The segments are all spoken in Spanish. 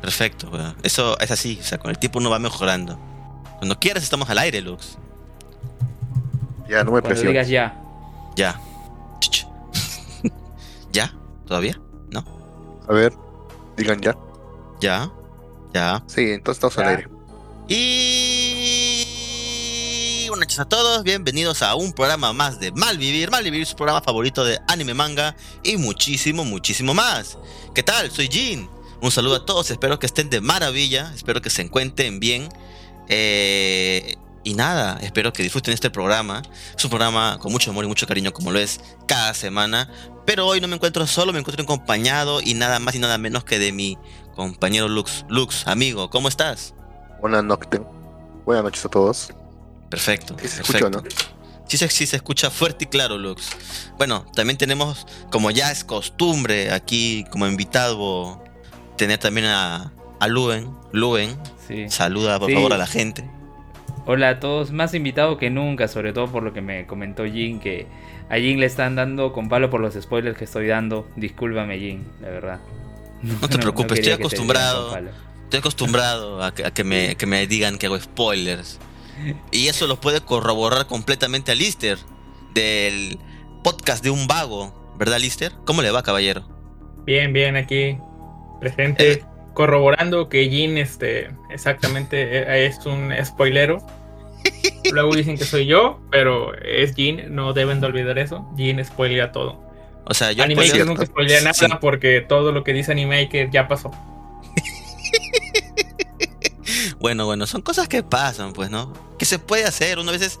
Perfecto, weón. Eso es así, o sea, con el tiempo uno va mejorando. Cuando quieras estamos al aire, Lux. Ya, no me Cuando presiones. digas ya. Ya. ¿Ya? ¿Todavía? ¿No? A ver, digan ya. Ya. Ya. Sí, entonces estamos al aire. Y buenas noches a todos, bienvenidos a un programa más de Malvivir. Malvivir es su programa favorito de anime, manga y muchísimo, muchísimo más. ¿Qué tal? Soy Jin. Un saludo a todos, espero que estén de maravilla, espero que se encuentren bien. Eh, y nada, espero que disfruten este programa. Es un programa con mucho amor y mucho cariño como lo es cada semana. Pero hoy no me encuentro solo, me encuentro acompañado y nada más y nada menos que de mi compañero Lux. Lux, amigo, ¿cómo estás? Buenas noches. Buenas noches a todos. Perfecto. Sí se perfecto. escuchó, ¿no? Sí se, sí se escucha fuerte y claro, Lux. Bueno, también tenemos, como ya es costumbre aquí como invitado, tener también a, a Luen. Luen, Sí. saluda por Sí. favor a la gente. Hola a todos, más invitado que nunca, sobre todo por lo que me comentó Jin, que a Jin le están dando con palo por los spoilers que estoy dando. Discúlpame, Jin, la verdad. No te preocupes, estoy acostumbrado. Estoy acostumbrado a que, a que me, que me digan que hago spoilers. Y eso lo puede corroborar completamente a Lister, del podcast de un vago, ¿verdad, Lister? ¿Cómo le va, caballero? Bien, bien, aquí presente, Eh. corroborando que Jin este, exactamente eh, es un spoilero. Luego dicen que soy yo, pero es Jin, no deben de olvidar eso. Jin spoilea todo. O sea, yo Animaker nunca spoilea nada Sí. porque todo lo que dice Animaker ya pasó. Bueno, bueno, son cosas que pasan, pues, ¿no? ¿Qué se puede hacer? Uno a veces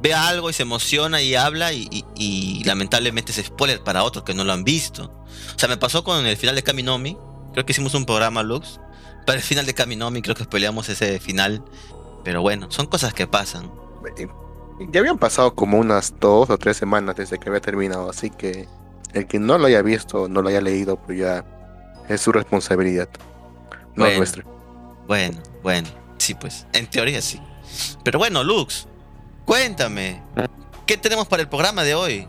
ve algo y se emociona y habla y, y- y lamentablemente es spoiler para otros que no lo han visto. O sea, me pasó con el final de Kaminomi. Creo que hicimos un programa, Lux. Para el final de Kaminomi creo que spoileamos ese final. Pero bueno, son cosas que pasan. Ya habían pasado como unas dos o tres semanas desde que había terminado, así que el que no lo haya visto, no lo haya leído, pues ya es su responsabilidad. No Bueno. nuestra. Bueno, bueno. Sí, pues. En teoría sí. Pero bueno, Lux. Cuéntame. ¿Qué tenemos para el programa de hoy?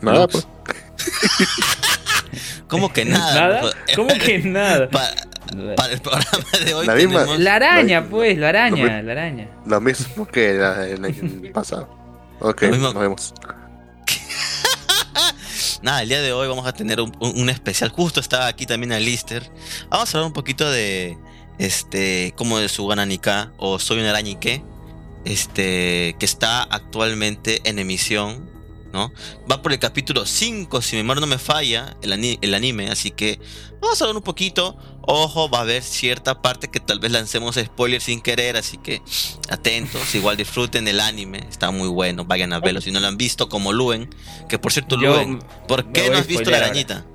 Nada, Lux. pues. ¿Cómo que nada? ¿Nada? Pues, ¿Cómo que nada? Para, para el programa de hoy La misma- tenemos- La araña, pues, la araña, la araña. Lo mismo que la- el año pasado. Ok, mismo- nos vemos. Nada, el día de hoy vamos a tener un, un- un especial. Justo estaba aquí también Alister. Vamos a hablar un poquito de este, como de su Gananika o Soy un arañique, este, que está actualmente en emisión, ¿no? Va por el capítulo 5, si mi memoria no me falla, el, ani- el anime, así que vamos a hablar un poquito. Ojo, va a haber cierta parte que tal vez lancemos spoilers sin querer, así que atentos, igual disfruten el anime, está muy bueno, vayan a verlo si no lo han visto, como Luen, que por cierto, Yo Luen, ¿por qué no has visto la arañita?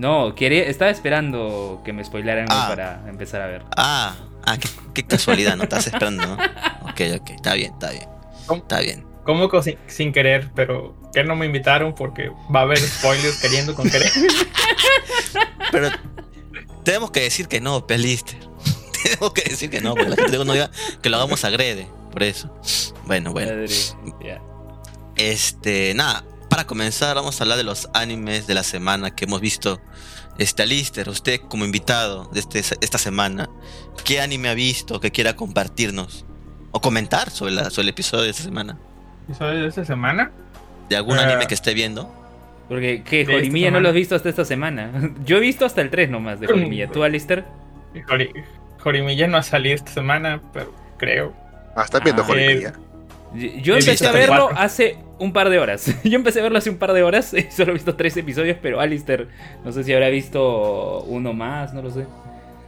No, quería, estaba esperando que me spoilaran Ah. para empezar a ver. Ah, ah, qué, qué casualidad, no estás esperando, ¿no? Ok, ok, está bien, está bien, ¿Cómo? está bien. Como co- sin, sin querer, pero que no me invitaron porque va a haber spoilers queriendo con querer. Pero tenemos que decir que no, Pelister. tenemos que decir que no, porque la gente no diga que lo hagamos agrede, por eso. Bueno, bueno. Madre. Este, nada, para comenzar vamos a hablar de los animes de la semana que hemos visto. Este, Alister, usted como invitado de este, esta semana, ¿qué anime ha visto que quiera compartirnos? O comentar sobre, la, sobre el episodio de esta semana. ¿Y sabes de esta semana? ¿De algún Ah. anime que esté viendo? Porque, ¿qué? Jorimilla no lo has visto hasta esta semana. Yo he visto hasta el 3 nomás de Jorimilla. ¿Tú, Alister? Jorimilla no ha salido esta semana, pero creo. Ah, está viendo Ah, Jorimilla. Yo empecé a verlo cuatro. hace un par de horas. Yo empecé a verlo hace un par de horas y solo he visto tres episodios, pero Alistair, no sé si habrá visto uno más, no lo sé.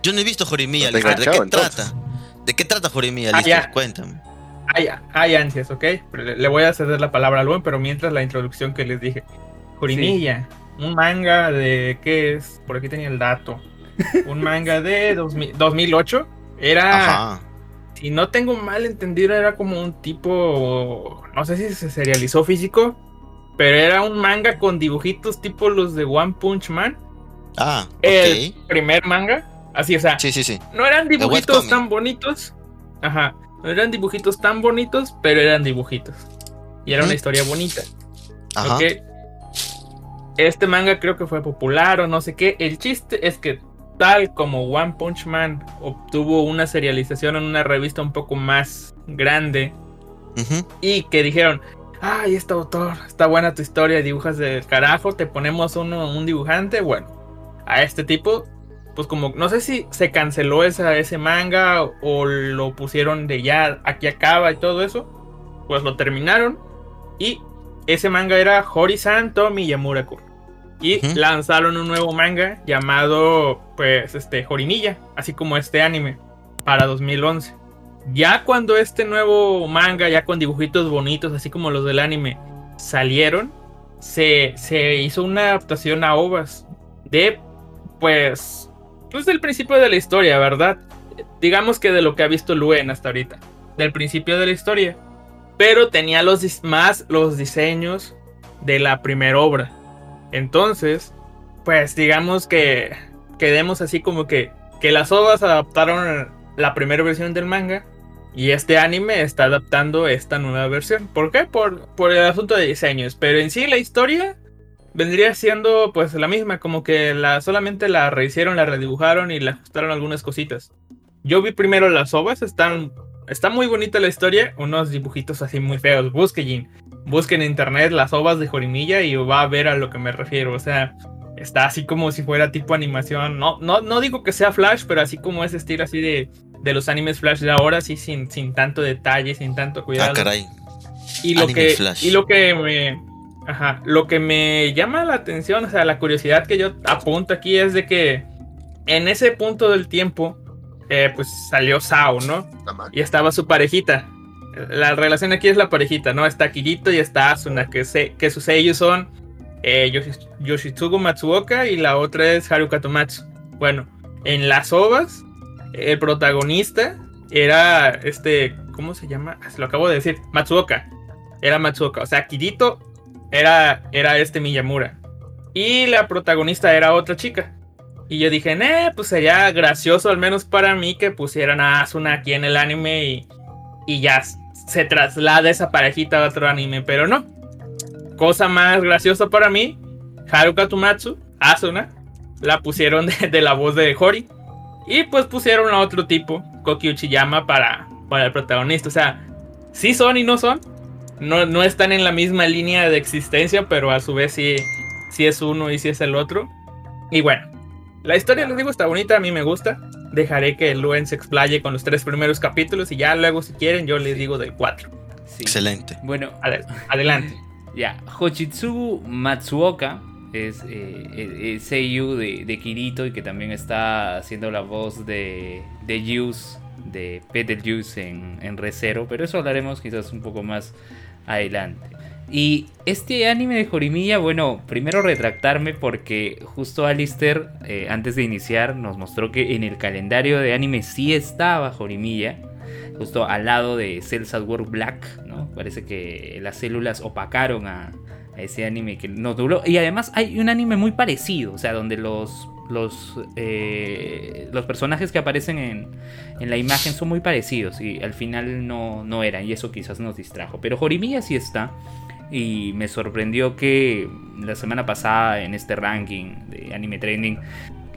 Yo no he visto Jorimilla, No. ¿De qué entonces. trata? ¿De qué trata Jorimilla, Ah, Alister? ya. Cuéntame. Hay, hay ansias, ¿ok? Le, voy a ceder la palabra a Luen, pero mientras la introducción que les dije. Jorimilla, un manga de. ¿Qué es? Por aquí tenía el dato. Un manga de 2000 2008. Era. Ajá. Si no tengo mal entendido, era como un tipo. No sé si se serializó físico. Pero era un manga con dibujitos tipo los de One Punch Man. Ah, ok. El primer manga. Así, o sea, Sí, sí, sí. no eran dibujitos tan bonitos. Ajá. No eran dibujitos tan bonitos, pero eran dibujitos. Y era una historia bonita. Ajá. Ok. Este manga creo que fue popular o no sé qué. El chiste es que tal como One Punch Man obtuvo una serialización en una revista un poco más grande y que dijeron, ay, este autor, está buena tu historia, dibujas del carajo, te ponemos uno, un dibujante, bueno, a este tipo, pues como, no sé si se canceló esa, ese manga o lo pusieron de ya, aquí acaba y todo eso, pues lo terminaron y ese manga era Hori-san to Miyamura-kun. Y lanzaron un nuevo manga llamado, pues, este, Jorimilla, así como este anime, para 2011. Ya cuando este nuevo manga, ya con dibujitos bonitos, así como los del anime, salieron, se, se hizo una adaptación a ovas de, pues, pues del principio de la historia, ¿verdad? Digamos que de lo que ha visto Luen hasta ahorita, del principio de la historia. Pero tenía los más los diseños de la primera obra. Entonces, pues digamos que quedemos así como que, que las ovas adaptaron la primera versión del manga y este anime está adaptando esta nueva versión. ¿Por qué? Por, por el asunto de diseños. Pero en sí la historia vendría siendo pues la misma, como que la, solamente la rehicieron, la redibujaron y le ajustaron algunas cositas. Yo vi primero las ovas, están, está muy bonita la historia, unos dibujitos así muy feos. Busquen, busquen en internet las ovas de Jorimilla y va a ver a lo que me refiero. O sea, está así como si fuera tipo animación. No, no, no digo que sea Flash, pero así como ese estilo así de, de los animes Flash de ahora, así sin, sin tanto detalle, sin tanto cuidado. Ah, caray. Y lo Anime que Flash. y lo que me ajá, lo que me llama la atención, o sea, la curiosidad que yo apunto aquí es de que en ese punto del tiempo eh, pues salió Sao, ¿no? Y estaba su parejita. La relación aquí es la parejita, ¿no? Está Kirito y está Asuna, que, sus sellos son eh, Yoshi- Yoshitsugu Matsuoka y la otra es Haruka Tomatsu. Bueno, en las ovas, el protagonista era este, ¿cómo se llama? Ah, se lo acabo de decir, Matsuoka. Era Matsuoka, o sea, Kirito era, era este Miyamura. Y la protagonista era otra chica. Y yo dije, eh, pues sería gracioso al menos para mí que pusieran a Asuna aquí en el anime y, y ya se traslada esa parejita a otro anime, pero no. Cosa más graciosa para mí, Haruka Tomatsu, Asuna, la pusieron de, la voz de Hori. Y pues pusieron a otro tipo, Koki Uchiyama, para, para el protagonista. O sea, sí son y no son. No, no están en la misma línea de existencia, pero a su vez sí, sí es uno y sí es el otro. Y bueno, la historia, les digo, está bonita, a mí me gusta. Dejaré que Luen se explaye con los tres primeros capítulos y ya luego, si quieren, yo les digo del 4. Sí. Excelente. Bueno, Adel- adelante. ya, Hochitsugu Matsuoka es eh, el, el seiyuu de, de Kirito y que también está haciendo la voz de, de Juice, de Betelgeuse en, en Re:Zero, pero eso hablaremos quizás un poco más adelante. Y este anime de Jorimilla, bueno, primero retractarme porque justo Alistair, eh, antes de iniciar, nos mostró que en el calendario de anime sí estaba Jorimilla, justo al lado de Cells at Black, ¿no? Parece que las células opacaron a, ese anime que no duró. Y además hay un anime muy parecido, o sea, donde los, los, eh, los personajes que aparecen en, en la imagen son muy parecidos y al final no, no eran, y eso quizás nos distrajo. Pero Jorimilla sí está. Y me sorprendió que la semana pasada en este ranking de Anime Trending,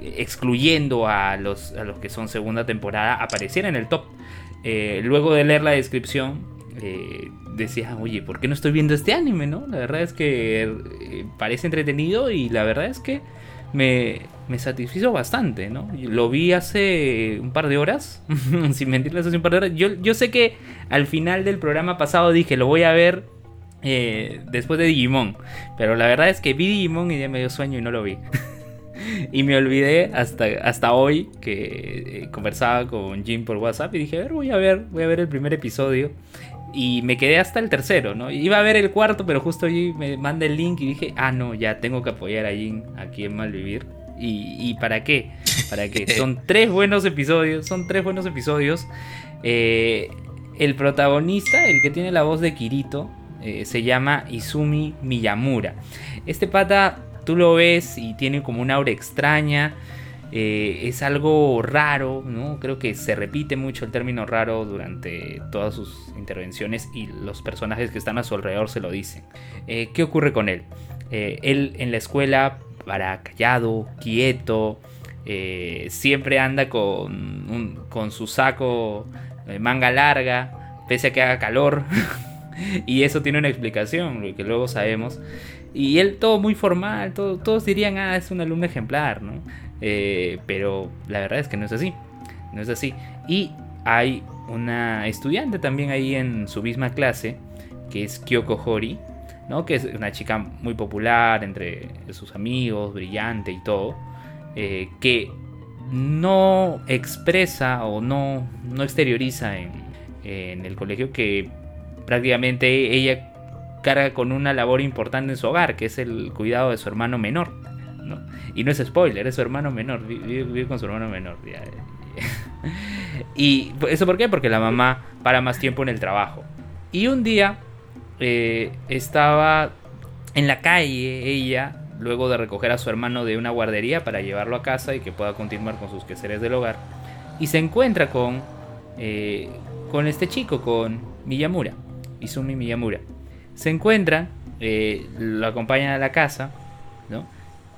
excluyendo a los, a los que son segunda temporada, apareciera en el top. Eh, luego de leer la descripción, eh, decía, oye, ¿por qué no estoy viendo este anime? ¿no? La verdad es que eh, parece entretenido y la verdad es que me, me satisfizo bastante, ¿no? Lo vi hace un par de horas, sin mentirles, hace un par de horas. Yo, yo sé que al final del programa pasado dije, lo voy a ver eh, después de Digimon, pero la verdad es que vi Digimon y ya me dio sueño y no lo vi. y me olvidé hasta, hasta hoy que eh, conversaba con Jim por WhatsApp y dije, a ver, voy a ver, voy a ver el primer episodio. Y me quedé hasta el tercero, ¿no? Iba a ver el cuarto, pero justo allí me manda el link y dije, ah, no, ya tengo que apoyar a Jin aquí en Malvivir. ¿Y, ¿Y para qué? ¿Para qué? Son tres buenos episodios, son tres buenos episodios. Eh, el protagonista, el que tiene la voz de Kirito, eh, se llama Izumi Miyamura. Este pata, tú lo ves y tiene como una aura extraña. Eh, es algo raro, ¿no? Creo que se repite mucho el término raro durante todas sus intervenciones y los personajes que están a su alrededor se lo dicen. Eh, ¿Qué ocurre con él? Él en la escuela, para callado, quieto, siempre anda con, con su saco manga larga, pese a que haga calor. y eso tiene una explicación, que luego sabemos. Y él todo muy formal, todos dirían, ah, es un alumno ejemplar, ¿no? Eh, pero la verdad es que no es así. No es así. Y hay una estudiante también ahí en su misma clase, que es Kyoko Hori, ¿no? que es una chica muy popular entre sus amigos, brillante y todo, eh, que no expresa o no, no exterioriza en, en el colegio que prácticamente ella carga con una labor importante en su hogar, que es el cuidado de su hermano menor. Y no es spoiler, es su hermano menor, vive, con su hermano menor. y eso por qué? Porque la mamá para más tiempo en el trabajo. Y un día eh, estaba en la calle ella, luego de recoger a su hermano de una guardería para llevarlo a casa y que pueda continuar con sus quehaceres del hogar. Y se encuentra con, eh, con este chico, con Miyamura, Izumi Miyamura. Se encuentran, eh, lo acompañan a la casa, ¿no?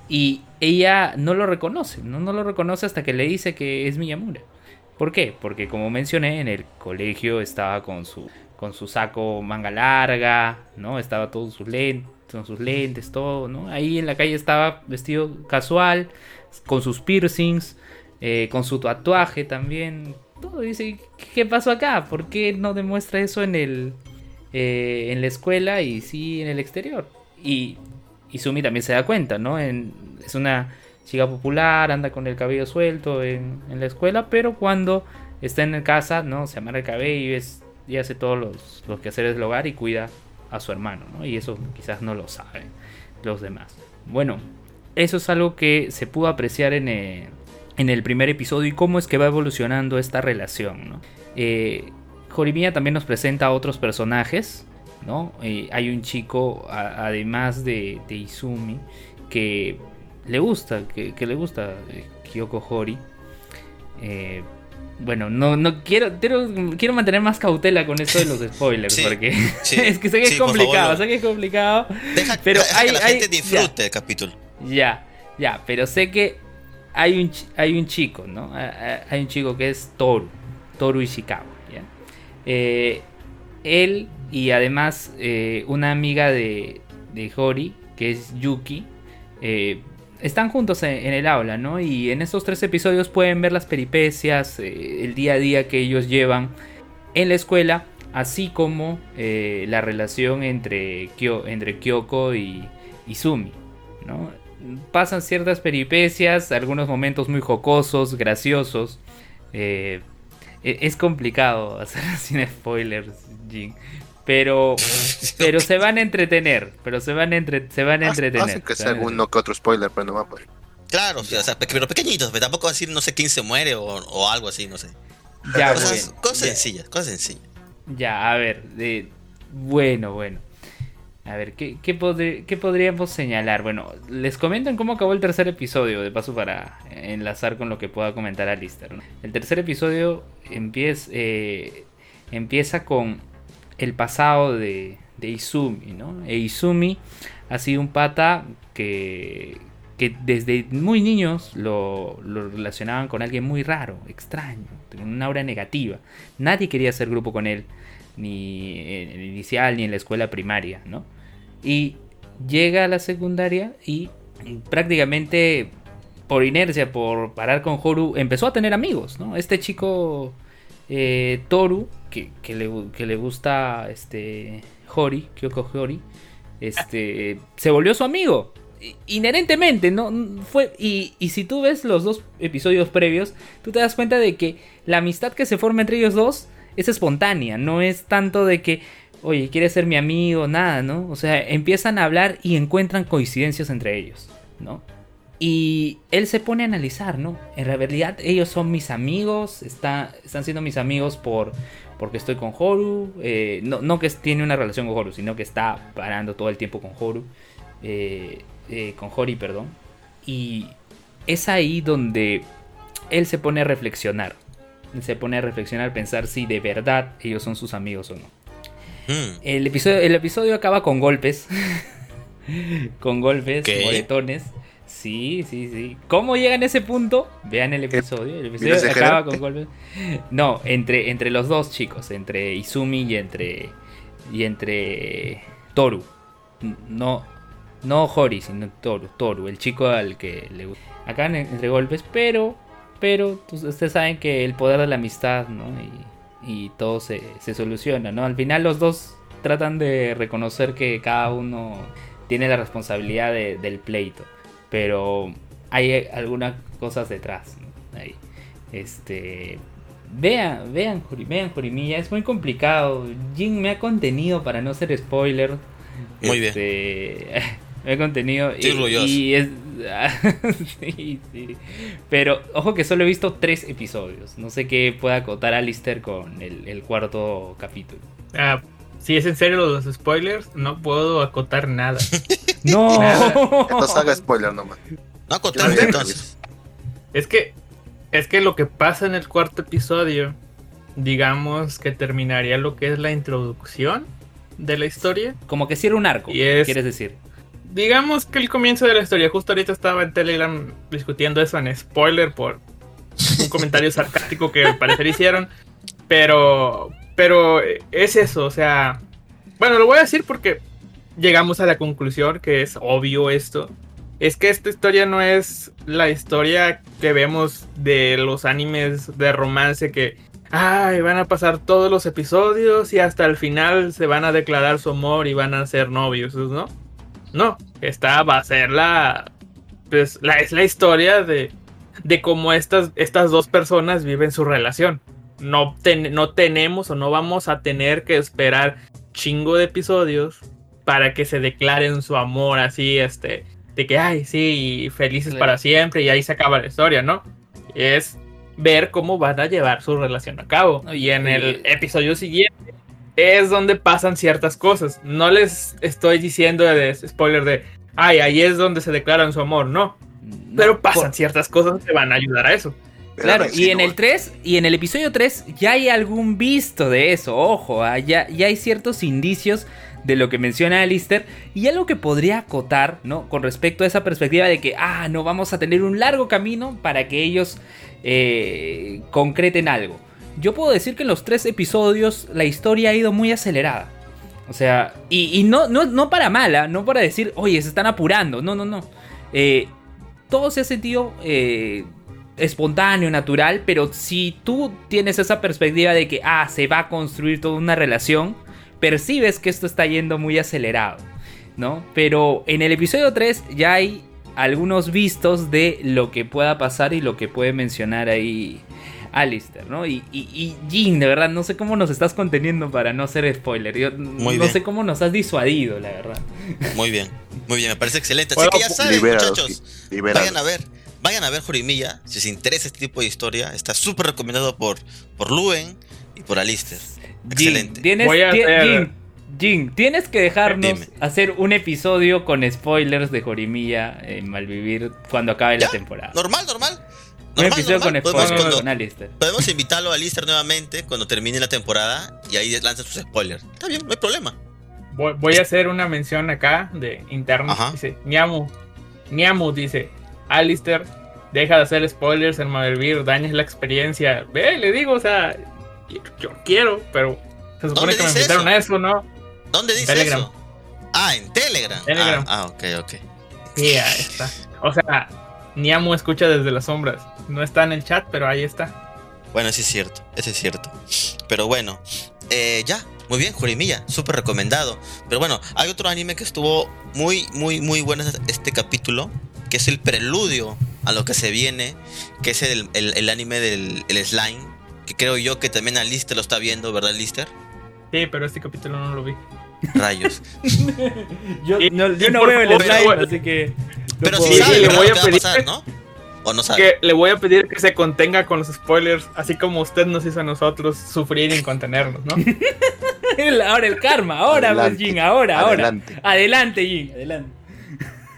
Y ella no lo reconoce, ¿no? no lo reconoce hasta que le dice que es Miyamura. ¿Por qué? Porque como mencioné, en el colegio estaba con su, con su saco manga larga, ¿no? Estaba todos sus lentes, con sus lentes, todo, ¿no? Ahí en la calle estaba vestido casual, con sus piercings, eh, con su tatuaje también. Todo dice, ¿qué pasó acá? ¿Por qué no demuestra eso en el eh, en la escuela y sí en el exterior? Y Sumi también se da cuenta, ¿no? es una chica popular, anda con el cabello suelto en, la escuela, pero cuando está en casa, ¿no? Se amarra el cabello y, y hace todos los, los quehaceres del hogar y cuida a su hermano, ¿no? Y eso quizás no lo saben los demás. Bueno, eso es algo que se pudo apreciar en el, primer episodio y cómo es que va evolucionando esta relación, ¿no? Eh, también nos presenta a otros personajes ¿no? Eh, hay un chico, además de, Izumi, que le gusta, que, le gusta eh, Kyoko Hori. Eh, bueno, no, no quiero, quiero, mantener más cautela con esto de los spoilers, porque es que sé que es complicado, sé que es complicado. pero hay, que la gente disfrute el capítulo. Ya, ya, pero sé que hay un, hay un chico, ¿no? Hay un chico que es Toru, Toru Ishikawa, ¿ya? él y además eh, una amiga de, de, Hori, que es Yuki, eh, están juntos en, el aula, ¿no? Y en estos tres episodios pueden ver las peripecias, eh, el día a día que ellos llevan en la escuela, así como la relación entre, entre Kyoko y, y Sumi, ¿no? Pasan ciertas peripecias, algunos momentos muy jocosos, graciosos. Es complicado hacer sin spoilers, Jin. Pero, pero se van a entretener. Pero se van a, entre, se van a entretener. Hacen que sea alguno que otro spoiler, pero no va a poder. Claro, o sea, pero pequeñitos, pero tampoco decir, no sé, quién se muere o, o algo así, no sé. Ya, cosas, cosas sencillas, cosas sencillas. Ya, a ver, de, bueno, bueno. A ver, ¿qué, qué, podríamos señalar? Bueno, les comento en cómo acabó el tercer episodio, de paso para enlazar con lo que pueda comentar Alistair. El tercer episodio empieza, eh, empieza con el pasado de, de Izumi, ¿no? E Izumi ha sido un pata que, que desde muy niños lo, relacionaban con alguien muy raro, extraño, con una aura negativa. Nadie quería hacer grupo con él, ni en el inicial ni en la escuela primaria, ¿no? Y llega a la secundaria y prácticamente por inercia, por parar con Horu, empezó a tener amigos, ¿no? Este chico eh, Toru, que, le, gusta este Hori, Kyoko Hori, este, se volvió su amigo. Inherentemente, ¿no? Fue, y, si tú ves los dos episodios previos, tú te das cuenta de que la amistad que se forma entre ellos dos es espontánea, no es tanto de que, oye, quiere ser mi amigo, nada, ¿no? O sea, empiezan a hablar y encuentran coincidencias entre ellos, ¿no? Y él se pone a analizar, ¿no? En realidad ellos son mis amigos, está, están siendo mis amigos por porque estoy con Horu. Eh, no, que tiene una relación con Horu, sino que está parando todo el tiempo con Horu. Eh, eh, con Hori, perdón. Y es ahí donde él se pone a reflexionar. Se pone a reflexionar, pensar si de verdad ellos son sus amigos o no. Mm. El episodio, el episodio acaba con golpes. con golpes, ¿Qué? moretones. Sí, sí, sí. ¿Cómo llegan a ese punto? Vean el episodio. El episodio ¿Vienes de acaba gerente? con golpes. No, entre, entre los dos chicos, entre Izumi y entre. y entre Toru. No. No Hori, sino Toru, Toru, el chico al que le gusta. Acá en- entre golpes, pero. Pero pues, ustedes saben que el poder de la amistad, ¿no? Y, y todo se, se soluciona, ¿no? Al final los dos tratan de reconocer que cada uno tiene la responsabilidad de- del pleito. Pero hay algunas cosas detrás. ¿no? Ahí. Este. Vean, vean, vean Jorimilla, es muy complicado. Jin me ha contenido para no ser spoiler. Muy bien. Este, me ha contenido. Estoy y- y es- sí, sí. Pero ojo que solo he visto tres episodios. No sé qué pueda acotar Alistair con el, el cuarto capítulo. Ah, si es en serio los spoilers, no puedo acotar nada. ¡No! Entonces haga spoiler nomás. No acotaste entonces. Es que, es que lo que pasa en el cuarto episodio, digamos que terminaría lo que es la introducción de la historia. Como que cierra un arco, Y es- quieres decir. Digamos que el comienzo de la historia, justo ahorita estaba en Telegram discutiendo eso en spoiler por un comentario sarcástico que al parecer hicieron. Pero, pero es eso, o sea, bueno, lo voy a decir porque llegamos a la conclusión que es obvio esto. Es que esta historia no es la historia que vemos de los animes de romance que, ay, van a pasar todos los episodios y hasta el final se van a declarar su amor y van a ser novios, ¿no? No, esta va a ser la, pues, la es la historia de, de cómo estas, estas dos personas viven su relación. No, ten- no tenemos o no vamos a tener que esperar chingo de episodios para que se declaren su amor así, este, de que, ay, sí, felices para siempre y ahí se acaba la historia, ¿no? Es ver cómo van a llevar su relación a cabo. Y en el episodio siguiente es donde pasan ciertas cosas. No les estoy diciendo de spoiler de, ay, ahí es donde se declaran su amor, no. No, Pero pasan por- ciertas cosas que van a ayudar a eso. Claro, y en el insinúa. 3 y en el episodio 3 ya hay algún visto de eso, ojo, ah, ya, ya hay ciertos indicios de lo que menciona Alistair y algo que podría acotar, ¿no? Con respecto a esa perspectiva de que, ah, no vamos a tener un largo camino para que ellos eh, concreten algo. Yo puedo decir que en los tres episodios la historia ha ido muy acelerada. O sea, y, no, no, no para mala, no para decir, oye, se están apurando, no, no, no. Eh, todo se ha sentido eh, espontáneo, natural, pero si tú tienes esa perspectiva de que, ah, se va a construir toda una relación, percibes que esto está yendo muy acelerado, ¿no? Pero en el episodio 3 ya hay algunos vistos de lo que pueda pasar y lo que puede mencionar ahí Alistair, ¿no? Y, y, y Jin, de verdad, no sé cómo nos estás conteniendo para no ser spoiler. Yo no bien. sé cómo nos has disuadido, la verdad. Muy bien, muy bien, me parece excelente. Así Bueno, que ya saben, muchachos, vayan a ver, vayan a ver Jorimilla, si os interesa este tipo de historia, está súper recomendado por, por Luen y por Alistair. Excelente. Jin, tienes, Voy a hacer- Jin, Jin, tienes que dejarnos Dime. hacer un episodio con spoilers de Jorimilla en Malvivir cuando acabe la temporada. Normal, normal. Un Normal, episodio normal. con Podemos, spoilers cuando- con Alistair. podemos invitarlo a Alistair nuevamente cuando termine la temporada y ahí lanza sus spoilers. Está bien, no hay problema. Voy, voy a hacer una mención acá de interno. Ajá. Dice, Niamu, Niamu dice, Alistair, deja de hacer spoilers en Marvel, dañas la experiencia. Ve, le digo, o sea, yo, yo quiero, pero se supone ¿Dónde que me dice invitaron eso? a eso, ¿no? ¿Dónde dice Telegram. eso? Ah, en Telegram. Telegram. Ah, ah, ok, ok. Sí, ahí está. O sea, Niamu escucha desde las sombras. No está en el chat, pero ahí está. Bueno, sí es cierto, ese es cierto. Pero bueno, eh, ya, muy bien, Jorimilla, súper recomendado. Pero bueno, hay otro anime que estuvo muy, muy, muy bueno este capítulo, que es el preludio a lo que se viene, que es el, el- el anime del el Slime, que creo yo que también Alistair lo está viendo, ¿verdad, Lister? Sí, pero este capítulo no lo vi. Rayos. Yo no, yo veo el slime, pero- así que. no Pero puedo sí sabe, le voy lo a que va a pedir pasar, que- ¿no? ¿O no sabe? Que le voy a pedir que se contenga con los spoilers, así como usted nos hizo a nosotros sufrir y contenernos, ¿no? Ahora el karma, ahora, pues, Adelante, Jin, ahora, ahora. adelante. Adelante, Jin, adelante.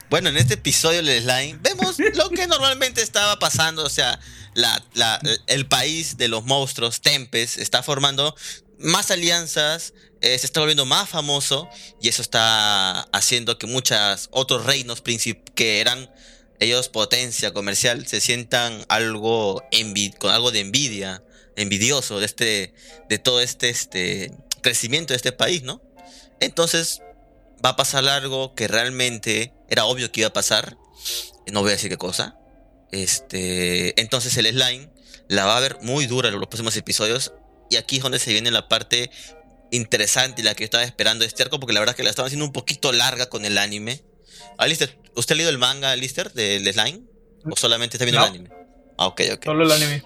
Bueno, en este episodio de Slime vemos lo que normalmente estaba pasando, o sea, la, la- el país de los monstruos, Tempest, está formando más alianzas, eh, se está volviendo más famoso y eso está haciendo que muchos otros reinos que eran ellos potencia comercial se sientan algo con algo de envidia, envidioso de este de todo este este crecimiento de este país, ¿no? Entonces va a pasar algo que realmente era obvio que iba a pasar. No voy a decir qué cosa. Este, entonces el slime la va a ver muy dura en los próximos episodios. Y aquí es donde se viene la parte interesante y la que yo estaba esperando de este arco, porque la verdad es que la estaban haciendo un poquito larga con el anime. Alistair, ¿usted ha leído el manga, Alistair, del slime? ¿O solamente está viendo No. el anime? Ah, ok, ok. Solo el anime.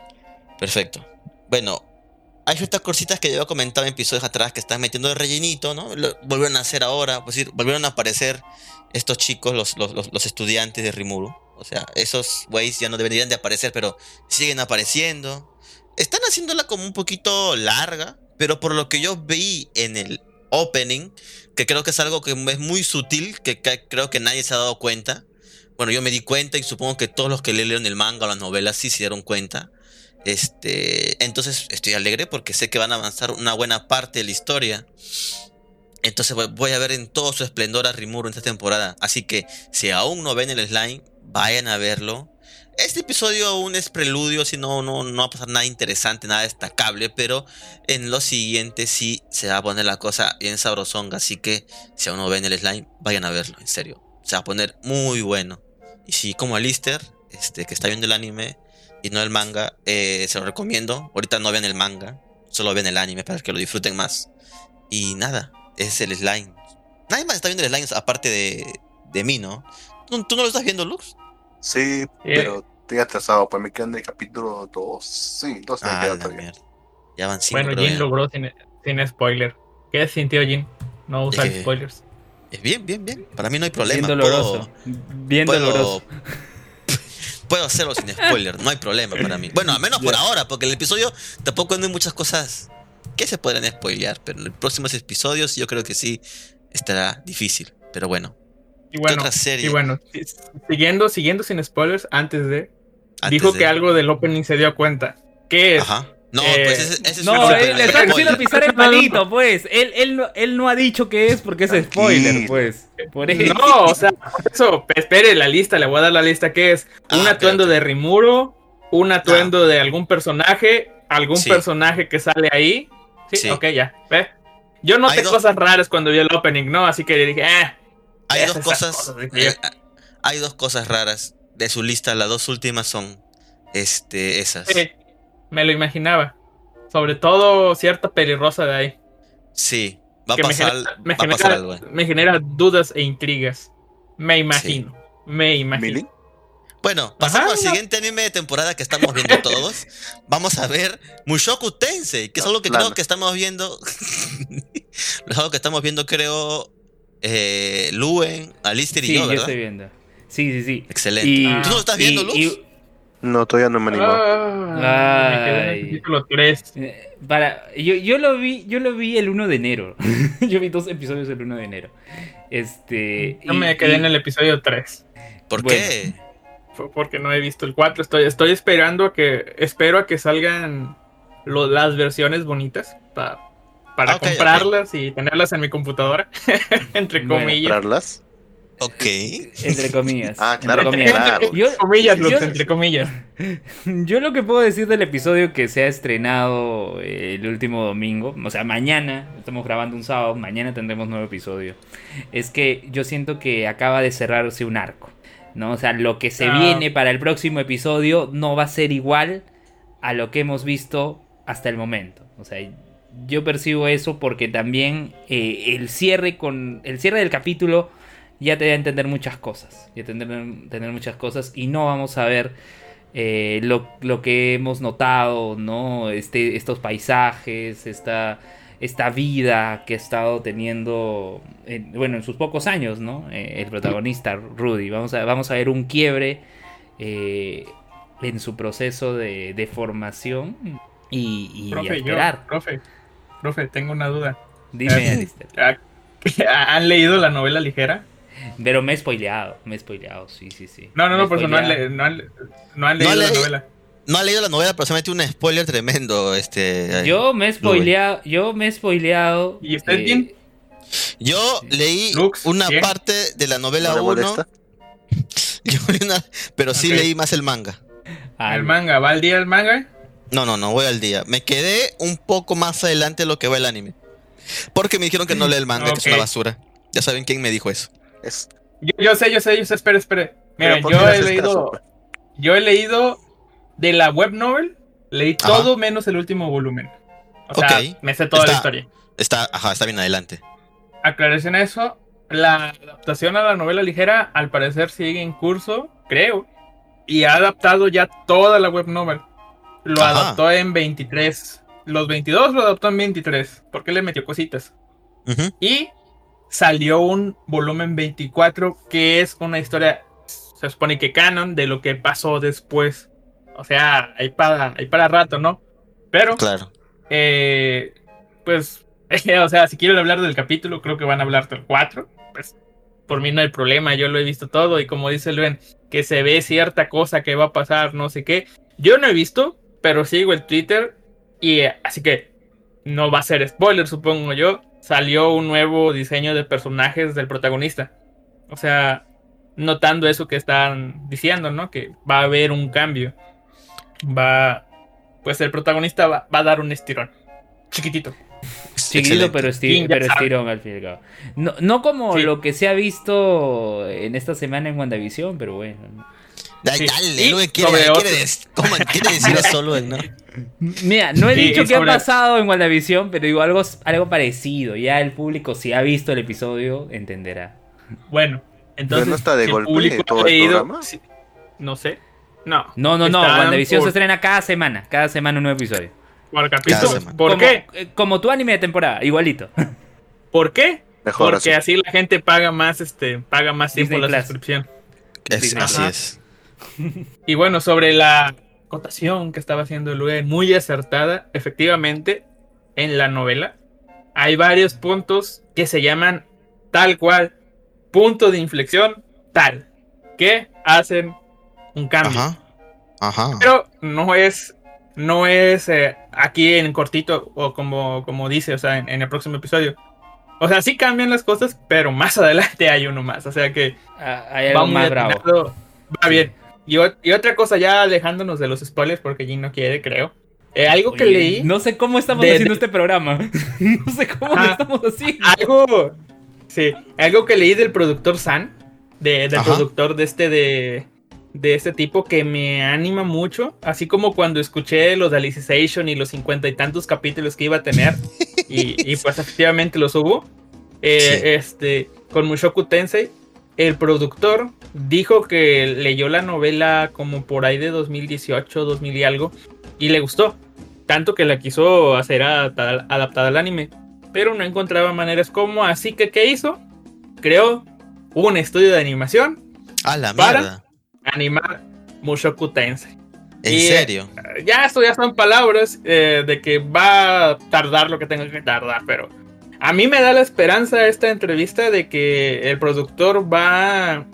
Perfecto. Bueno, hay ciertas cositas que yo había comentado en episodios atrás que están metiendo de rellenito, ¿no? Lo- volvieron a hacer ahora, pues decir, volvieron a aparecer estos chicos, los, los, los- los estudiantes de Rimuru. O sea, esos güeyes ya no deberían de aparecer, pero siguen apareciendo. Están haciéndola como un poquito larga, pero por lo que yo vi en el opening, que creo que es algo que es muy sutil, que creo que nadie se ha dado cuenta. Bueno, yo me di cuenta y supongo que todos los que leyeron el manga o las novelas sí se dieron cuenta. Este, entonces estoy alegre porque sé que van a avanzar una buena parte de la historia. Entonces voy- voy a ver en todo su esplendor a Rimuru en esta temporada. Así que si aún no ven el slime, vayan a verlo. Este episodio aún es preludio, si no, no, no va a pasar nada interesante, nada destacable, pero en los siguientes sí se va a poner la cosa bien sabrosonga. Así que si aún no ven el slime, vayan a verlo, en serio. Se va a poner muy bueno. Y si como Alistair, este, que está viendo el anime y no el manga, eh, se lo recomiendo. Ahorita no vean el manga, solo ven el anime para que lo disfruten más. Y nada, es el slime. Nadie más está viendo el slime aparte de, de mí, ¿no? ¿Tú, tú no lo estás viendo, Lux? Sí, pero estoy atrasado, pues me quedan el capítulo 2. Sí, 2 me Ah, todavía. mierda. Ya van cinco, Bueno, Jin ya. logró sin, sin spoiler. ¿Qué sintió Jin? No usar Eh, spoilers. Es bien, bien, bien. Para mí no hay Bien problema. doloroso. Puedo, Bien puedo- doloroso. puedo hacerlo sin spoiler, no hay problema para mí. Bueno, al menos por ahora, porque el episodio tampoco no hay muchas cosas que se podrían spoilear, pero en los próximos episodios yo creo que sí estará difícil. Pero bueno, Y bueno, otra serie? y bueno, si- siguiendo, siguiendo sin spoilers, antes de. antes dijo de- que algo del opening se dio cuenta. ¿Qué es? Ajá. No, Eh, pues ese, ese es No, un él super le está haciendo pisar el palito, pues. Él, él, no, él no ha dicho qué es porque es spoiler, pues. Por eso. No, o sea, por eso, espere la lista, le voy a dar la lista. ¿Qué es? Ah, Un atuendo ok. de Rimuro, un atuendo de algún personaje, algún Sí. personaje que sale ahí. Sí, Sí. ok, ya. ¿Ve? Yo noté cosas raras cuando vi el opening, ¿no? Así que dije, eh. Hay dos cosas. eh, hay dos cosas raras de su lista. Las dos últimas son este, esas. sí, me lo imaginaba. Sobre todo cierta pelirrosa de ahí. Sí, va a me pasar, genera, me, va a pasar genera, algo. eh. me genera dudas e intrigas. Me imagino. Me imagino. Bueno, pasamos Ajá. al siguiente anime de temporada que estamos viendo todos. Vamos a ver Mushoku Tensei, que es algo que Plano. creo que estamos viendo. es algo que estamos viendo, creo, eh, Luen, Alistair y Sí, yo, yo ¿verdad? estoy viendo. Sí, sí, sí. Excelente. Y, ¿Tú no estás viendo, y- Luz? y- No, todavía no me animo. Ah, me quedé en el Ay. capítulo 3. eh, para, yo, yo lo vi, yo lo vi el 1 de enero. yo vi dos episodios el 1 de enero. Este. Yo y- me quedé y- en el episodio 3. ¿Por bueno. qué? Fue porque no he visto el 4. Estoy, estoy esperando a que. Espero a que salgan lo- las versiones bonitas. pa- para Ah, comprarlas y tenerlas en mi computadora. entre Bueno, comillas. ¿Comprarlas? Ok. Entre comillas. Ah, entre claro, comillas. claro. Yo, comillas, yo- entre comillas. Yo lo que puedo decir del episodio que se ha estrenado eh, el último domingo, o sea, mañana, estamos grabando un sábado, mañana tendremos nuevo episodio, es que yo siento que acaba de cerrarse un arco, ¿no? O sea, lo que se Ah. viene para el próximo episodio no va a ser igual a lo que hemos visto hasta el momento. O sea, yo percibo eso porque también eh, el cierre con el cierre del capítulo ya te da a entender muchas cosas, ya te da a entender muchas cosas y no vamos a ver eh, lo, lo que hemos notado, ¿no? Este, estos paisajes, esta, esta vida que ha estado teniendo, en- bueno, en sus pocos años, ¿no? Eh, el protagonista, Rudy. Vamos a, vamos a ver un quiebre eh, en su proceso de, de formación y, y a Profe, yo, esperar. profe, profe, tengo una duda. Dime, Eh, Alistair. ¿Han leído la novela ligera? Pero me he spoileado, me he spoileado, sí, sí, sí. No, no, no, por eso no han, le- no han- no han leído la novela. No ha leído la novela, pero se metió un spoiler tremendo. Este, Yo me he spoileado, yo me he spoileado. ¿Y usted eh, bien? Yo leí Lux, una ¿bien? parte de la novela ¿No le 1, molesta? yo leí una- pero sí leí más el manga. ah, ¿El manga? ¿Va al día el manga? No, no, no, voy al día. Me quedé un poco más adelante de lo que va el anime. Porque me dijeron que no lee el manga, que es una basura. Ya saben quién me dijo eso. Es, Yo, yo sé, yo sé, yo sé, espere, espere. pero Miren, ¿por yo he leído, caso, yo he leído de la web novel, leí Ajá. todo menos el último volumen. O sea, Ok. me sé toda la historia. Está, ajá, está bien adelante. Aclaración a eso, la adaptación a la novela ligera al parecer sigue en curso, creo, y ha adaptado ya toda la web novel. Lo Ajá. adaptó en 23. Los 22 lo adaptó en 23, porque le metió cositas. Y salió un volumen 24 que es una historia, se supone que canon, de lo que pasó después. O sea, hay para, hay para rato, ¿no? Pero, Claro. eh, pues, o sea, si quieren hablar del capítulo, creo que van a hablar del 4. Pues, por mí no hay problema, yo lo he visto todo. Y como dice Luen, que se ve cierta cosa que va a pasar, no sé qué. Yo no he visto, pero sigo el Twitter. Y eh, así que no va a ser spoiler, supongo yo. Salió un nuevo diseño de personajes del protagonista. O sea, notando eso que están diciendo, ¿no? Que va a haber un cambio. Va. Pues el protagonista va, va a dar un estirón. Chiquitito. Chiquito, Excelente. pero, esti- ¿Quién ya pero estirón al fin y al cabo. No, no como Sí. lo que se ha visto en esta semana en WandaVision, pero bueno. Sí. dale, Y Luen, quiere, sobre quiere ¿cómo quiere decir solo, ¿no? Mira, no he Sí, dicho y qué ha pasado en WandaVision, pero digo algo, algo parecido. Ya el público, si ha visto el episodio, entenderá. Bueno, entonces. no está de si el golpe público todo ha el leído- programa? no sé. No. No, no, no. WandaVision por- se estrena cada semana. Cada semana un nuevo episodio. Por capítulo. Cada semana. ¿Por como, qué? eh, Como tu anime de temporada, igualito. ¿Por qué? Mejor Porque así. así la gente paga más, este, paga más tiempo Disney la Plus. suscripción. Es- así es. Y bueno, sobre la cotación que estaba haciendo Luen, muy acertada, efectivamente, en la novela hay varios puntos que se llaman tal cual, punto de inflexión tal, que hacen un cambio. Ajá. Ajá. Pero no es, no es eh, aquí en cortito o como, como dice, o sea, en, en el próximo episodio. O sea, sí cambian las cosas, pero más adelante hay uno más. O sea que Ah, Hay va algo más bravo. Va bien. Y, otra cosa, ya alejándonos de los spoilers, porque Jin no quiere, creo. Eh, algo que leí. No sé cómo estamos de- haciendo de- este programa. no sé cómo lo Ajá. estamos haciendo. Algo. Sí, algo que leí del productor San. De, del Ajá. productor de este de. De este tipo que me anima mucho. Así como cuando escuché los de Alicization y los cincuenta y tantos capítulos que iba a tener. y, y pues efectivamente los hubo. Eh, Sí. Este. Con Mushoku Tensei. El productor dijo que leyó la novela como por ahí de 2018, 2000 y algo. Y le gustó. Tanto que la quiso hacer adaptada, adaptada al anime pero no encontraba maneras como, así que ¿qué hizo? Creó un estudio de animación, A la para- mierda. animar Mushoku Tensei. ¿En y, eh, serio? Ya esto ya son palabras eh, de que va a tardar lo que tenga que tardar, pero a mí me da la esperanza esta entrevista de que el productor va,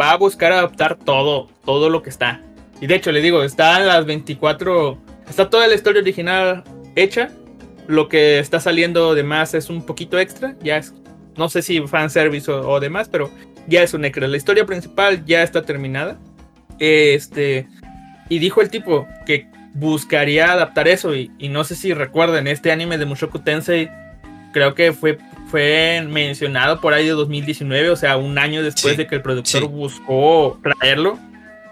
va a buscar adaptar todo, todo lo que está. Y de hecho le digo, están las 24, está toda la historia original hecha. Lo que está saliendo de más es un poquito extra, ya es, no sé si fanservice o, o demás, pero ya es un extra. La historia principal ya está terminada. Este, y dijo el tipo que buscaría adaptar eso. Y, no sé si recuerden, este anime de Mushoku Tensei, creo que fue, fue mencionado por ahí de 2019, o sea, un año después Sí, de que el productor sí. buscó traerlo.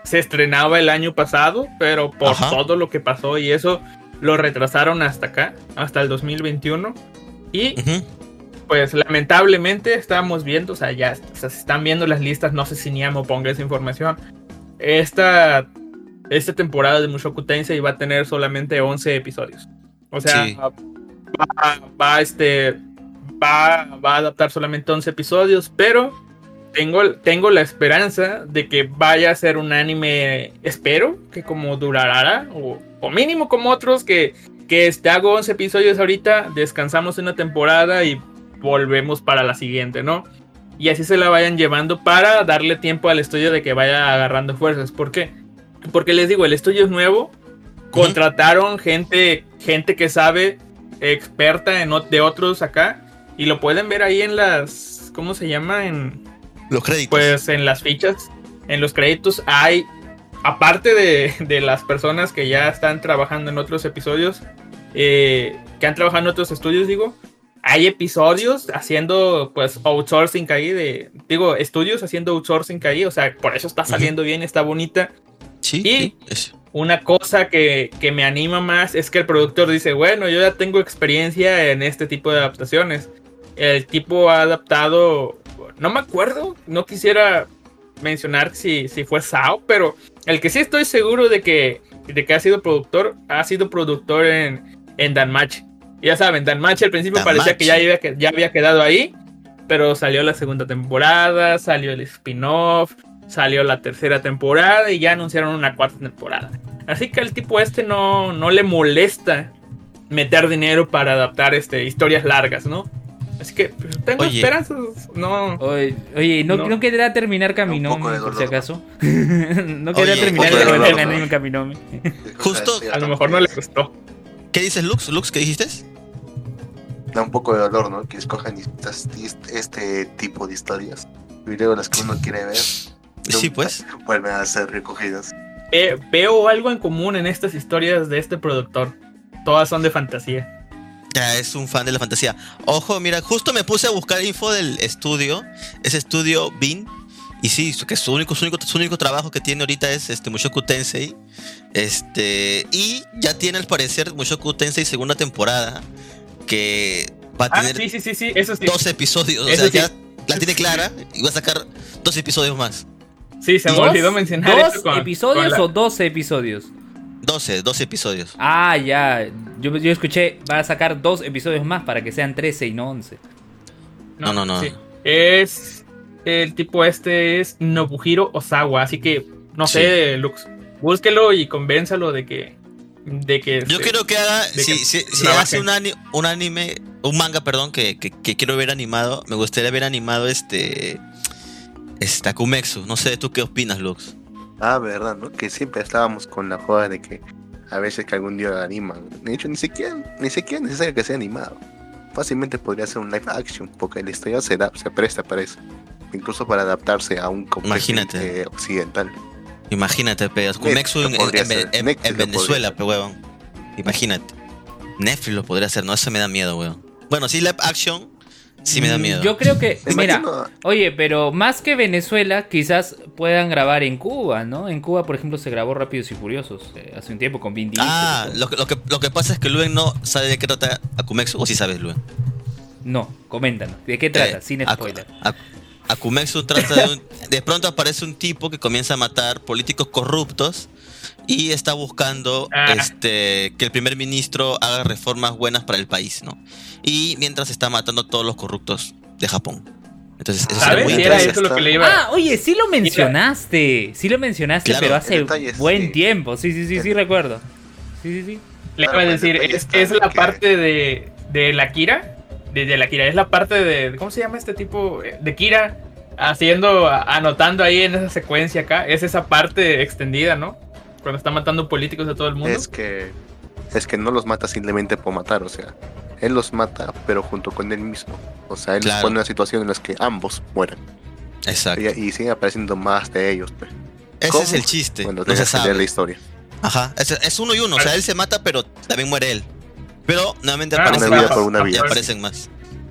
Se estrenaba el año pasado, pero por Ajá. todo lo que pasó y eso lo retrasaron hasta acá, hasta el 2021. Y Ujú. pues lamentablemente estamos viendo, o sea, ya o sea, se están viendo las listas, no sé si Niamo ponga esa información. Esta, esta temporada de Mushoku Tensei va a tener solamente 11 episodios. O sea, Sí. Va, va, este, va, va a adaptar solamente 11 episodios, pero tengo, tengo la esperanza de que vaya a ser un anime, espero, que como durará, o, o mínimo como otros, que, que este, hago 11 episodios ahorita, descansamos una temporada y volvemos para la siguiente, ¿no? y así se la vayan llevando para darle tiempo al estudio de que vaya agarrando fuerzas. ¿Por qué? Porque les digo, el estudio es nuevo, contrataron gente, gente que sabe, experta en, de otros acá, y lo pueden ver ahí en las, ¿cómo se llama? En los créditos. Pues en las fichas, en los créditos hay, aparte de, de las personas que ya están trabajando en otros episodios, eh, que han trabajado en otros estudios, digo, hay episodios haciendo pues outsourcing ahí de digo estudios haciendo outsourcing ahí o sea por eso está saliendo bien está bonita sí y una cosa que, que, me anima más es que el productor dice bueno yo ya tengo experiencia en este tipo de adaptaciones el tipo ha adaptado no me acuerdo no quisiera mencionar si, si fue Sao pero el que sí estoy seguro de que de que ha sido productor ha sido productor en en Danmatch ya saben, Dan Match al principio parecía que ya, había, ya había quedado ahí, pero salió la segunda temporada, salió el spin-off, salió la tercera temporada y ya anunciaron una cuarta temporada. Así que al tipo este no, no le molesta meter dinero para adaptar este, historias largas, ¿no? Así que pues, tengo esperanzas. No. Oye, oye ¿no, no, quedará terminar Kaminomi, por si acaso? no quedará terminar el anime Kaminomi. Justo. A lo mejor no le gustó. ¿Qué dices, Lux? ¿Lux, qué dijiste? da un poco de dolor, ¿no? Que escojan este tipo de historias. Y luego las que uno quiere ver. Sí, pues. Vuelven a ser recogidas. veo algo en común en estas historias de este productor. Todas son de fantasía. Ya, es un fan de la fantasía. Ojo, mira, justo me puse a buscar info del estudio. Ese estudio Bean. Y sí, que su único, su único, su único trabajo que tiene ahorita es este Mushoku Tensei. Este. Y ya tiene al parecer Mushoku Tensei segunda temporada que va a ah, tener dos episodios. o sea, ya la tiene clara y va a sacar dos episodios más. Sí, se me olvidó mencionar ¿Dos episodios o 12 episodios? 12, 12 episodios. Ah, ya. Yo, yo escuché, va a sacar dos episodios más para que sean 13 y no 11. No, no, no. Es. El tipo este es Nobuhiro Osawa, así que no sé, Lux. Búsquelo y convénzalo de que de que yo quiero que haga si, si, hace un, un anime un manga perdón que, que, quiero ver animado me gustaría ver animado este este Akumexu no sé tú qué opinas Lux ah verdad no que siempre estábamos con la joda de que a veces que algún día lo animan. De hecho ni siquiera ni siquiera es necesario que sea animado. Fácilmente podría ser un live action porque la historia se, da, se presta para eso. Incluso para adaptarse a un eh, occidental. Imagínate, pegas. Con en, Venezuela, pe huevón. Imagínate. Netflix lo podría hacer, no, eso me da miedo, weón. Bueno, sí, live action, sí me da miedo. Yo creo que, mira, oye, pero más que Venezuela, quizás puedan grabar en Cuba, ¿no? En Cuba, por ejemplo, se grabó Rápidos y Furiosos eh, hace un tiempo con Vin Diesel. Ah, lo, lo, que, lo que pasa es que Luen no sabe de qué trata Akumexu, o sí sabes, Luen. No, coméntanos. ¿De qué trata? Eh, Sin spoiler. Akumexu trata de un, De pronto aparece un tipo que comienza a matar políticos corruptos y está buscando ah. este, que el primer ministro haga reformas buenas para el país, ¿no? Y mientras está matando a todos los corruptos de Japón. Entonces, eso ¿Sabes? Muy era eso lo que le iba Ah, oye, sí lo mencionaste. Sí lo mencionaste, pero hace buen tiempo. Sí, sí, sí, sí, recuerdo. Sí, sí, sí. Le iba a decir, es, es la parte de, de la Kira de, la Kira. Es la parte de. ¿Cómo se llama este tipo? De Kira haciendo, anotando ahí en esa secuencia acá. Es esa parte extendida, ¿no? Cuando está matando políticos de todo el mundo. Es que. Es que no los mata simplemente por matar, o sea. Él los mata, pero junto con él mismo. O sea, él los pone en una situación en la que ambos mueren. Exacto. Y, y siguen apareciendo más de ellos. Pues. Ese es el chiste. Cuando no se sabe. la historia. Ajá, es, es, uno y uno. O sea, él se mata, pero también muere él. Pero nuevamente ah, aparecen, más, por una y aparecen más.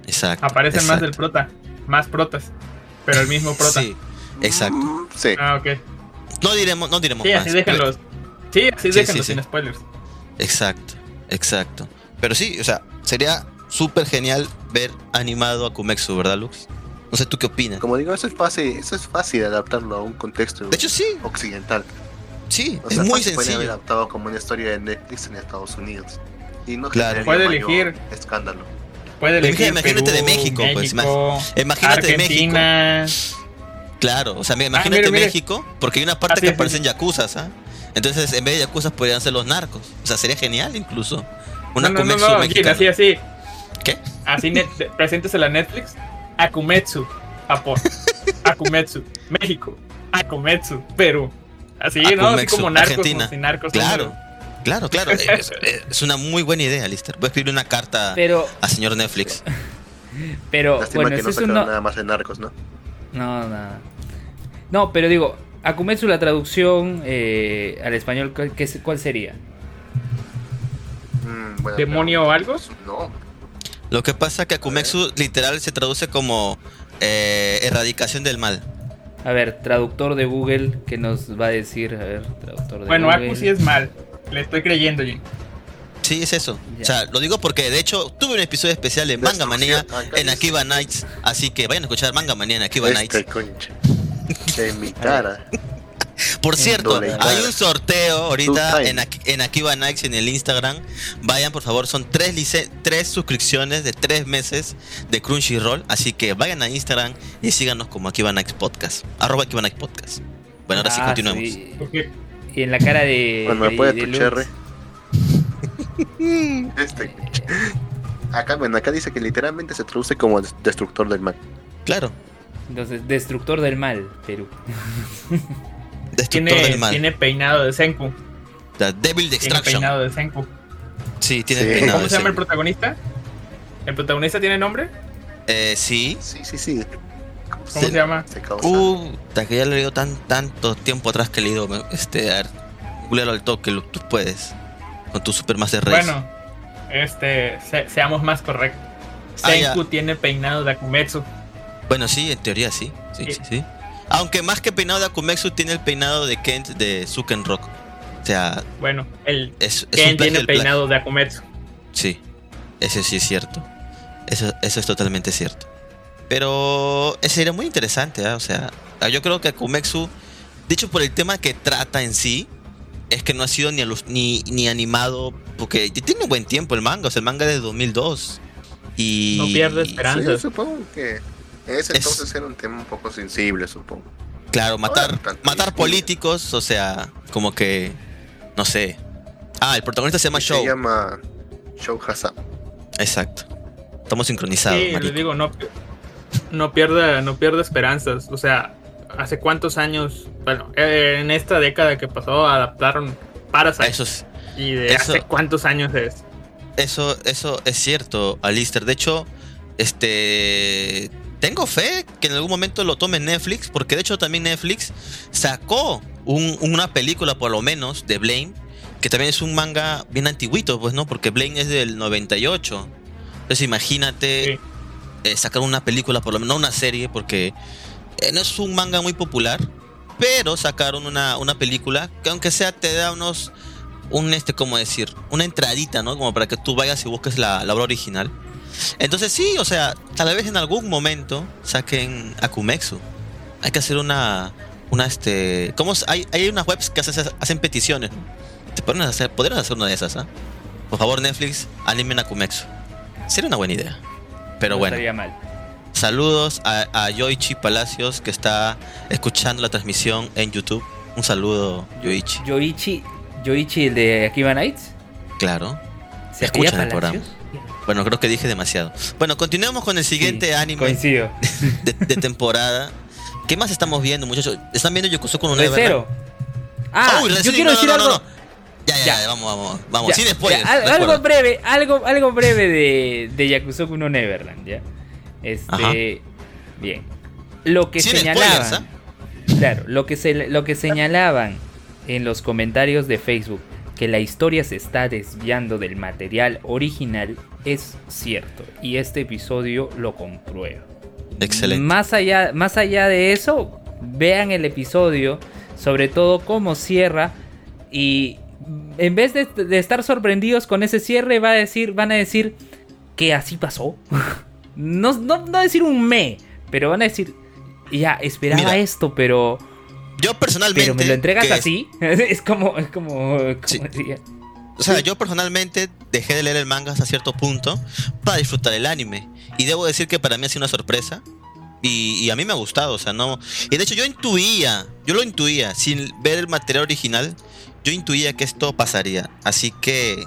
Exacto. Aparecen más del prota. Más protas. Pero el mismo prota. Sí, exacto. Sí. Ah, ok. No diremos, no diremos sí, más. Así déjenlos. Sí, así sí, déjenlos sin spoilers. Exacto, exacto. Pero sí, o sea, sería súper genial ver animado a Kumexu, ¿verdad, Lux? No sé, ¿tú qué opinas? Como digo, eso es fácil, eso es fácil adaptarlo a un contexto de hecho, sí. occidental. Sí, es muy sencillo. Puede haber adaptado como una historia de Netflix en Estados Unidos. Y no claro. puede elegir escándalo. Puede elegir imagínate de México, pues. Imagínate de México. Claro, o sea, ah, imagínate México, porque hay una parte que aparecen yakuzas, ¿ah? Entonces, en vez de yakuzas podrían ser los narcos. O sea, sería genial incluso. Una no, no, no, así, así. ¿Qué? Así, presentes en la Netflix. Akumetsu. Japón. Akumetsu. México. Akumetsu. Perú. Así, ¿no? Así como narcos. Argentina. como narcos Claro, claro, claro. es, es una muy buena idea, Lister. Voy a escribir una carta Pero, a señor Netflix. pero, Lástima bueno, que no es sacaron un no- nada más de narcos, ¿no? No, nada. No, pero digo, Akumetsu la traducción eh, al español, ¿cuál, qué es- cuál sería? Mm, ¿Demonio o algo? No. Lo que pasa que Akumexu literal se traduce como eh, erradicación del mal. A ver, traductor de Google, ¿qué nos va a decir? A ver, traductor de Bueno, Google. Aku sí es mal. Le estoy creyendo, Jin. Sí, es eso. Ya. O sea, lo digo porque de hecho tuve un episodio especial de Manga Manía en Akiba Nights. Así que vayan a escuchar Manga Manía en Akiba Este Nights. concha. En mi cara. Por cierto, hay un sorteo ahorita en, en Akiba Nights en el Instagram. Vayan, por favor, son tres, lice- tres suscripciones de tres meses de Crunchyroll. Así que vayan a Instagram y síganos como Akiba Nights Podcast. Arroba Akiba Nights Podcast. Bueno, ahora sí Ah, continuemos. sí. Y en la cara de. Cuando me de- puede de tu. Este. Acá, bueno, acá dice que literalmente se traduce como des- destructor del mal. Claro, Entonces, destructor del mal, Perú. destructor tiene, del mal. tiene peinado de Senku. The Devil Tiene Destruction. peinado de Senku. Sí, tiene Sí. peinado ¿Cómo de se llama el protagonista? ¿El protagonista tiene nombre? Eh, sí. Sí, sí, sí. ¿Cómo se llama? Se causa. Uh, que ya lo he leído tan, tanto tiempo atrás que he leído. Este, a ver, al toque, lo- tú puedes. Con tu Supermaster Race. Bueno, este, se- seamos más correctos. Ah, ya. Senku tiene peinado de Akumetsu. Bueno, sí, en teoría sí. Sí, Sí. sí, sí. Aunque más que peinado de Akumexu tiene el peinado de Kent de Suken Rock. O sea, Bueno, el es, es Ken un plagio tiene peinado de Akumetsu. Sí, eso sí es cierto. Eso, eso es totalmente cierto. Pero ese sería muy interesante, ¿ah? O sea, yo creo que Akumexu, dicho por el tema que trata en sí, es que no ha sido ni, alus- ni, ni animado, porque tiene un buen tiempo el manga, o sea, el manga es de 2002. Y... No pierde esperanza. Sí, supongo que en ese Es- entonces era un tema un poco sensible, supongo. Claro, matar, Ahora, matar políticos, o sea, como que, no sé. Ah, el protagonista se llama Show. Se llama Show Hassan. Exacto. Estamos sincronizados, Sí, les digo, no, no pierda, no pierda esperanzas. O sea, hace cuántos años, bueno, eh, en esta década que pasó adaptaron Parasite. Eso es, y de eso- hace cuántos años es. Eso, eso es cierto, Alistair. De hecho, este. Tengo fe que en algún momento lo tome Netflix, porque de hecho también Netflix sacó un- una película, por lo menos, de Blame, que también es un manga bien antiguito, pues, ¿no? Porque Blame es del 98. Entonces, imagínate Sí. eh, sacar una película, por lo menos, no una serie, porque no es un manga muy popular, pero sacaron una, una película que, aunque sea, te da unos un este, ¿cómo decir? Una entradita, ¿no? Como para que tú vayas y busques la, la obra original. Entonces sí, o sea, tal vez en algún momento saquen Akumexu. Hay que hacer una, una este, ¿cómo? Hay, hay unas webs que hacen, hacen peticiones. Te podrían hacer, podrían hacer una de esas, ¿ah? Por favor, Netflix, animen Akumexu. Sería una buena idea. Pero no bueno. estaría mal. Saludos a, a Yoichi Palacios que está escuchando la transmisión en YouTube. Un saludo, Yoichi. Yoichi, Yoichi, el de Akiba Nights. Claro. ¿Se Escuchan apellida el programa. Bueno, creo que dije demasiado. Bueno, continuemos con el siguiente Sí, anime Coincido. de, de temporada. ¿Qué más estamos viendo, muchachos? ¿Están viendo Yokosoku no De Neverland? cero. Ah, yo quiero no, decir no, algo. no. Ya, ya, Ya. vamos, vamos, vamos. Ya, sin spoilers. ya, al- de algo breve, algo, algo breve de, de Yakusoku no Neverland, ¿ya? Este. Ajá. Bien. Lo que Sin señalaban. spoilers, Claro, lo que, se, lo que señalaban en los comentarios de Facebook que la historia se está desviando del material original es cierto. Y este episodio lo comprueba. Excelente. Más allá, más allá de eso, vean el episodio, sobre todo cómo cierra y en vez de, de estar sorprendidos con ese cierre, va a decir, van a decir que así pasó. no, no, no decir un me, pero van a decir, ya, esperaba Mira, esto, pero, Yo personalmente. pero me lo entregas que- así. es como, es como, como Sí. decía. O sea, yo personalmente dejé de leer el manga hasta cierto punto para disfrutar el anime. Y debo decir que para mí ha sido una sorpresa. Y, y a mí me ha gustado, o sea, no. Y de hecho, yo intuía, yo lo intuía, sin ver el material original, yo intuía que esto pasaría. Así que.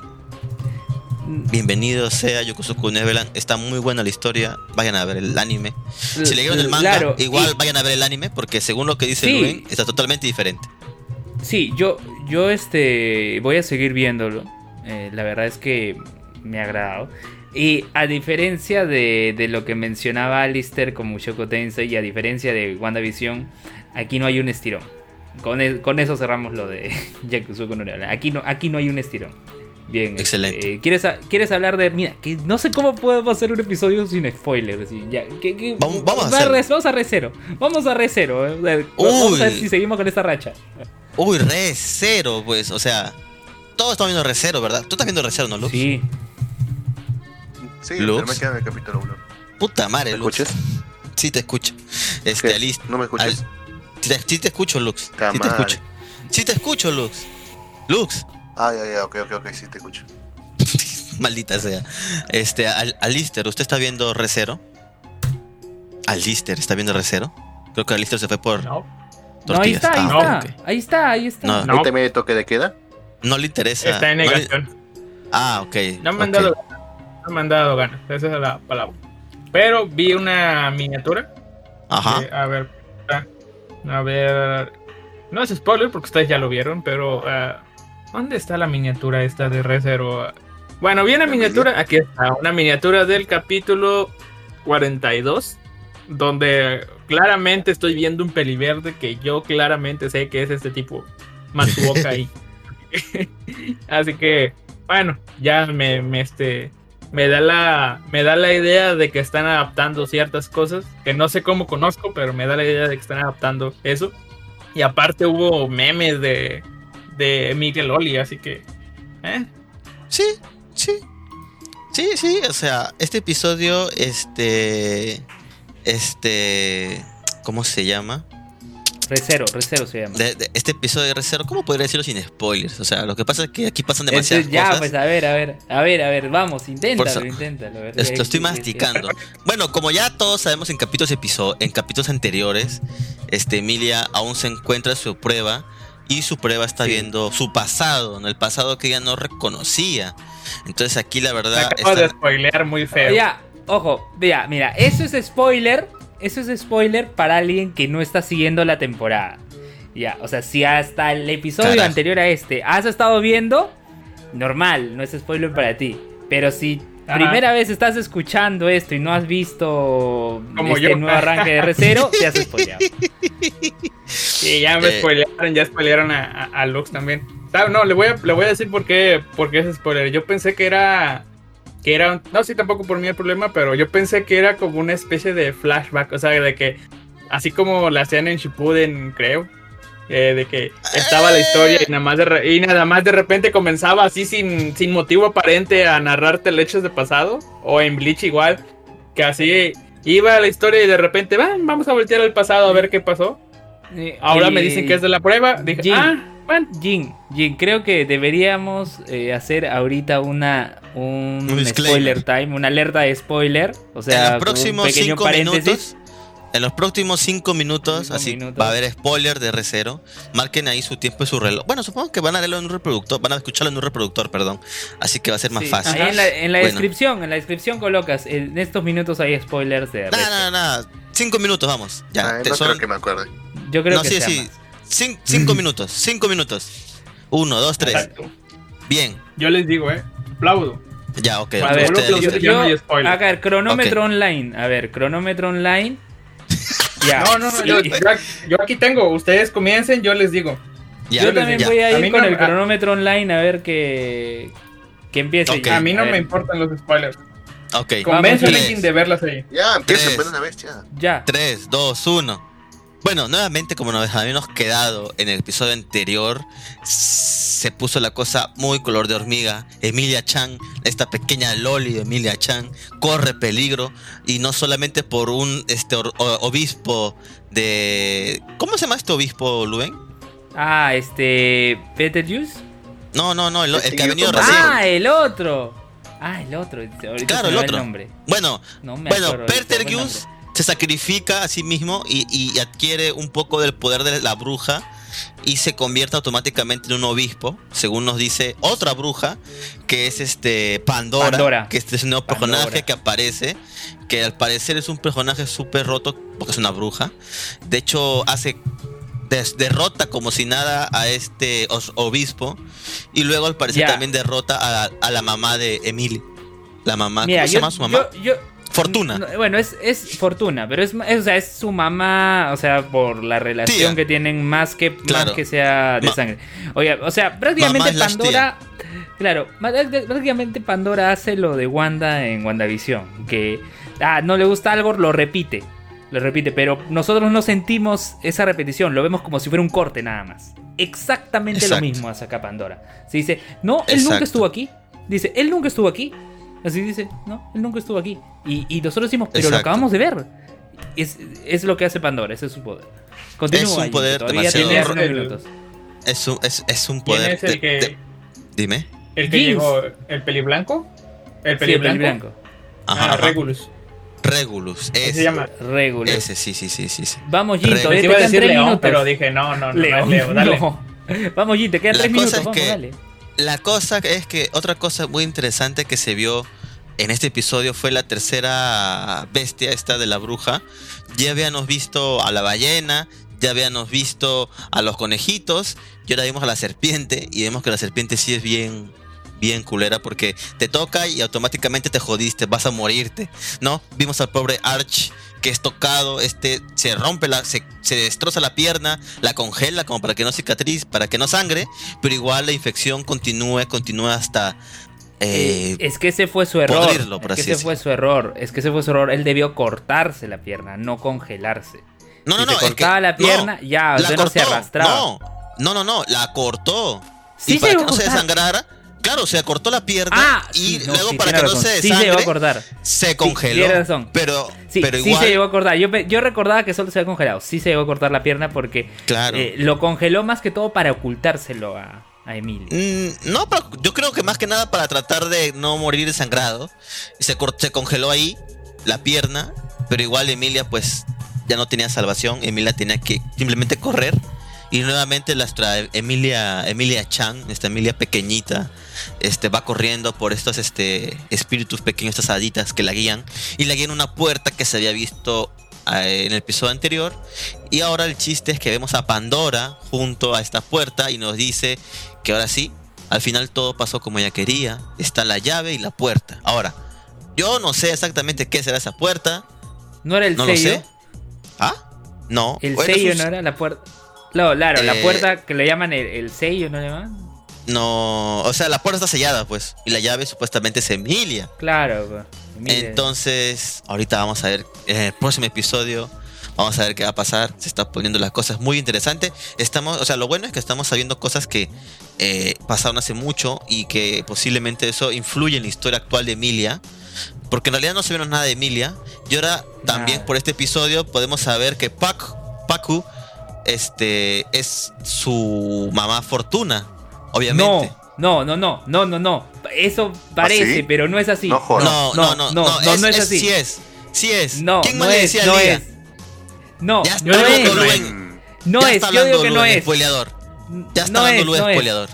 Bienvenido sea Yokosuku Neverland. Está muy buena la historia. Vayan a ver el anime. Si leyeron el manga, Claro, igual y- vayan a ver el anime porque según lo que dice Sí. Luen, está totalmente diferente. Sí, yo, yo este voy a seguir viéndolo. Eh, la verdad es que me ha agradado. Y a diferencia de, de lo que mencionaba Alistair con Mushoku Tensei y a diferencia de WandaVision, aquí no hay un estirón. Con, e- con eso cerramos lo de Neverland. Aquí no, aquí no hay un estirón. Bien. Excelente. eh, ¿quieres, a- ¿Quieres hablar de.? Mira, que no sé cómo podemos hacer un episodio sin spoilers. y ya, que- que- Vamos- vamos a va re- vamos a re cero. Vamos a re cero. eh, Vamos a ver Uy. si seguimos con esta racha. Uy, re cero, pues, o sea, todos estamos viendo re cero, ¿verdad? Tú estás viendo re cero, ¿no, Lux? Sí. Sí, Lux. pero me queda en el capítulo 1. Puta madre, ¿Me Lux. escuchas? Sí, te escucho. Este, ¿Qué? Alice. ¿No me escuchas? Al- Sí te, sí te escucho, Lux. Puta Sí te escucho. Sí te escucho, Lux. Lux. Ah, ya, ya, ok, ok, ok, sí te escucho. Maldita sea. Este, Al- Alister, ¿usted está viendo Recero? Alister, ¿está viendo Recero? Creo que Alister se fue por No. No, ahí tortillas. está, ahí Ah, está. ok, ok. Ahí está, ahí está. No. No. ¿Ahí también hay toque de queda? No le interesa. Está en no le- negación. Ah, ok. No me han ok. dado ganas. No me han dado ganas. Esa es la palabra. Pero vi una miniatura. Ajá. Eh, a ver. ah, A ver. No es spoiler porque ustedes ya lo vieron, pero. ah, ¿Dónde está la miniatura esta de Recero? Bueno, vi una miniatura. Aquí está. Una miniatura del capítulo 42. Donde claramente estoy viendo un peliverde que yo claramente sé que es este tipo. Matsuoka ahí. Así que, bueno, ya me, me, este, me da la me da la idea de que están adaptando ciertas cosas que no sé cómo conozco, pero me da la idea de que están adaptando eso. Y aparte hubo memes de de Miguel Oli, así que ¿eh? Sí, sí. Sí, sí, o sea, este episodio, este. Este. ¿Cómo se llama? Recero, Recero se llama. De- de- este episodio de Recero, ¿cómo podría decirlo sin spoilers? O sea, lo que pasa es que aquí pasan Entonces, demasiadas ya, cosas. pues a ver, a ver, a ver, a ver, vamos, inténtalo, eso- inténtalo. a ver, Esto estoy masticando. Bueno, como ya todos sabemos en capítulos en capítulos anteriores, este Emilia aún se encuentra su prueba y su prueba está Sí. viendo su pasado, ¿no? el pasado que ella no reconocía. Entonces aquí la Me verdad acabo de spoilear muy feo. Ya, ojo, ya, mira, eso es spoiler, eso es spoiler para alguien que no está siguiendo la temporada. Ya, o sea, si hasta el episodio Carajo. anterior a este has estado viendo, normal, no es spoiler para ti. Pero si Ajá. primera vez estás escuchando esto y no has visto Como este yo. nuevo arranque de Recero, te has spoileado. Sí, ya me Eh. spoilearon, ya spoilearon a, a, a Lux también. No, le voy a, le voy a decir por qué, por qué es spoiler. Yo pensé que era. Que era. No, sí, tampoco por mí el problema, pero yo pensé que era como una especie de flashback. O sea, de que. Así como la hacían en Shippuden, creo. Eh, de que estaba la historia y nada más de, re- y nada más de repente comenzaba así sin, sin motivo aparente a narrarte hechos de pasado. O en Bleach igual. Que así iba la historia y de repente, "Van, vamos a voltear al pasado a ver qué pasó. Ahora me dicen que es de la prueba. Dije, Jin. ah, bueno. Jin, Jin, creo que deberíamos eh, hacer ahorita una un, Un spoiler time, una alerta de spoiler. O sea, en los un próximos pequeño cinco paréntesis. minutos. En los próximos cinco minutos, Cinco así minutos. va a haber spoiler de Recero. Marquen ahí su tiempo y su reloj. Bueno, supongo que van a leerlo en un reproductor, van a escucharlo en un reproductor, perdón. Así que va a ser más Sí, fácil. ahí en la, en la Bueno. descripción, en la descripción colocas, en estos minutos hay spoilers de Nada, Red nada, nada. Cinco minutos, vamos. Ya, Ah, te- no son- creo que me acuerde. Yo creo no, que sí, sea sí. más. Cin- cinco minutos, cinco minutos. Uno, dos, tres. Exacto. Bien. Yo les digo, eh. Aplaudo. Ya, ok. A ver, yo, yo- spoiler. a ver, cronómetro online. A ver, cronómetro online. Ya. No, no, no. Yo, yo- yo aquí tengo. Ustedes comiencen, yo les digo. Ya, Yo también ya. voy a A ir mí con no- el a- cronómetro online a ver que que empiece. Ok. ya. A mí no ver, me importan los spoilers. Ok. Convence a de verlas ahí. Ya, empieza Tres. pues una vez, ya. Ya. 3, 2, 1. Bueno, nuevamente, como nos habíamos quedado en el episodio anterior, se puso la cosa muy color de hormiga. Emilia Chan, esta pequeña Loli de Emilia Chan, corre peligro. Y no solamente por un este, or- o- obispo de. ¿Cómo se llama este obispo, Luen? Ah, este. Peter Juice. No, no, no, el, el que ha venido con recién. Ah, el otro. Ah, el otro. Ahorita Claro, el otro. nombre. Bueno, No me bueno, se sacrifica a sí mismo y, y adquiere un poco del poder de la bruja y se convierte automáticamente en un obispo, según nos dice otra bruja, que es este Pandora, Pandora. que este es un nuevo Pandora. personaje que aparece, que al parecer es un personaje súper roto porque es una bruja. De hecho, hace des- derrota como si nada a este obispo y luego al parecer también derrota a, a la mamá de Emily. La mamá, Mira, ¿cómo se llama su mamá? yo- yo- Fortuna. no, bueno, es, es Fortuna, pero es, o sea, es su mamá, o sea, por la relación Tía. que tienen más que, más que sea de Ma- sangre. Oye, o sea, prácticamente Mamá Pandora, claro, ma- prácticamente Pandora hace lo de Wanda en WandaVision, que ah, no le gusta algo, lo repite. Lo repite, pero nosotros no sentimos esa repetición, lo vemos como si fuera un corte nada más. Exactamente Exacto. lo mismo hace acá Pandora. Se dice, no, él nunca estuvo aquí. Dice, él nunca estuvo aquí. Así dice, no, él nunca estuvo aquí. Y, y nosotros decimos, pero lo acabamos de ver. Es, es lo que hace Pandora, ese es su poder. Continúa. Es un poder todavía demasiado-. Es un, es, es un ¿Quién poder. es el de- que, de- dime. el que Jinx. llegó? ¿El peliblanco? ¿El Sí, el peliblanco? blanco. Ajá, Ah, ajá. Regulus. Regulus. Ese, se llama. Regular. ese, sí, sí, sí, sí. sí. Vamos, Jin, todavía Te iba a quedan decir León, minutos. pero dije, no, no, no, León, no, es Leo, dale. no. Vamos, Jin, te quedan La tres cosa minutos. es Vamos, que- dale. La cosa es que otra cosa muy interesante que se vio en este episodio fue la tercera bestia esta de la bruja. Ya habíamos visto a la ballena, ya habíamos visto a los conejitos y ahora vimos a la serpiente y vemos que la serpiente sí es bien bien culera porque te toca y automáticamente te jodiste, vas a morirte, ¿no? Vimos al pobre Arch que es tocado, este se rompe la se, se destroza la pierna, la congela como para que no cicatriz, para que no sangre, pero igual la infección continúa, continúa hasta eh, es que ese fue su error. podrirlo, es que ese fue su error. Es que ese fue su error. Él debió cortarse la pierna, no congelarse. no, no, si no, es que- la no, pierna, ya, la usted no se cortó, arrastraba. No, no, no, no, la cortó. Sí y para que no se desangrara, claro, se cortó la pierna Ah, y sí, no, luego sí, para que no se Sí se llegó a desangre, cortar. se congeló. tiene razón. Pero, Sí, pero sí igual, se llegó a cortar. Yo, recordaba que solo se había congelado. Sí se llegó a cortar la pierna porque claro. eh, lo congeló más que todo para ocultárselo a, a Emilio. Mm, no, pero yo creo que más que nada para tratar de no morir desangrado. Se, se congeló ahí la pierna, pero igual Emilia pues ya no tenía salvación. Emilia tenía que simplemente correr. Y nuevamente nuestra Emilia, Emilia Chan, esta Emilia pequeñita, este, va corriendo por estos este, espíritus pequeños, estas haditas que la guían. Y la guían una puerta que se había visto eh, en el episodio anterior. Y ahora el chiste es que vemos a Pandora junto a esta puerta y nos dice que ahora sí, al final todo pasó como ella quería. Está la llave y la puerta. Ahora, yo no sé exactamente qué será esa puerta. ¿No era el No lo sello? sé. ¿Ah? No. El Bueno, sello no era la puerta. No, claro, la Eh, puerta que le llaman el, el sello, ¿no le llaman? No, o sea, la puerta está sellada, pues. Y la llave supuestamente es Emilia. Claro, pues, Emilia. Entonces, ahorita vamos a ver, en el próximo episodio, vamos a ver qué va a pasar. Se está poniendo las cosas muy interesantes. Estamos, o sea, lo bueno es que estamos sabiendo cosas que eh, pasaron hace mucho y que posiblemente eso influye en la historia actual de Emilia. Porque en realidad no sabemos nada de Emilia. Y ahora también Nada. por este episodio podemos saber que Pac, Pacu este, es su mamá Fortuna, obviamente. No, no, no, no, no, no, no. Eso parece, ¿Ah, sí? pero no es así. No. No, no, no, no, no, no, es, no es es- así. Sí es, sí es. No, ¿Quién no más le es, decía no es. No, Ya está, no es. no, no, Ya es, está yo digo hablando que no es. spoileador. Ya está No hablando es, Lu de no es. spoileador.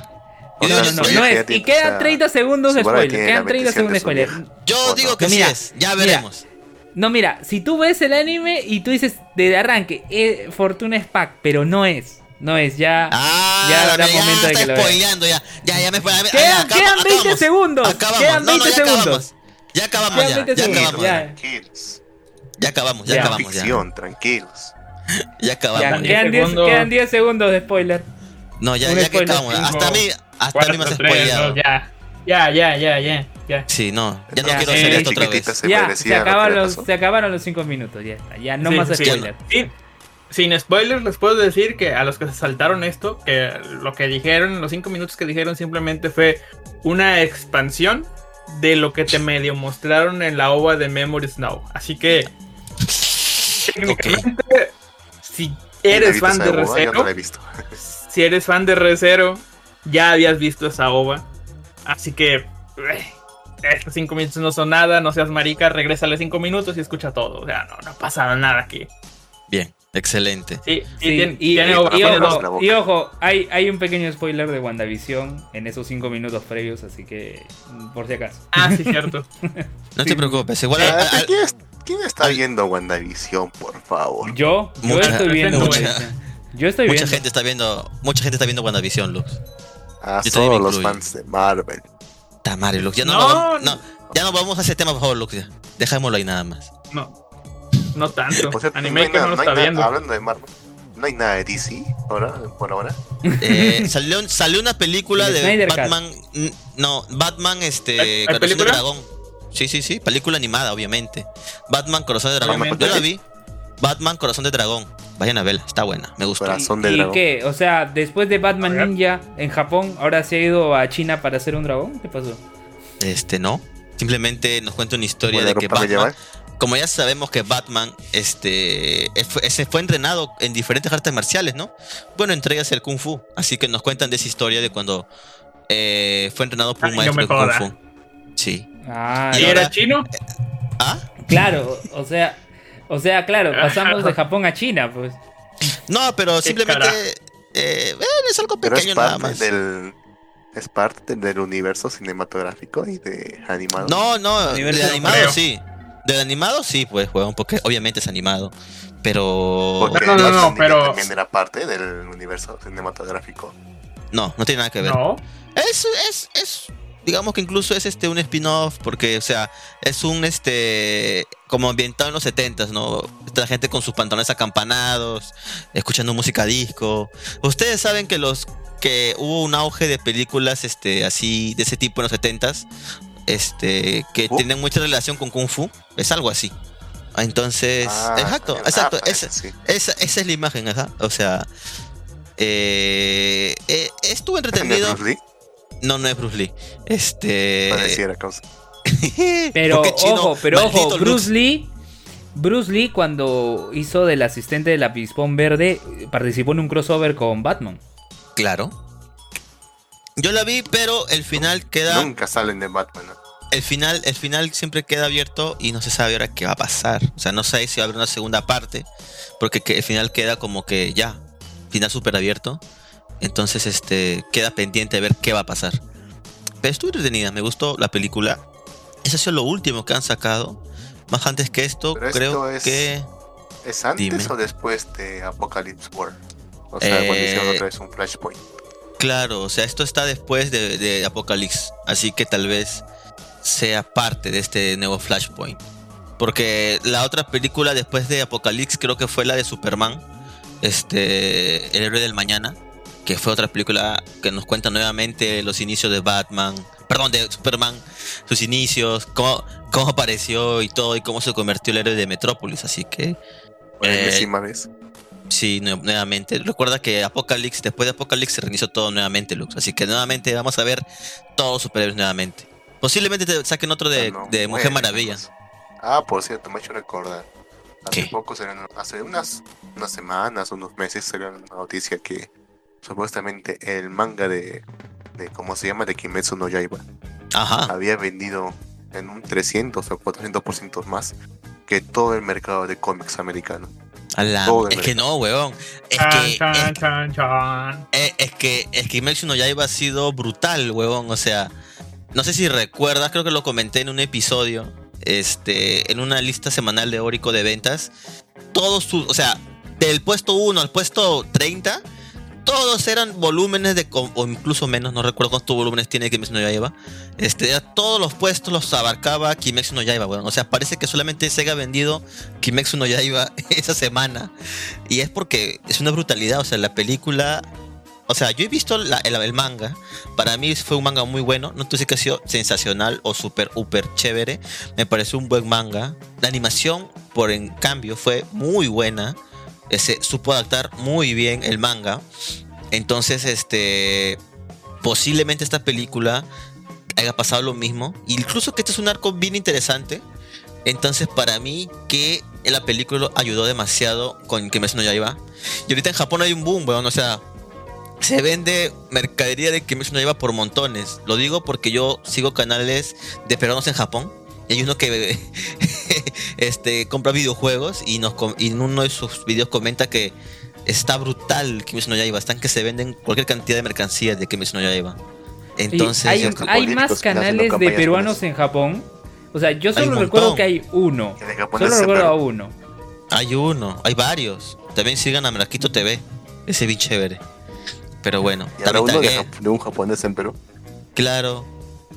No, no, no, no es. Y quedan esa- 30 segundos de spoiler. Quedan la 30 segundos de spoiler. Yo ¿O digo que sí es. Ya veremos. No, mira, si tú ves el anime y tú dices de arranque, eh, Fortuna es Pac, pero no es. No es, ya. Ah, ya habrá ya momento de está que lo veas. spoileando ya. Ya, ya me ya, ya, Quedan, acaba- quedan 20 acabamos. segundos. Acabamos. Quedan No, no, 20 ya segundos. acabamos. Ya acabamos Quedan ya. 20 acabamos. ya. Tranquilos. Ya acabamos, ya Ya. acabamos ya. Ficción, tranquilos. Ya acabamos. Quedan ya. diez quedan 10 segundos. quedan 10 segundos de spoiler. No, ya, ya que acabamos. Hasta a mí, hasta a mí me has tres, spoileado. ya. Ya, ya, ya, ya, ya. Sí, no, ya no Ya, quiero eh, hacer esto otra vez. se ya, se, le los, se acabaron los 5 minutos, ya está. Ya no Sí, más sí, spoiler. Sí, sin spoilers les puedo decir que a los que se saltaron esto, que lo que dijeron, los cinco minutos que dijeron simplemente fue una expansión de lo que te medio mostraron en la ova de Memories Now. Así que, técnicamente, si eres fan de Recero, si eres fan de Recero, ya habías visto esa ova. Así que, eh, estos cinco minutos no son nada, no seas marica, regrésale cinco minutos y escucha todo. O sea, no, no pasa nada aquí. Bien, excelente. Sí, sí, Sí, tiene- y, tiene- y- ojo, y tiene ojo, la boca. y ojo, hay, hay un pequeño spoiler de WandaVision en esos cinco minutos previos, así que mm, por si acaso. Ah, sí, cierto. No Sí. te preocupes, igual al- al- ¿Quién, es- quién está viendo WandaVision, por favor? Yo, yo Mucha- estoy viendo mucha- WandaVision. Yo estoy mucha viendo. gente está viendo, mucha gente está viendo WandaVision, Lux. Ah, Yo solo los fans de Marvel. Tamare, Lux. Ya no, No, vamos- no, ya no vamos a ese tema, por favor, Lux. ya. Dejémoslo ahí nada más. No, no tanto. Por cierto, Anime hay que nada- no lo no hay está nada- viendo. Hablando de Marvel, no hay nada de DC ahora, por ahora. Eh, salió, salió una película El de Snyder. Batman. No, Batman, ¿Hay- este. hay Corazón de película? Dragón. Sí, sí, sí. Película animada, obviamente. Batman, Corazón de Dragón. Obviamente. Yo la vi. Batman, Corazón de Dragón. Vayan a verla, está buena, me gustó. Corazón ¿Y, de y dragón. qué? O sea, después de Batman. Ninja en Japón, ahora se ha ido a China para hacer un dragón. ¿Qué pasó? Este, no. Simplemente nos cuenta una historia de que Batman. Como ya sabemos que Batman este, eh, fue, se fue entrenado en diferentes artes marciales, ¿no? Bueno, entre ellas el Kung Fu. Así que nos cuentan de esa historia de cuando eh, fue entrenado por un Ay, no maestro de Kung. Fu. Sí. Ah, Y ¿Y ahora- era chino? ¿Ah? claro, o sea, o sea, claro, pasamos de Japón a China, pues. No, pero simplemente eh, bueno, es algo Pero pequeño es nada más. del. Es parte del universo cinematográfico y de animado. No, no, del animado creo. sí. Del animado sí, pues, juego, porque obviamente es animado. Pero No, no, no, pero- también era parte del universo cinematográfico. no, no tiene nada que ver. No. Es, es, es, digamos que incluso es este un spin-off, porque, o sea, es un este como ambientado en los 70s, ¿no? Esta gente con sus pantalones acampanados, escuchando música disco. Ustedes saben que los que hubo un auge de películas este así de ese tipo en los 70s, este que Uh. tienen mucha relación con Kung Fu, es algo así. Entonces, Ah, exacto, exacto, esa, sí. esa, esa es la imagen, ajá. O sea, eh, eh, estuvo ¿No es entretenido. Bruce Lee? No, no es Bruce Lee. Este. Pareciera, causa. Pero ¿Por qué chino? ojo, pero ojo. Bruce Lee, Bruce Lee cuando hizo del asistente del avispón verde participó en un crossover con Batman. Claro. Yo la vi, pero el final queda. Nunca salen de Batman. ¿no? El final, el final siempre queda abierto y no se sabe ahora qué va a pasar. O sea, no sé si va a haber una segunda parte. Porque que el final queda como que ya. Final súper abierto. Entonces, este. Queda pendiente de ver qué va a pasar. Pero estuvo entretenida, me gustó la película. Eso ha sido lo último que han sacado. Más antes que esto, Pero creo esto es- que. ¿Es antes Dime. o después de Apocalypse War? O sea, cuando Eh, hicieron otra vez un Flashpoint. Claro, o sea, esto está después de, de Apocalypse, así que tal vez sea parte de este nuevo Flashpoint. Porque la otra película después de Apocalypse creo que fue la de Superman, este, El héroe del mañana, que fue otra película que nos cuenta nuevamente los inicios de Batman, perdón, de Superman, sus inicios, cómo, cómo apareció y todo, y cómo se convirtió el héroe de Metrópolis, así que Por eh, vez. Sí, nue- nuevamente. Recuerda que Apocalypse, después de Apocalypse se reinició todo nuevamente, Lux. Así que nuevamente vamos a ver todos los superhéroes nuevamente. Posiblemente te saquen otro de, Ah, no, de Mujer bueno, Maravilla. pues. Ah, por cierto, me ha hecho recordar. Hace ¿Qué? poco, salió- hace unas, unas semanas, unos meses, salió una noticia que supuestamente el manga de, de ¿cómo se llama? De Kimetsu no Yaiba Ajá. había vendido en un 300 o 400% más que todo el mercado de cómics americano. La- es que no, weón. Es Chan, que, chan, es, chan, chan. es- es que, es que Kimetsu no Yaiba ha sido brutal, weón. O sea, no sé si recuerdas, creo que lo comenté en un episodio, este, en una lista semanal de Orico de ventas. Todos sus, o sea, del puesto 1 al puesto 30, todos eran volúmenes de, o incluso menos, no recuerdo cuántos volúmenes tiene Kimetsu no Yaiba. Este, todos los puestos los abarcaba Kimetsu no Yaiba, weón. O sea, parece que solamente se ha vendido Kimetsu Yaiba esa semana. Y es porque es una brutalidad, o sea, la película... O sea, yo he visto el, manga. Para mí fue un manga muy bueno. No sé que ha sido sensacional o súper, súper chévere. Me pareció un buen manga. La animación, por en cambio, fue muy buena. Ese, supo adaptar muy bien el manga. Entonces, este... Posiblemente esta película haya pasado lo mismo. Incluso que este es un arco bien interesante. Entonces, para mí, que la película ayudó demasiado con Kimetsu no Yaiba. Y ahorita en Japón hay un boom, weón. O sea, se vende mercadería de Kimetsu no Yaiba por montones. Lo digo porque yo sigo canales de peruanos en Japón. Y hay uno que este, compra videojuegos y, nos, com- y en uno de sus videos comenta que está brutal Kimetsu no Yaiba. Están que se venden cualquier cantidad de mercancías de Kimetsu no Yaiba. Entonces, hay, más canales de peruanos en Japón. O sea, yo Hay solo recuerdo que hay uno. Solo recuerdo a uno. hay uno, hay varios. También sigan a Maraquito TV. Ese bien chévere. Pero bueno, Y uno de, un japonés en Perú. Claro.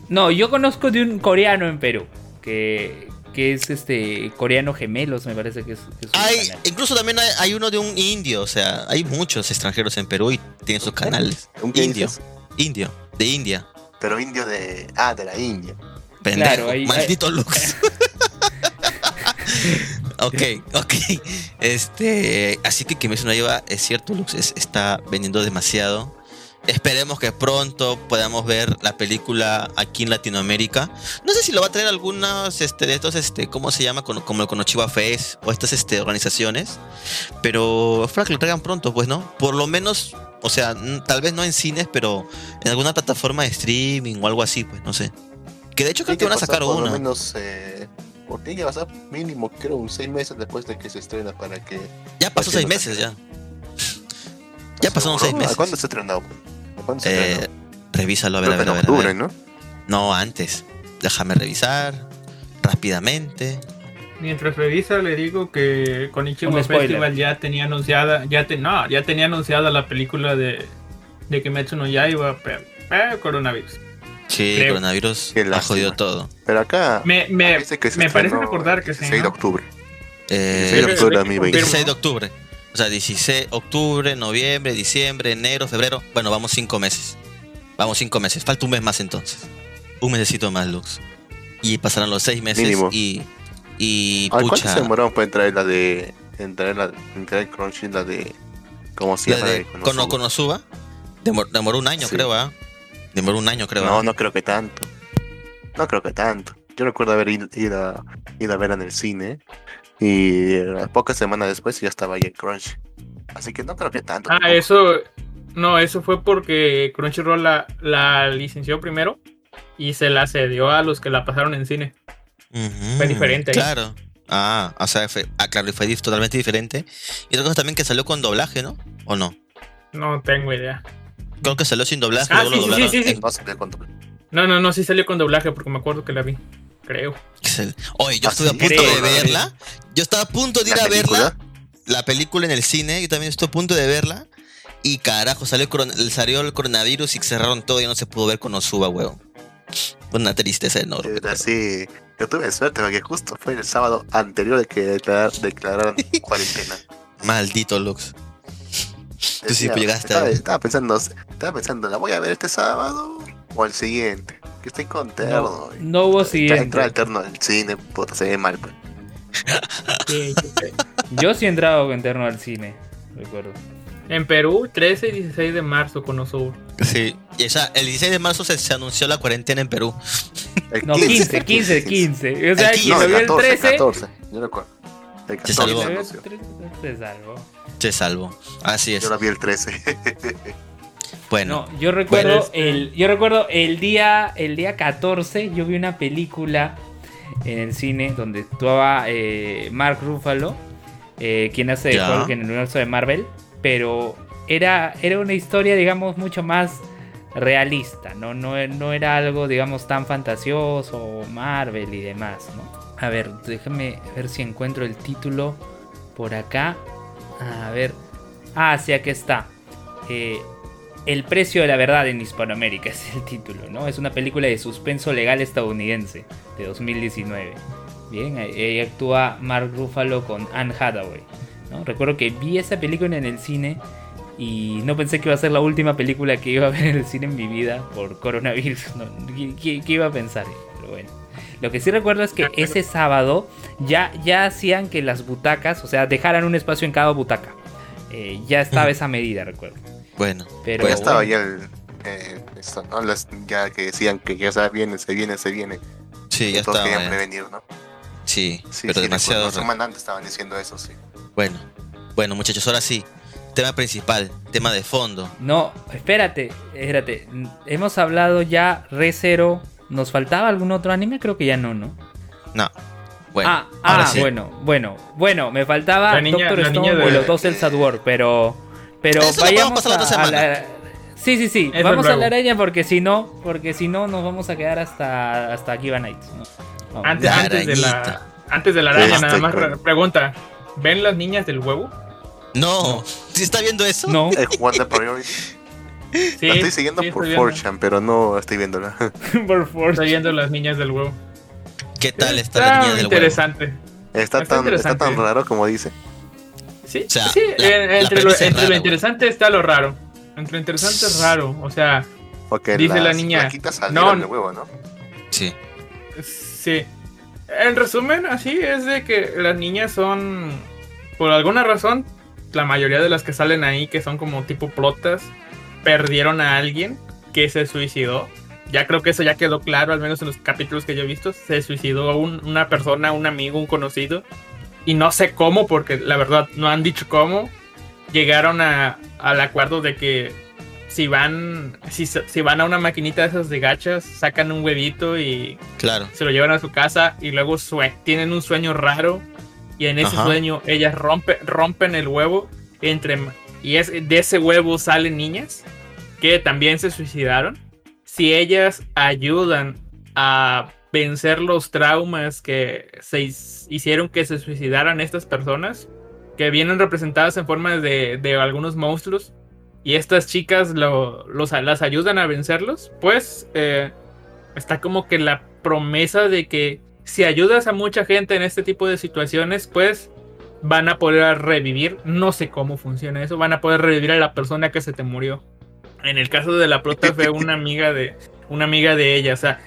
No, yo conozco de un coreano en Perú. Que, que es este coreano gemelos, me parece que es. que es un Hay, canal. incluso también hay, hay uno de un indio, o sea, hay muchos extranjeros en Perú y tienen sus canales. ¿Un Indio, dices? indio, de India. Pero indio de. Ah, de la India. Pendejo, Claro, hay- maldito Lux. ok, ok. Este, así que Kimetsu no lleva, es cierto, Lux es- está vendiendo demasiado. Esperemos que pronto podamos ver la película aquí en Latinoamérica. No sé si lo va a traer algunos este, de estos, este, ¿cómo se llama? Como, como el Konochiba Fest o estas este, organizaciones. Pero espero que lo traigan pronto, pues, ¿no? Por lo menos, o sea, tal vez no en cines, pero en alguna plataforma de streaming o algo así, pues, no sé. Que de hecho creo que van a sacar Por lo una. menos. Eh, por tiene que pasar mínimo, creo, un seis meses después de que se estrena para que. Ya pasó seis meses ya. Ya pasaron seis meses. ¿A cuándo se estrenó? ¿A cuándo se Eh, estrenó? revísalo, a ver, a ver, a ver, a octubre, ver. ¿no? No, antes. Déjame revisar rápidamente. Mientras revisa, le digo que Konichiwa spoiler. Festival ya tenía anunciada, ya te, no, ya tenía anunciada la película de, de Kimetsu no Yaiba, pero eh, coronavirus. Sí, Creo. coronavirus Qué ha lástima. jodido todo. Pero acá. Me, me, dice que se me parece recordar que el sí. 16 de ¿no? octubre. Eh, 16 de octubre de que 2020. 16 de octubre. O sea, 16 de octubre, noviembre, diciembre, enero, febrero. Bueno, vamos cinco meses. Vamos cinco meses. Falta un mes más entonces. Un mesecito más, Lux. Y pasarán los seis meses Mínimo. y. Y Ay, ¿Cuánto pucha. se demoraron para entrar la de. Entrar la. Entrar Crunchy, la de. ¿Cómo se La llama? de de Kono- Konosuba? Konosuba. Demor- demoró un año, Sí. creo, ¿ah? Demoró un año, creo. No, ¿ah? no creo que tanto. No creo que tanto. Yo recuerdo haber ido, ido a, ido a verla en el cine. Y eh, pocas semanas después ya estaba ahí en Crunch. Así que no creo que tanto. Ah, tampoco. eso, no, eso fue porque Crunchyroll la, la licenció primero y se la cedió a los que la pasaron en cine. Fue diferente ahí. Claro. Ah, o sea, fue, ah, claro, y fue totalmente diferente. Y otra cosa también que salió con doblaje, ¿no? ¿O no? No tengo idea. Creo que salió sin doblaje. Ah, luego sí, lo sí, doblaron. sí, sí, sí. No. No, no, no, sí salió con doblaje porque me acuerdo que la vi. Creo. Oye, yo Ah, estuve a sí, punto creo, de verla. Yo estaba a punto de ir ¿La a verla. La película en el cine. Yo también estuve a punto de verla. Y carajo, salió el, coron- salió el coronavirus y cerraron todo y no se pudo ver con Osuba, huevón. Fue una tristeza enorme. Era así. Yo tuve suerte porque justo fue el sábado anterior de que declarar, declararan cuarentena. Maldito Lux. Tú sí Decía, llegaste estaba, a- estaba pensando, estaba pensando, ¿la voy a ver este sábado o el siguiente? Que estoy con terno. No, no hubo Entra- siguiente. Entrar al terno del cine, puta, se ve mal. pues. Yo sí he entrado con interno al cine, recuerdo. En Perú, 13 y 16 de marzo con Osuba. Sí. Y esa, el 16 de marzo se, se anunció la cuarentena en Perú. El No, 15, 15, 15. O sea, El quien No, lo el vio el 14, 13. 14, yo recuerdo. El 14 salvó. se. 13, se salvó. Se salvó. Así es. Yo la vi el 13. Bueno. No, yo recuerdo Bueno, este- el yo recuerdo el día el día 14 yo vi una película en el cine donde actuaba eh, Mark Ruffalo, eh, quien hace de. Hulk en el universo de Marvel, pero era era una historia digamos mucho más realista, no no, no era algo digamos tan fantasioso Marvel y demás, ¿no? A ver, déjame ver si encuentro el título por acá. A ver. Ah, sí, aquí está. Eh, el precio de la verdad en Hispanoamérica es el título, ¿no? Es una película de suspenso legal estadounidense de 2019. Bien, ahí actúa Mark Ruffalo con Anne Hathaway. ¿no? Recuerdo que vi esa película en el cine y no pensé que iba a ser la última película que iba a ver en el cine en mi vida por coronavirus. ¿no? ¿Qué, qué- qué iba a pensar? Pero bueno. Lo que sí recuerdo es que ese sábado ya, ya hacían que las butacas, o sea, dejaran un espacio en cada butaca. Eh, ya estaba esa medida, recuerdo. Bueno. Pero Pues ya estaba bueno. ya el. Eh, esto, ¿no? Las- ya que decían que ya se viene, se viene, se viene. Sí, ya todos estaba. querían ya. prevenir, ¿no? Sí, Sí, pero sí, demasiado. recuerdo. Una semana antes estaban diciendo eso, sí. Bueno, bueno muchachos, ahora sí. Tema principal, tema de fondo. No, espérate, espérate. Hemos hablado ya Re Zero. ¿Nos faltaba algún otro anime? Creo que ya no, ¿no? No. Bueno, ah, ahora ah, sí. bueno, bueno, bueno, me faltaba La niña- Doctor la Stone niña de- o los dos El War, pero pero Eso vayamos a, a la Sí, sí, sí, Eso vamos a luego. la araña porque si no, porque si no nos vamos a quedar hasta hasta Kiva Nights. ¿no? Antes, antes de la antes de la araña, nada más pregunta. ¿Ven las niñas del huevo? No, ¿sí está viendo eso? No, Wanda Priority. Sí. la estoy siguiendo sí, por estoy viendo. 4chan, pero no estoy viéndola. por. Estoy viendo las niñas del huevo. ¿Qué tal está, la niña del huevo? interesante. Está, Está tan, está interesante. tan raro como dice. Sí, O sea, sí, la- eh, la entre, lo, entre rara, lo güey. interesante está lo raro. Entre lo interesante es raro. O sea, Porque Dice la niña, flaquitas salieron no, de huevo, ¿no? Sí. sí. En resumen, así es de que las niñas son, por alguna razón, la mayoría de las que salen ahí, que son como tipo plotas, perdieron a alguien que se suicidó. Ya creo que eso ya quedó claro, al menos en los capítulos que yo he visto. Se suicidó un- una persona, un amigo, un conocido. Y no sé cómo, porque la verdad no han dicho cómo. Llegaron a- al acuerdo de que si van, si, si van a una maquinita de esas de gachas, sacan un huevito y Claro. se lo llevan a su casa y luego sue- tienen un sueño raro y en ese Ajá. sueño ellas rompe, rompen el huevo entre y es de ese huevo salen niñas que también se suicidaron. Si ellas ayudan a vencer los traumas que se hicieron que se suicidaran estas personas, que vienen representadas en forma de, de algunos monstruos, y estas chicas lo- los, las ayudan a vencerlos, pues eh, está como que la promesa de que si ayudas a mucha gente en este tipo de situaciones, pues van a poder revivir, no sé cómo funciona eso, van a poder revivir a la persona que se te murió. En el caso de la prota fue una amiga de una amiga de ella, o sea,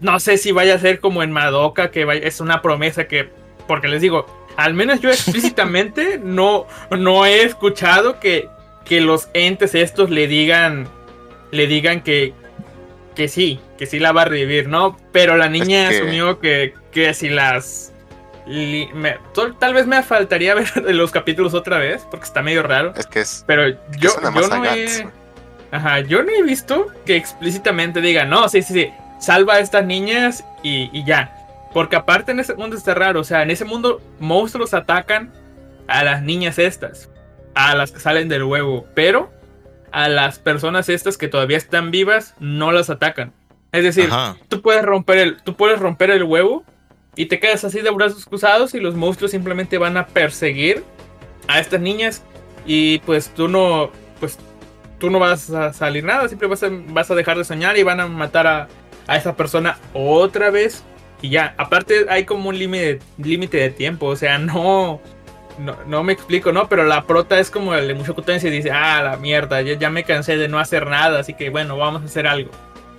no sé si vaya a ser como en Madoka que vaya- es una promesa que porque les digo, al menos yo explícitamente no no he escuchado que que los entes estos le digan le digan que que sí, que sí la va a revivir, ¿no? Pero la niña que- asumió que, que si las... li- me- tal tal vez me faltaría ver los capítulos otra vez, porque está medio raro. Es que es. Pero yo, yo no he... Ajá, yo no he visto que explícitamente digan, no, sí, sí, sí, salva a estas niñas y, y ya. Porque aparte en ese mundo está raro, o sea, en ese mundo monstruos atacan a las niñas estas, a las que salen del huevo, pero a las personas estas que todavía están vivas no las atacan. Es decir, Ajá. tú puedes romper el, tú puedes romper el huevo y te quedas así de brazos cruzados y los monstruos simplemente van a perseguir a estas niñas y pues tú no, pues tú no vas a salir nada, siempre vas a, vas a dejar de soñar y van a matar a, a esa persona otra vez y ya. Aparte hay como un límite límite de tiempo, o sea, no, no, no me explico, ¿no? Pero la prota es como el de Mushoku Tensei y dice, ah, la mierda, ya, ya me cansé de no hacer nada, así que bueno, vamos a hacer algo.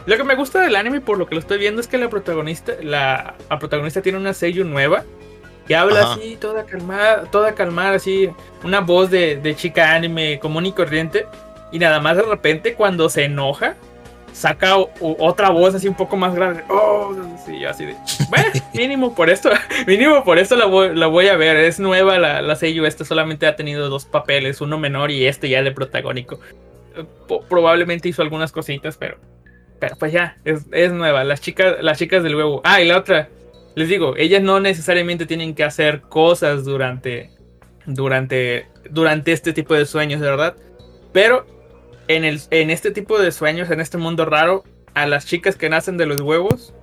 Lo que me gusta del anime, por lo que lo estoy viendo, es que la protagonista, la, la protagonista tiene una sello nueva. Y habla Ajá. así, toda calmada, toda calmada, así, una voz de, de chica anime común y corriente. Y nada más de repente, cuando se enoja, saca o- otra voz así un poco más grande. Oh, sí, yo así de. Bueno, mínimo por esto, mínimo por esto la voy, la voy a ver. Es nueva la, la sello, esta solamente ha tenido dos papeles, uno menor y este ya de protagónico. Eh, probablemente hizo algunas cositas, pero. Pero pues ya, es, es nueva. Las chicas, las chicas del huevo. Ah, y la otra. Les digo, ellas no necesariamente tienen que hacer cosas durante. Durante. Durante este tipo de sueños, de verdad. Pero en, el, en este tipo de sueños, en este mundo raro, a las chicas que nacen de los huevos,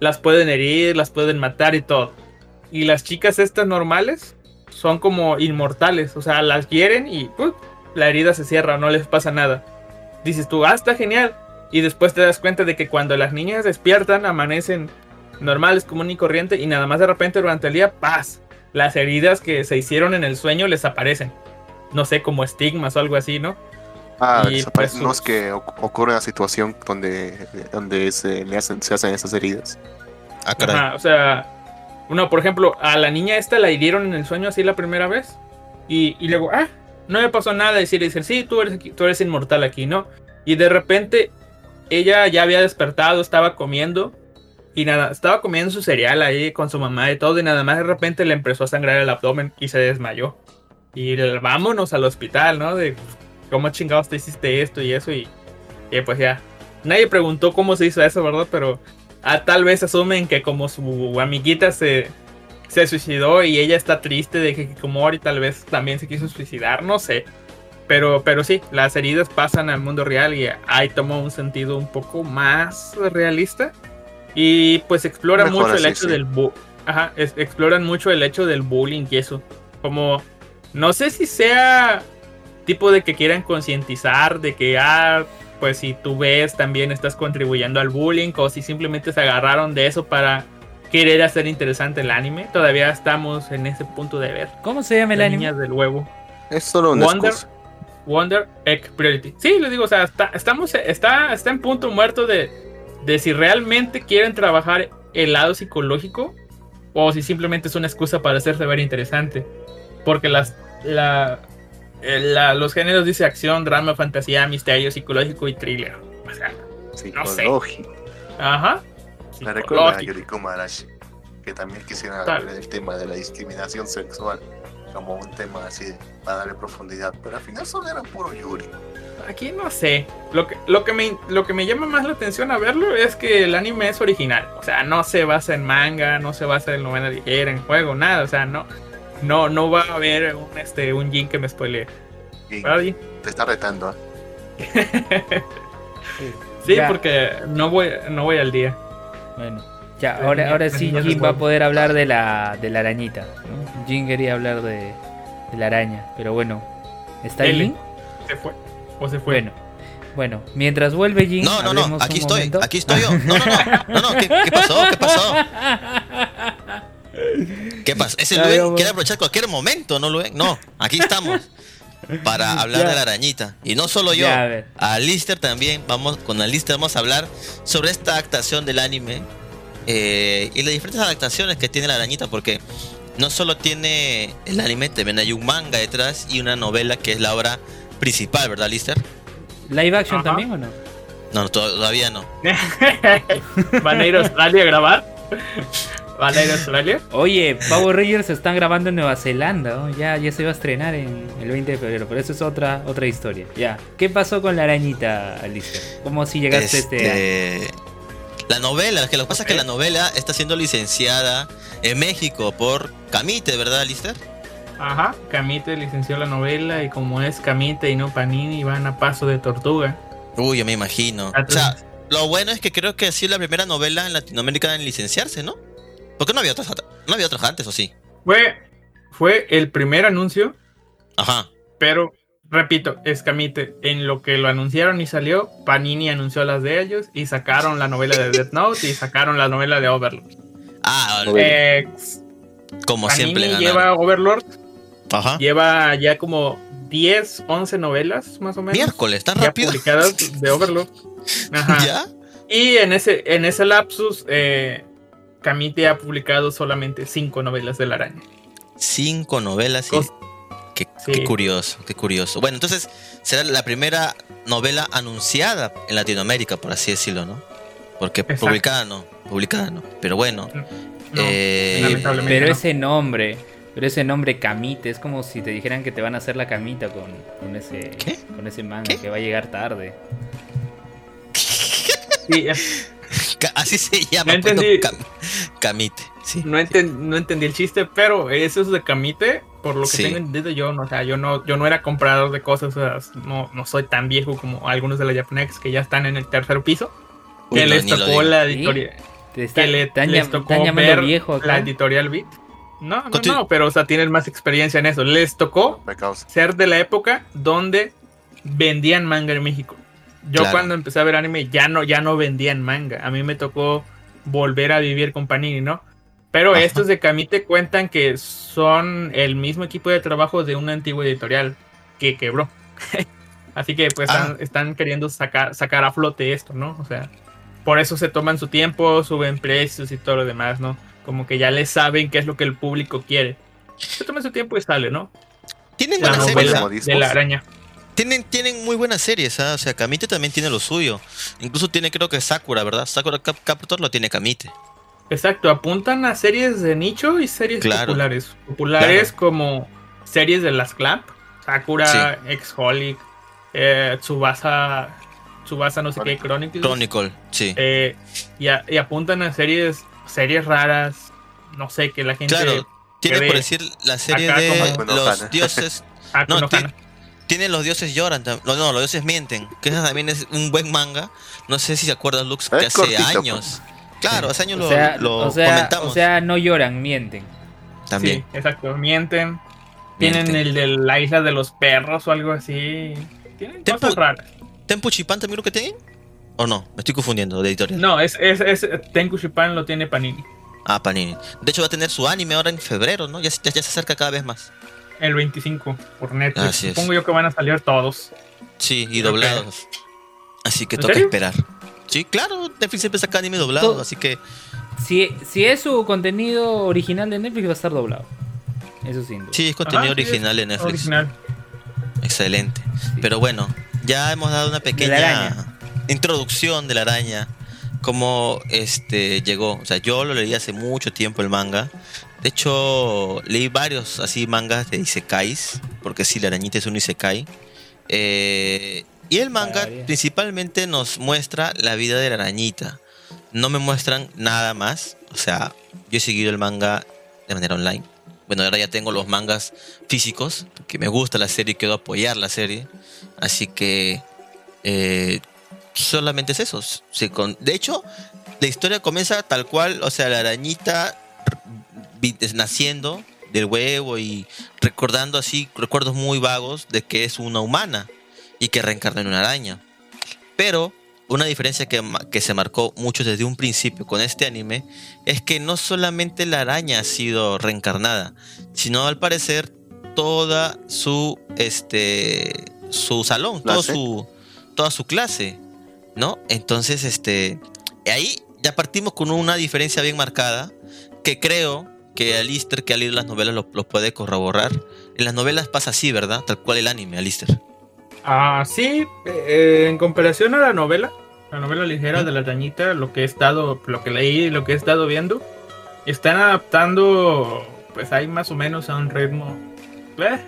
las pueden herir, las pueden matar y todo. Y las chicas estas normales son como inmortales. O sea, las hieren y ¡pum! la herida se cierra, no les pasa nada. Dices tú, ah, está genial. Y después te das cuenta de que cuando las niñas despiertan, amanecen normales, común y corriente, y nada más de repente durante el día, paz. Las heridas que se hicieron en el sueño les aparecen. No sé, como estigmas o algo así, ¿no? Ah, Y, desaparece- pues, no es que oc- ocurre una situación donde, donde se, le hacen, se hacen esas heridas. Ah, caray. Ajá, o sea, uno, por ejemplo, a la niña esta la hirieron en el sueño así la primera vez. Y, y luego, ah, no me pasó nada. Y sí, le dicen, sí, tú eres, aquí- tú eres inmortal aquí, ¿no? Y de repente, ella ya había despertado, estaba comiendo. Y nada, estaba comiendo su cereal ahí con su mamá y todo. Y nada más de repente le empezó a sangrar el abdomen y se desmayó. y el- vámonos al hospital, ¿no? De cómo chingados te hiciste esto y eso y, y pues ya. Nadie preguntó cómo se hizo eso, ¿verdad? Pero ah, tal vez asumen que como su amiguita se, se suicidó y ella está triste de que Hikikomori tal vez también se quiso suicidar, no sé. Pero, pero sí, las heridas pasan al mundo real y ahí toma un sentido un poco más realista. Y pues explora Mejor mucho el hecho sí. del Ajá, es- exploran mucho el hecho del bullying y eso. Como, no sé si sea tipo de que quieran concientizar de que, ah, pues si tú ves también estás contribuyendo al bullying o si simplemente se agarraron de eso para querer hacer interesante el anime. Todavía estamos en ese punto de ver. ¿Cómo se llama el Las anime? niñas del huevo. Es solo una Wonder, excusa. Wonder Egg Priority. Sí, les digo, o sea, está, estamos, está, está en punto muerto de, de si realmente quieren trabajar el lado psicológico o si simplemente es una excusa para hacerse ver interesante. Porque las, la, la- los géneros dice acción, drama, fantasía, misterio, psicológico y thriller. O sea, no sé. Psicológico. ajá. Me recuerda a Psicológico. Yoriko Marashi, que también quisiera Tal. ver el tema de la discriminación sexual como un tema así para darle profundidad, pero al final solo era puro Yuri. Aquí no sé. Lo que, lo, que me, lo que me llama más la atención a verlo es que el anime es original. O sea, no se basa en manga, no se basa en novela ligera, en juego, nada. O sea, no, no, no va a haber un, este, un Jin que me spoilee. Te está retando, ¿eh? Sí, Ya. porque no voy, no voy al día. Bueno, ya, ahora, ahora sí Jin va a poder hablar de la, de la arañita. ¿no? Jin quería hablar de, de la araña, pero bueno, ¿está L. Jin? Se fue. O se fue. Bueno, bueno, mientras vuelve Jin, No, no, no, aquí estoy, momento. aquí estoy yo. No, no, no, no, no, ¿qué, qué pasó? ¿Qué pasó? ¿Qué pasó? Ese Ya, Luen quiere aprovechar cualquier momento, ¿no, Luen? No, aquí estamos para hablar Ya. de la arañita. Y no solo yo, Ya, a ver. a Lister también, vamos, con Lister vamos a hablar sobre esta adaptación del anime eh, y las diferentes adaptaciones que tiene la arañita, porque no solo tiene el anime, también hay un manga detrás y una novela que es la obra principal, ¿verdad, Lister? ¿Live action Ajá. también o no? No, no, todavía no. ¿Van a ir a Australia a grabar? ¿Van a ir a Australia? Oye, Power Rangers se están grabando en Nueva Zelanda, ¿no? ya, ya se va a estrenar en el 20 de febrero, pero eso es otra, otra historia. Ya, ¿qué pasó con la arañita, Alicia? ¿Cómo si llegaste este año? Este, La novela, que lo que pasa es que la novela está siendo licenciada en México por Camite, ¿verdad, Lister? Ajá, Camite licenció la novela y como es Camite y no Panini van a paso de tortuga. Uy, yo me imagino. O sea, lo bueno es que creo que ha sido la primera novela en Latinoamérica en licenciarse, ¿no? Porque no había otras, no había otras antes, ¿o sí? Fue, fue el primer anuncio, Ajá. pero repito, es Camite. En lo que lo anunciaron y salió, Panini anunció las de ellos y sacaron la novela de Death Note y sacaron la novela de Overlord. Ah. Eh, como Panini siempre ganaron. lleva Overlord, Ajá. lleva ya como 10, 11 novelas más o menos. Miércoles, tan ya rápido. publicadas de Overlord. Ajá. ¿Ya? Y en ese, en ese lapsus, eh, Camite ha publicado solamente cinco novelas de la araña. Cinco novelas y... Cos- Qué, Sí. qué curioso, qué curioso. Bueno, entonces será la primera novela anunciada en Latinoamérica, por así decirlo, ¿no? Porque Exacto. publicada no, publicada no. Pero bueno, No, Eh, lamentablemente Pero no. ese nombre, pero ese nombre Camite, es como si te dijeran que te van a hacer la camita con, con ese ¿Qué? con ese manga, ¿Qué? que va a llegar tarde. Sí, es- así se llama. No pues, no, entendí. Cam- Camite, sí. no, enten- no entendí el chiste, pero eso es de Camite, por lo que Sí. tengo entendido yo, no, o sea, yo no, yo no era comprador de cosas, o sea, no, no soy tan viejo como algunos de la Japanex que ya están en el tercer piso, Uy, que no, les tocó la editorial, Te está- que le, les tocó ver viejo acá. la editorial Beat. No, no, Continu- no, pero o sea, tienen más experiencia en eso. Les tocó ser de la época donde vendían manga en México. Yo Claro. cuando empecé a ver anime ya no, ya no vendían manga. A mí me tocó volver a vivir con Panini, ¿no? Pero Ajá. estos de Camite cuentan que son el mismo equipo de trabajo de una antigua editorial que quebró. Así que pues Ah. están, están queriendo sacar, sacar a flote esto, ¿no? O sea, por eso se toman su tiempo, suben precios y todo lo demás, ¿no? Como que ya les saben qué es lo que el público quiere. Se toman su tiempo y sale, ¿no? Tienen La novela. ¿ah? De la araña. Tienen, tienen muy buenas series, ¿ah? O sea, Camite también tiene lo suyo. Incluso tiene, creo que Sakura, ¿verdad? Sakura Cap Captor lo tiene Camite. Exacto, apuntan a series de nicho y series Claro. populares. Populares como series de las Clamp. Sakura, X-Holic, eh, Tsubasa, Tsubasa no sé qué, Chronicles. Chronicle, sí. Eh, y, a- y apuntan a series, series raras, no sé, que la gente... Claro, tiene por decir la serie de los dioses. Ah, No, tiene los dioses lloran. No, no, los dioses mienten. Que ese también es un buen manga. No sé si se acuerdan, Lux, que hace cortito, años. Claro, hace años O lo, sea, lo o, sea, comentamos. o sea, no lloran, mienten. también. Sí, exacto, mienten. Tienen Mienten. el de la isla de los perros o algo así. Tienen Tempo- cosas raras. ¿Tempo Chipán también lo que tiene? ¿O no? Me estoy confundiendo de editorial. No, es, es, es Tenku Shipan lo tiene Panini. Ah, Panini. De hecho, va a tener su anime ahora en febrero, ¿no? Ya, se- ya, ya se acerca cada vez más. El 25 por Netflix. Así es. Supongo yo que van a salir todos. Sí, y doblados. Así que ¿En toca serio? esperar. Sí, claro, Netflix siempre saca anime doblado, Todo- así que Si, si es su contenido original de Netflix, va a estar doblado. Eso sin duda. sí, es contenido Ajá, sí, original de Netflix. Original. Excelente. Pero bueno, ya hemos dado una pequeña introducción de la araña. Cómo este llegó. O sea, yo lo leí hace mucho tiempo el manga. De hecho, leí varios así mangas de Isekais. Porque sí, la arañita es un Isekai. Eh, y el manga principalmente nos muestra la vida de la arañita. No me muestran nada más. O sea, yo he seguido el manga de manera online. Bueno, ahora ya tengo los mangas físicos, porque me gusta la serie y quiero apoyar la serie. Así que eh, solamente es eso. De hecho, la historia comienza tal cual, o sea, la arañita naciendo del huevo y recordando así recuerdos muy vagos de que es una humana y que reencarna en una araña. Pero una diferencia que, que se marcó mucho desde un principio con este anime es que no solamente la araña ha sido reencarnada, sino al parecer toda su este su salón, todo su toda su clase, ¿no? Entonces, este ahí ya partimos con una diferencia bien marcada que creo que Alister que ha leído las novelas lo, lo puede corroborar. En las novelas pasa así, ¿verdad? Tal cual el anime, Alister. Ah, sí, eh, en comparación a la novela, la novela ligera de la arañita, lo que he estado, lo que leí, y lo que he estado viendo, están adaptando, pues hay más o menos a un ritmo, eh,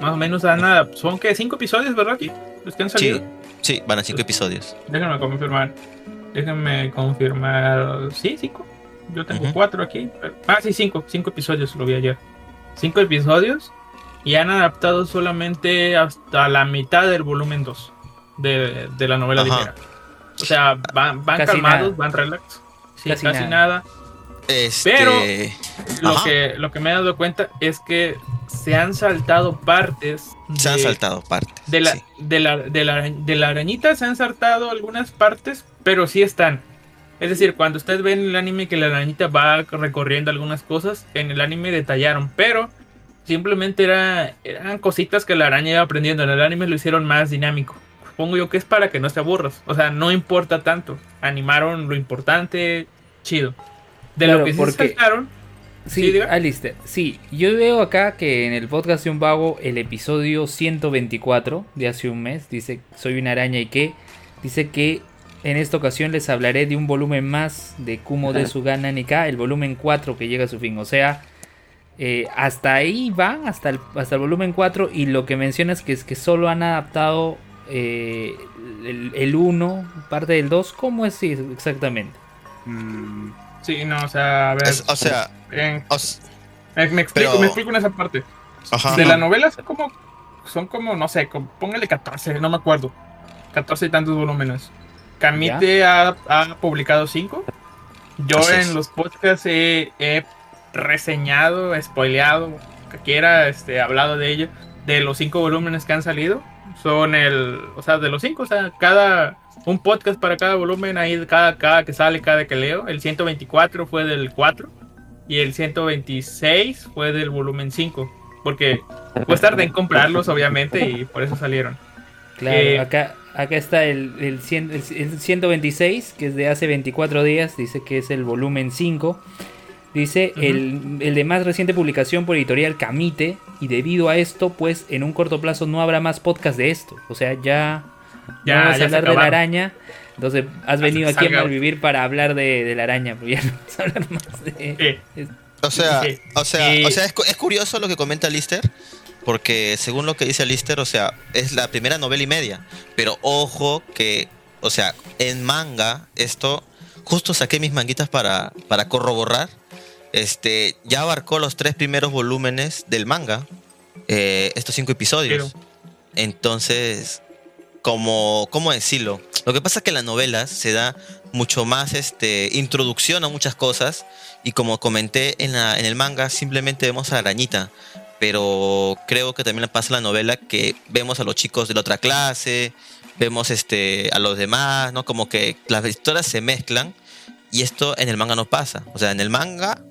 más o menos a son que cinco episodios, ¿verdad? Aquí, los que han salido. Sí, sí, van a cinco episodios. Déjenme confirmar, déjenme confirmar, sí, cinco. Yo tengo cuatro aquí. pero- ah, sí, cinco, cinco episodios lo vi ayer. Cinco episodios y han adaptado solamente hasta la mitad del volumen 2 de, de la novela Ajá. ligera. O sea, van, van calmados, nada. van relax. Sí, Casi casi, nada. nada. Este, Pero- Lo Ajá. que, lo que me he dado cuenta es que se han saltado partes. se han saltado partes. de la, sí. de, la, de, la, de la arañita se han saltado algunas partes, pero sí están. Es decir, cuando ustedes ven el anime que la arañita va recorriendo algunas cosas, en el anime detallaron, pero simplemente era, eran cositas que la araña iba aprendiendo. En el anime lo hicieron más dinámico. Supongo yo que es para que no te aburras. O sea, no importa tanto. Animaron lo importante, chido. De Claro, lo que sí porque- se saltaron, Sí, Sí. Alistair. Sí, yo veo acá que en el podcast de un vago, el episodio 124 de hace un mes, dice Soy una araña y qué. Dice que en esta ocasión les hablaré de un volumen más de Kumo de Sugana Nika, el volumen 4 que llega a su fin. O sea, eh, hasta ahí van, hasta el, hasta el volumen 4. Y lo que mencionas que es que solo han adaptado eh, el, el 1, parte del 2. ¿Cómo es sí, exactamente? Mm, sí, no, o sea, a ver. Es- o sea, eh, o me, me explico, pero- me explico en esa parte. ajá. De la novela son como, son como, no sé, como- póngale 14, no me acuerdo. 14 y tantos volúmenes. Kamite ha, ha publicado 5. Yo en los podcasts he, he reseñado, spoileado, que quiera, este, hablado de ello, de los 5 volúmenes que han salido. Son el, o sea, de los 5, o sea, cada, un podcast para cada volumen, ahí cada, cada que sale, cada que leo. El 124 fue del 4 y el 126 fue del volumen 5. Porque pues tardé en comprarlos, obviamente, y por eso salieron. Claro, Eh, acá, acá está el, el, cien- el- el 126, que es de hace 24 días, dice que es el volumen 5. Dice Ujú. el, el de más reciente publicación por editorial Camite, y debido a esto, pues en un corto plazo no habrá más podcast de esto. O sea, ya, Ya, no vamos ya a hablar de la araña. Entonces, has venido aquí a malvivir para hablar de, de la araña, pero ya no vamos a hablar más de... Sí. O sea, Sí. o sea, o sea es, es curioso lo que comenta Lister, porque según lo que dice Lister, o sea, es la primera novela y media. Pero ojo que, o sea, en manga, esto, justo saqué mis manguitas para, para corroborar. Este, ya abarcó los tres primeros volúmenes del manga, eh, estos cinco episodios. Entonces, como, ¿cómo decirlo? Lo que pasa es que en las novelas se da mucho más este, introducción a muchas cosas y como comenté en, la, en el manga simplemente vemos a arañita, pero creo que también pasa en la novela que vemos a los chicos de la otra clase, vemos este, a los demás, ¿no? Como que las historias se mezclan y esto en el manga no pasa. O sea, en el manga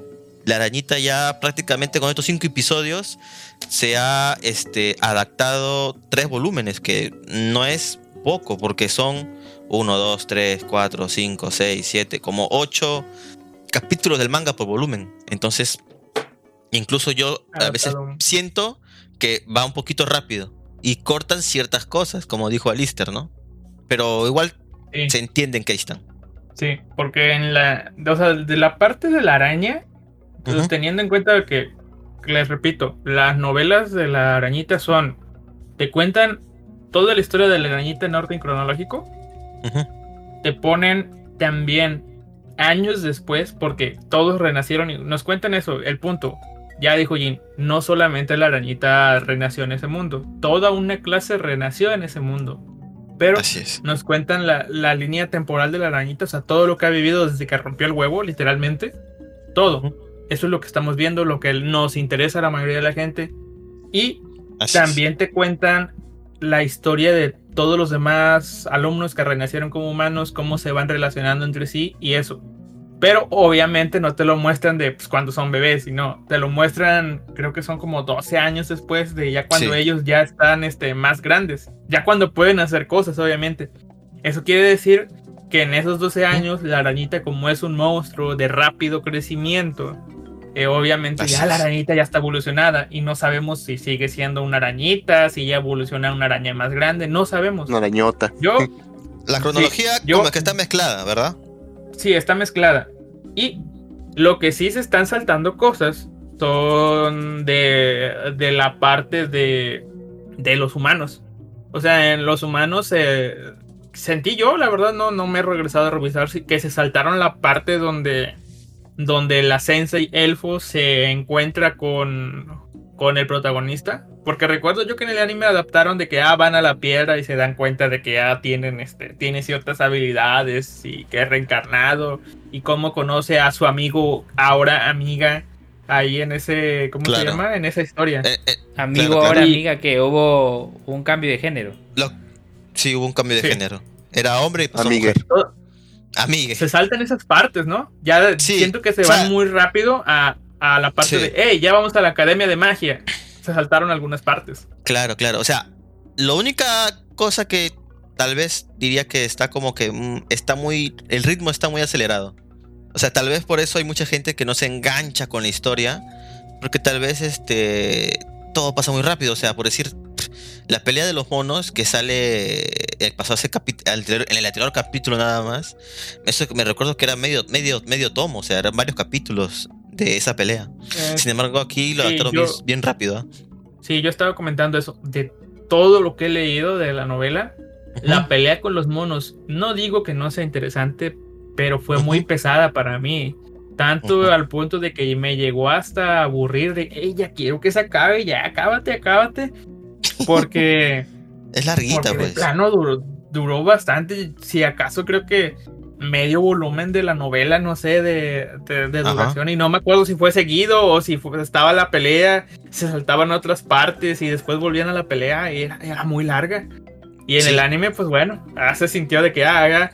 la arañita ya prácticamente con estos cinco episodios se ha este, adaptado tres volúmenes, que no es poco, porque son 1, 2, 3, 4, 5, 6, 7, como 8 capítulos del manga por volumen. Entonces, incluso yo a veces siento que va un poquito rápido y cortan ciertas cosas, como dijo Alister, ¿no? Pero igual se entienden que ahí están. Sí, porque en la, o sea, de la parte de la araña, pues, teniendo en cuenta que, les repito, las novelas de la arañita son, te cuentan toda la historia de la arañita en orden cronológico, te ponen también años después, porque todos renacieron y nos cuentan eso, el punto. Ya dijo Jin, no solamente la arañita renació en ese mundo, toda una clase renació en ese mundo. Pero nos cuentan la, la, línea temporal de la arañita, o sea, todo lo que ha vivido desde que rompió el huevo, literalmente. Todo. Eso es lo que estamos viendo, lo que nos interesa a la mayoría de la gente. Y también te cuentan la historia de todos los demás alumnos que renacieron como humanos, cómo se van relacionando entre sí y eso. Pero obviamente no te lo muestran de pues, cuando son bebés, sino te lo muestran, creo que son como 12 años después de ya cuando ellos ya están este, más grandes, ya cuando pueden hacer cosas, obviamente. Eso quiere decir que en esos 12 años la arañita como es un monstruo de rápido crecimiento, eh, obviamente ya la arañita ya está evolucionada y no sabemos si sigue siendo una arañita, si ya evoluciona a una araña más grande, no sabemos. Una arañota. Yo. La cronología como que está mezclada, ¿verdad? Sí, está mezclada. Y lo que sí se están saltando cosas son de, de la parte de, de los humanos. O sea, en los humanos eh, sentí yo, la verdad, no, no me he regresado a revisar que se saltaron la parte donde donde la Sensei Elfo se encuentra con, con el protagonista. Porque recuerdo yo que en el anime adaptaron de que ah, van a la piedra y se dan cuenta de que ya ah, tienen este, tiene ciertas habilidades y que es reencarnado. Y cómo conoce a su amigo, ahora amiga, ahí en ese, ¿cómo se llama? En esa historia. Eh, eh, amigo, ahora amiga, que hubo un cambio de género. sí, hubo un cambio de género. Era hombre y pasó mujer. Amigue. Se saltan esas partes, ¿no? Ya siento que se van muy rápido a, la parte de, hey, ya vamos a la academia de magia. Se saltaron algunas partes. Claro, claro. O sea, la única cosa que tal vez diría que está como que mm, está muy. El ritmo está muy acelerado. O sea, tal vez por eso hay mucha gente que no se engancha con la historia. Porque tal vez este. Todo pasa muy rápido. O sea, por decir, la pelea de los monos que sale el pasado ese en el anterior capítulo nada más. Eso me recuerdo que era medio, medio, medio tomo, o sea, eran varios capítulos de esa pelea. Eh, Sin embargo, aquí lo adaptaron bien, rápido. ¿ah? Sí, yo estaba comentando eso. De todo lo que he leído de la novela, la pelea con los monos, no digo que no sea interesante, pero fue muy pesada para mí. Tanto al punto de que me llegó hasta aburrir de, ella ya quiero que se acabe, ya acábate, acábate. Porque. es larguita, pues. plano duró, duró bastante. Si acaso creo que medio volumen de la novela, no sé, de, de, duración. Y no me acuerdo si fue seguido o si estaba la pelea, se saltaban otras partes y después volvían a la pelea y era, muy larga. Y en el anime, pues bueno, se sintió de que haga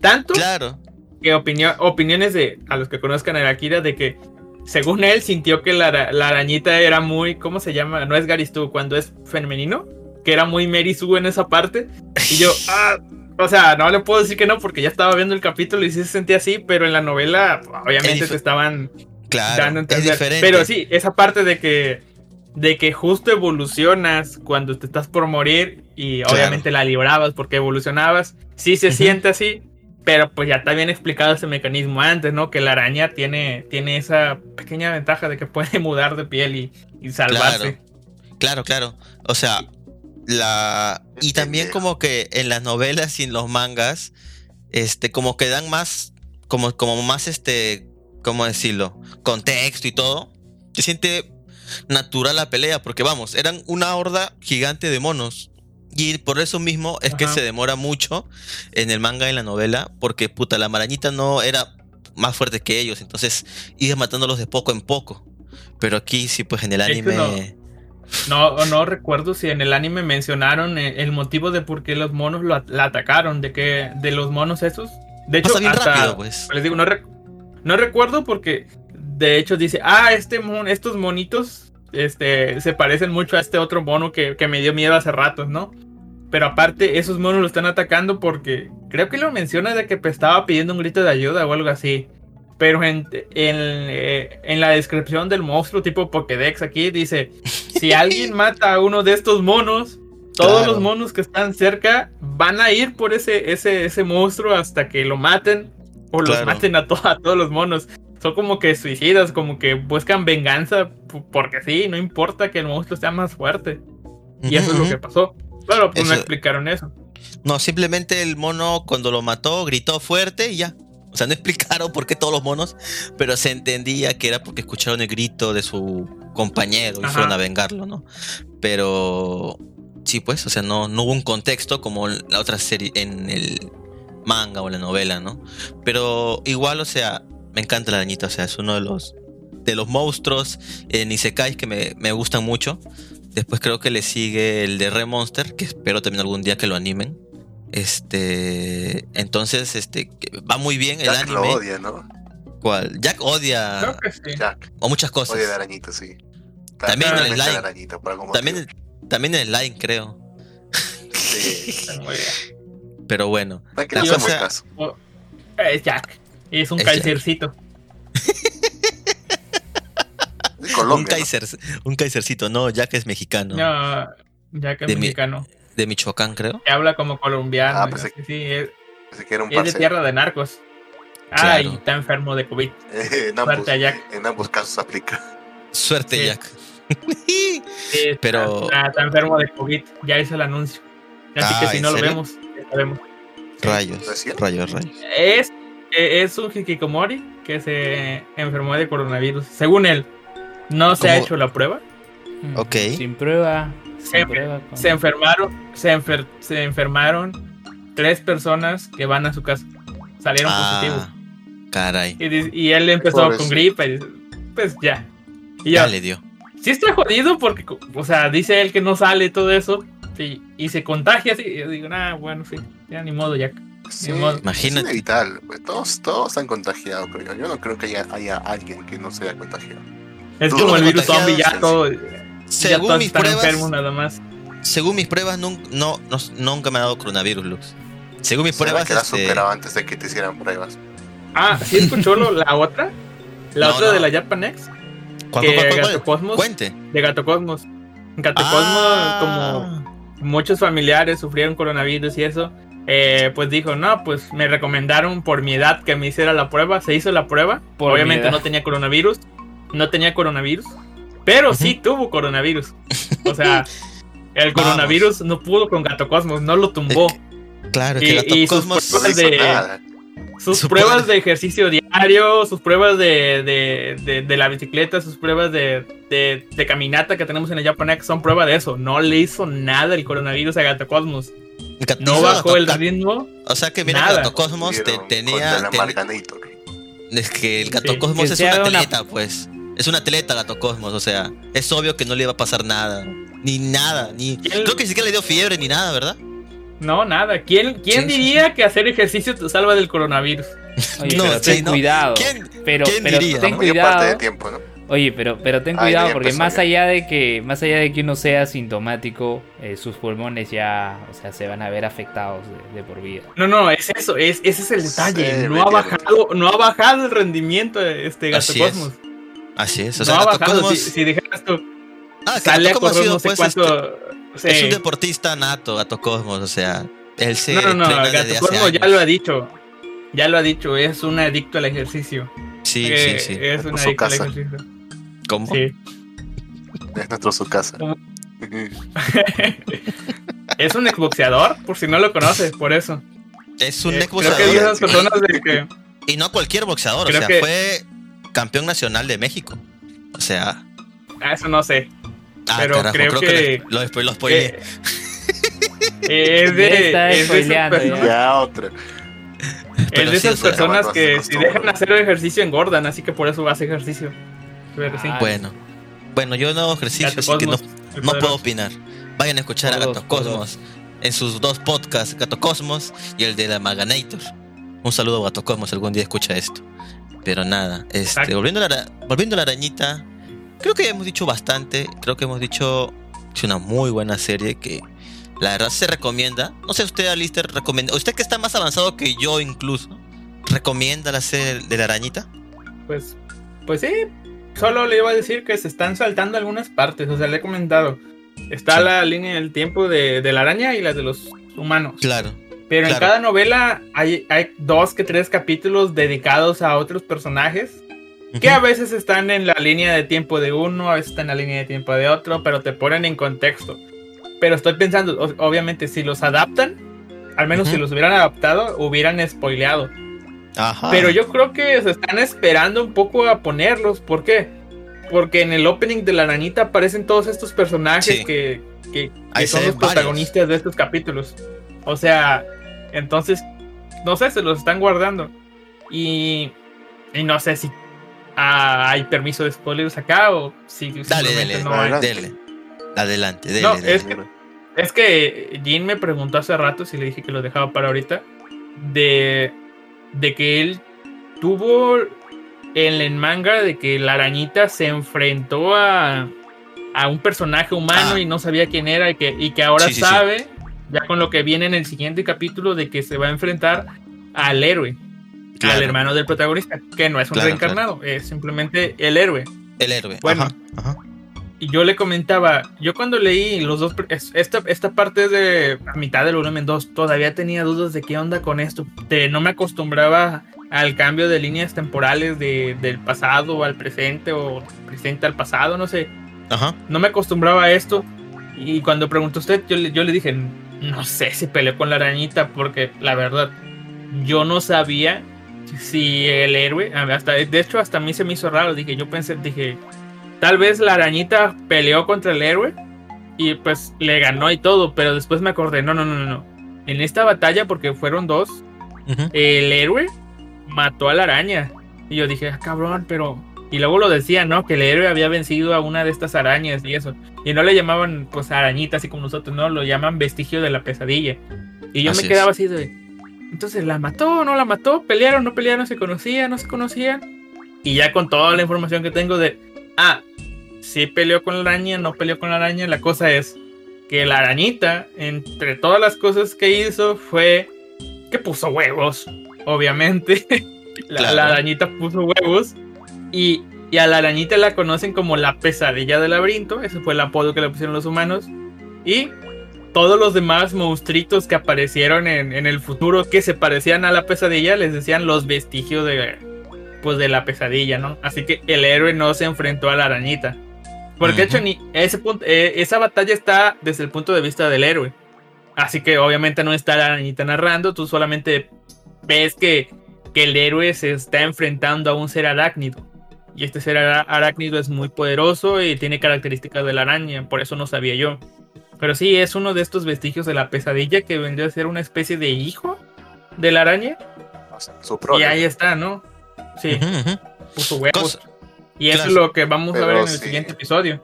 tanto. Claro. Que opiniones de, a los que conozcan a Akira, de que según él, sintió que la, arañita era muy, ¿cómo se llama? No es Garistu, cuando es femenino, que era muy Mary en esa parte. Y yo, ah, o sea, no le puedo decir que no porque ya estaba viendo el capítulo y sí se sentía así, pero en la novela, obviamente te estaban dando a entender. Pero sí, esa parte de que de que justo evolucionas cuando te estás por morir y obviamente la librabas porque evolucionabas, sí se siente así, pero pues ya está bien explicado ese mecanismo antes, ¿no? Que la araña tiene, tiene esa pequeña ventaja de que puede mudar de piel y, salvarse. Claro, claro. O sea, la. Y también como que en las novelas y en los mangas, este, como que dan más. Como, como más este. ¿Cómo decirlo? Contexto y todo. Se siente natural la pelea. Porque vamos, eran una horda gigante de monos. Y por eso mismo es que se demora mucho en el manga y en la novela. Porque puta, la marañita no era más fuerte que ellos. Entonces ibas matándolos de poco en poco. Pero aquí sí, pues en el anime. no. No, no recuerdo si en el anime mencionaron eh, el motivo de por qué los monos lo la atacaron, de que de los monos esos. De hecho, bien hasta- rápido, pues. les digo, no, rec- no recuerdo porque de hecho dice, ah, este mon- estos monitos este, se parecen mucho a este otro mono que, que me dio miedo hace ratos, ¿no? Pero aparte, esos monos lo están atacando porque creo que lo menciona de que estaba pidiendo un grito de ayuda o algo así. Pero en, en, eh, en la descripción del monstruo tipo Pokédex aquí dice, si alguien mata a uno de estos monos, todos Claro. los monos que están cerca van a ir por ese, ese, ese monstruo hasta que lo maten o los maten a, to- a todos los monos. Son como que suicidas, como que buscan venganza porque sí, no importa que el monstruo sea más fuerte. Y eso es lo que pasó. Claro, pues no explicaron eso. No, simplemente el mono cuando lo mató gritó fuerte y ya. O sea, no explicaron por qué todos los monos, pero se entendía que era porque escucharon el grito de su compañero y Ajá. fueron a vengarlo, ¿no? Pero sí, pues, o sea, no, no hubo un contexto como la otra serie, en el manga o en la novela, ¿no? Pero igual, o sea, me encanta la arañita, o sea, es uno de los de los monstruos en Isekais que me, me gustan mucho. Después creo que le sigue el de Re Monster, que espero también algún día que lo animen. Este, entonces, este, va muy bien el Jack lo odia, ¿no? ¿Cuál? Jack odia Creo que sí. Jack o muchas cosas. odia de arañita, sí. También en el Line. También, también en el line, creo. Sí. Pero bueno, No que La cosa- caso. Es Jack. Es un Es. De un, Colombia. ¿no? Kaiser, un Kaisercito, no, Jack es mexicano. No, Jack es De mi- mexicano. De Michoacán, creo. Que habla como colombiano. Ah, y sí, es, Pensé que era un es de tierra de narcos. Ay, Claro. está enfermo de COVID. Eh, en, ambos, Suerte a Jack. en ambos casos aplica. Suerte, Sí. Jack. Sí, está- Pero- Está, está enfermo de COVID. Ya hizo el anuncio. Así Ah, que si ¿en no lo vemos, ya sabemos. rayos, rayos, rayos. Es, eh, es un hikikomori que se enfermó de coronavirus. Según él, no se ha hecho la prueba. Ok. Sin prueba. Se- prueba. Se enfermaron, se, enfer- se enfermaron tres personas que van a su casa. Salieron positivos. Ah, caray. Y, y él empezó con gripa y pues ya. Y Ya yo, le dio. sí está jodido porque, o sea, dice él que no sale y todo eso. Y, y se contagia así. Y yo digo, ah, bueno, sí, ya ni modo, ya. Sí, modo. Es Imagínate. inevitable. pues, Todos, todos están contagiados, pero yo, yo no creo que haya, haya alguien que no se haya contagiado. Es como el virus zombie, ya todo. ya Según mis pruebas, enfermos nada más. según mis pruebas, nun- no, no- nunca me ha dado coronavirus, Lux. Según mis pruebas, que la este, superado antes de que te hicieran pruebas. Ah, ¿sí escuchó lo- la otra? La No, otra no. de la Japanex. ¿cuál, que cuál, cuál, cuál? Gato Cosmos. Cuente. De Gato Cosmos. Gato Ah, Cosmos, como muchos familiares sufrieron coronavirus y eso, eh, pues dijo, no, pues me recomendaron por mi edad que me hiciera la prueba. Se hizo la prueba. Por Obviamente no tenía coronavirus. No tenía coronavirus. Pero sí tuvo coronavirus. O sea, el Vamos. coronavirus no pudo con Gato Cosmos, no lo tumbó. Claro, Y- que Gato y sus. No pruebas de- nada. Sus Su pruebas de ejercicio diario, sus pruebas de, de, de- de la bicicleta, sus pruebas de, de- de caminata que tenemos en el Japanex son prueba de eso. No le hizo nada el coronavirus a Gato Cosmos. Gato- No bajó el ritmo. O sea que mira, Nada. Gato Cosmos te- tenía. ten- es que el Gato Sí, Cosmos que es un una- atleta, pues. Es un atleta Gato Cosmos, o sea, es obvio que no le iba a pasar nada. Ni nada, ni. ¿Quién- Creo que ni siquiera le dio fiebre ni nada, ¿verdad? No, nada. ¿Quién, quién Sí, sí, diría que hacer ejercicio te salva del coronavirus? Oye, No, pero sí, ten no. cuidado. ¿Quién- pero, quién pero diría, ten parte cuidado. del tiempo, ¿no? Oye, pero, pero ten cuidado porque más allá de que más allá de que uno sea asintomático, eh, sus pulmones ya, o sea, se van a ver afectados de, de por vida. No, no, es eso, es, ese es el detalle. Sí, no, ha bajado, no ha bajado el rendimiento este Gato Así es. Cosmos. Así es. O no sea, ha Gato bajado. Cosmos. Si, si dijeras tú, ah, que sale a Cosmos ha correr sido, no sé pues, cuánto. este, es un deportista nato, Gato Cosmos, o sea, él se No, no, no, Gato desde hace Cosmo ya lo ha dicho. Ya lo ha dicho, es un adicto al ejercicio. Sí, Eh, sí, sí. Es un adicto al ejercicio. ¿Cómo? Sí. Es nuestro su casa. es un exboxeador, por si no lo conoces, por eso. Es un Eh, exboxeador. Creo que es de esas personas de que. Y no cualquier boxeador, o sea, que- fue campeón nacional de México. O sea, Ah, eso no sé. ah, Pero carajo, creo creo que, que- lo, lo, lo spoileé. Eh, es de, está es de personas, Ya otra. es Pero de sí, esas o sea, personas que si dejan hacer ejercicio engordan, así que por eso hace ejercicio. Pero sí. Ah, Bueno, bueno, yo no hago ejercicio, Gato así que no, no puedo opinar. Vayan a escuchar a Gato Cosmos en sus dos podcasts, Gato Cosmos y el de la Maganator. Un saludo a Gato Cosmos, algún día escucha esto. Pero nada, este, volviendo, a la, volviendo a la arañita, creo que hemos dicho bastante. Creo que hemos dicho es una muy buena serie que la verdad se recomienda. No sé, usted, Alistair, recomienda. Usted que está más avanzado que yo incluso, ¿recomienda la serie de la arañita? Pues, pues sí. Solo le iba a decir que se están saltando algunas partes. O sea, le he comentado. Está Sí. la línea del tiempo de, de la araña y la de los humanos. Claro. Pero en claro. cada novela hay, hay dos que tres capítulos dedicados a otros personajes. Que a veces están en la línea de tiempo de uno, a veces están en la línea de tiempo de otro, pero te ponen en contexto. Pero estoy pensando, obviamente, si los adaptan, al menos si los hubieran adaptado, hubieran spoileado. Ajá. Pero yo creo que se están esperando un poco a ponerlos. ¿Por qué? Porque en el opening de la arañita aparecen todos estos personajes Sí. que, que- son los varios. protagonistas de estos capítulos. O sea, entonces, no sé, se los están guardando. Y, y no sé si ah, hay permiso de spoilers acá o si Dale, dale, no hay. Adelante. dele, No, es que- Es que Jin me preguntó hace rato si le dije que lo dejaba para ahorita. De, de que él tuvo en el manga de que la arañita se enfrentó a, a un personaje humano Ah. y no sabía quién era y que, y que ahora Sí, sí, sí. Ya con lo que viene en el siguiente capítulo, de que se va a enfrentar al héroe, al Claro. hermano del protagonista, que no es un Claro, reencarnado, es simplemente el héroe. El héroe. Bueno. Ajá, ajá. Y yo le comentaba, yo cuando leí los dos, es- esta, esta parte de a mitad del volumen 2, todavía tenía dudas de qué onda con esto. De, no me acostumbraba al cambio de líneas temporales de, del pasado al presente o presente al pasado, no sé. Ajá. No me acostumbraba a esto. Y cuando preguntó usted, yo, le- yo le dije, no sé si peleó con la arañita, porque la verdad, yo no sabía si el héroe, hasta, de hecho hasta a mí se me hizo raro, dije, yo pensé, dije, tal vez la arañita peleó contra el héroe y pues le ganó y todo, pero después me acordé, no, no, no, no, no. En esta batalla, porque fueron dos, el héroe mató a la araña. Y yo dije, ah, cabrón, pero... Y luego lo decía, ¿no? Que el héroe había vencido a una de estas arañas y eso. Y no le llamaban, pues, arañita así como nosotros, no, lo llaman vestigio de la pesadilla. Y yo Así me quedaba es. así de... Entonces, ¿la mató o no la mató? ¿Pelearon no pelearon? ¿Se conocían no se conocían? Y ya con toda la información que tengo de... Ah, sí peleó con la araña, no peleó con la araña. La cosa es que la arañita, entre todas las cosas que hizo, fue que puso huevos, obviamente. la, Claro. la arañita puso huevos. Y, y a la arañita la conocen como la pesadilla del laberinto. Ese fue el apodo que le pusieron los humanos. Y todos los demás monstruitos que aparecieron en, en el futuro que se parecían a la pesadilla les decían los vestigios de, pues, de la pesadilla, ¿no? Así que el héroe no se enfrentó a la arañita. Porque de hecho ni ese punto, eh, esa batalla está desde el punto de vista del héroe. Así que obviamente no está la arañita narrando, tú solamente ves que, que el héroe se está enfrentando a un ser arácnido. Y este ser arácnido es muy poderoso y tiene características de la araña, por eso no sabía yo. Pero sí, es uno de estos vestigios de la pesadilla que vendría a ser una especie de hijo de la araña. Su Y ahí está, ¿no? Sí, puso huevos. Y eso claro. es lo que vamos a ver en el sí. siguiente episodio.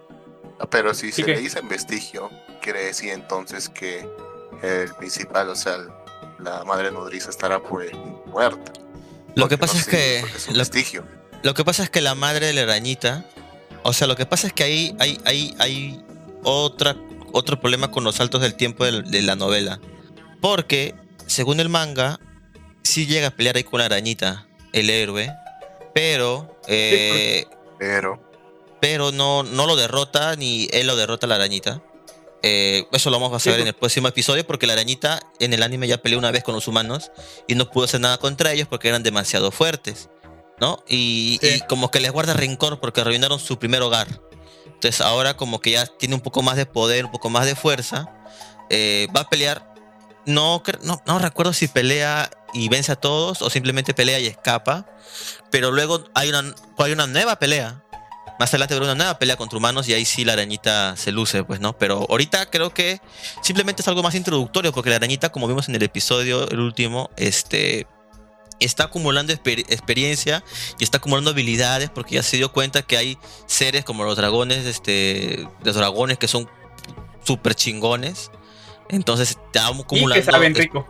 Ah, Pero si Sí se que- le dicen vestigio, quiere decir entonces que el principal, o sea, la madre nodriza estará pues muerta. Lo que pasa no es que es un lo, vestigio. Lo que pasa es que la madre de la arañita, o sea, lo que pasa es que ahí hay, hay, hay otra, otro problema con los saltos del tiempo de, la novela. Porque, según el manga, sí llega a pelear ahí con la arañita, el héroe, pero, eh, Pero, pero no, no lo derrota ni él lo derrota a la arañita. Eh, eso lo vamos a saber en el próximo episodio porque la arañita en el anime ya peleó una vez con los humanos y no pudo hacer nada contra ellos porque eran demasiado fuertes, ¿no? Y, Sí. y como que les guarda rencor porque arruinaron su primer hogar. Entonces ahora como que ya tiene un poco más de poder, un poco más de fuerza. eh, va a pelear. No, no, no recuerdo si pelea y vence a todos o simplemente pelea y escapa. Pero luego hay una, hay una nueva pelea. Más adelante habrá una nueva pelea contra humanos y ahí sí la arañita se luce, pues, ¿no? Pero ahorita creo que simplemente es algo más introductorio porque la arañita, como vimos en el episodio, el último, este... Está acumulando exper- experiencia y está acumulando habilidades porque ya se dio cuenta que hay seres como los dragones, este, los dragones que son súper chingones. Entonces está Y acumulando. que saben rico.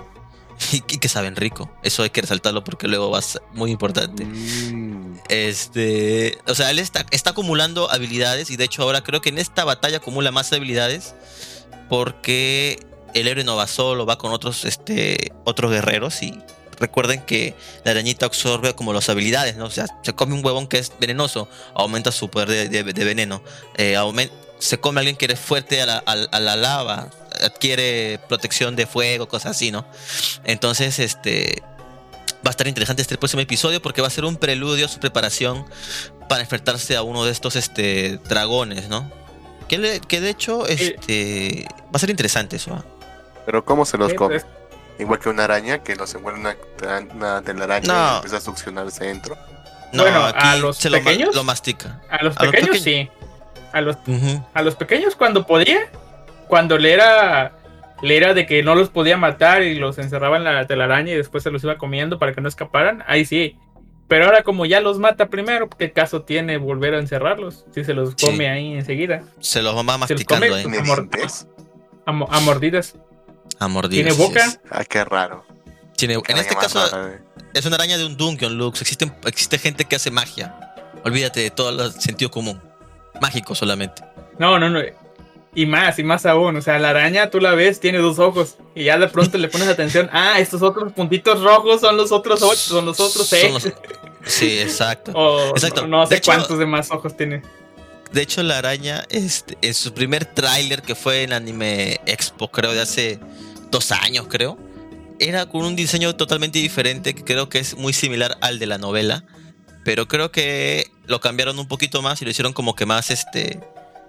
y que saben rico. Eso hay que resaltarlo porque luego va a ser muy importante. Mm. Este, o sea, él está, está acumulando habilidades y de hecho ahora creo que en esta batalla acumula más habilidades porque el héroe no va solo, va con otros, este, otros guerreros y recuerden que la arañita absorbe como las habilidades, ¿no? O sea, se come un huevón que es venenoso, aumenta su poder de, de- de veneno, eh, aumen- se come a alguien que es fuerte a la, a- a la lava, adquiere protección de fuego, cosas así, ¿no? Entonces, este, va a estar interesante este próximo episodio porque va a ser un preludio, su preparación para enfrentarse a uno de estos este, dragones, ¿no? Que, le- que de hecho este, va a ser interesante eso. ¿ah? Pero ¿cómo se los come? Igual que una araña que los envuelve en una, una telaraña No. y empieza a succionarse dentro. No, Bueno, ¿a los se pequeños? lo mastica. A los A los pequeños sí. A los, a los pequeños cuando podía, cuando le era, le era de que no los podía matar y los encerraba en la telaraña y después se los iba comiendo para que no escaparan, ahí sí. Pero ahora como ya los mata primero, ¿qué caso tiene volver a encerrarlos? Si se los Sí. come ahí enseguida, Se los va Se los masticando come. ahí. A mordidas. ¿Tiene boca? es. Ah, qué raro. Tiene- Qué en este caso rara, eh. es una araña de un Dungeon, Lux. Existe, existe gente que hace magia. Olvídate de todo el sentido común. Mágico solamente. No, no, no. Y más, y más aún. O sea, la araña tú la ves, tiene dos ojos. Y ya de pronto le pones atención. Ah, estos otros puntitos rojos son los otros ocho, son los otros seis. Los- Sí, exacto. O Exacto. no, no sé De hecho- cuántos demás ojos tiene. De hecho, la araña, este, en su primer tráiler que fue en Anime Expo, creo, de hace dos años, creo, era con un diseño totalmente diferente, que creo que es muy similar al de la novela, pero creo que lo cambiaron un poquito más y lo hicieron como que más, este,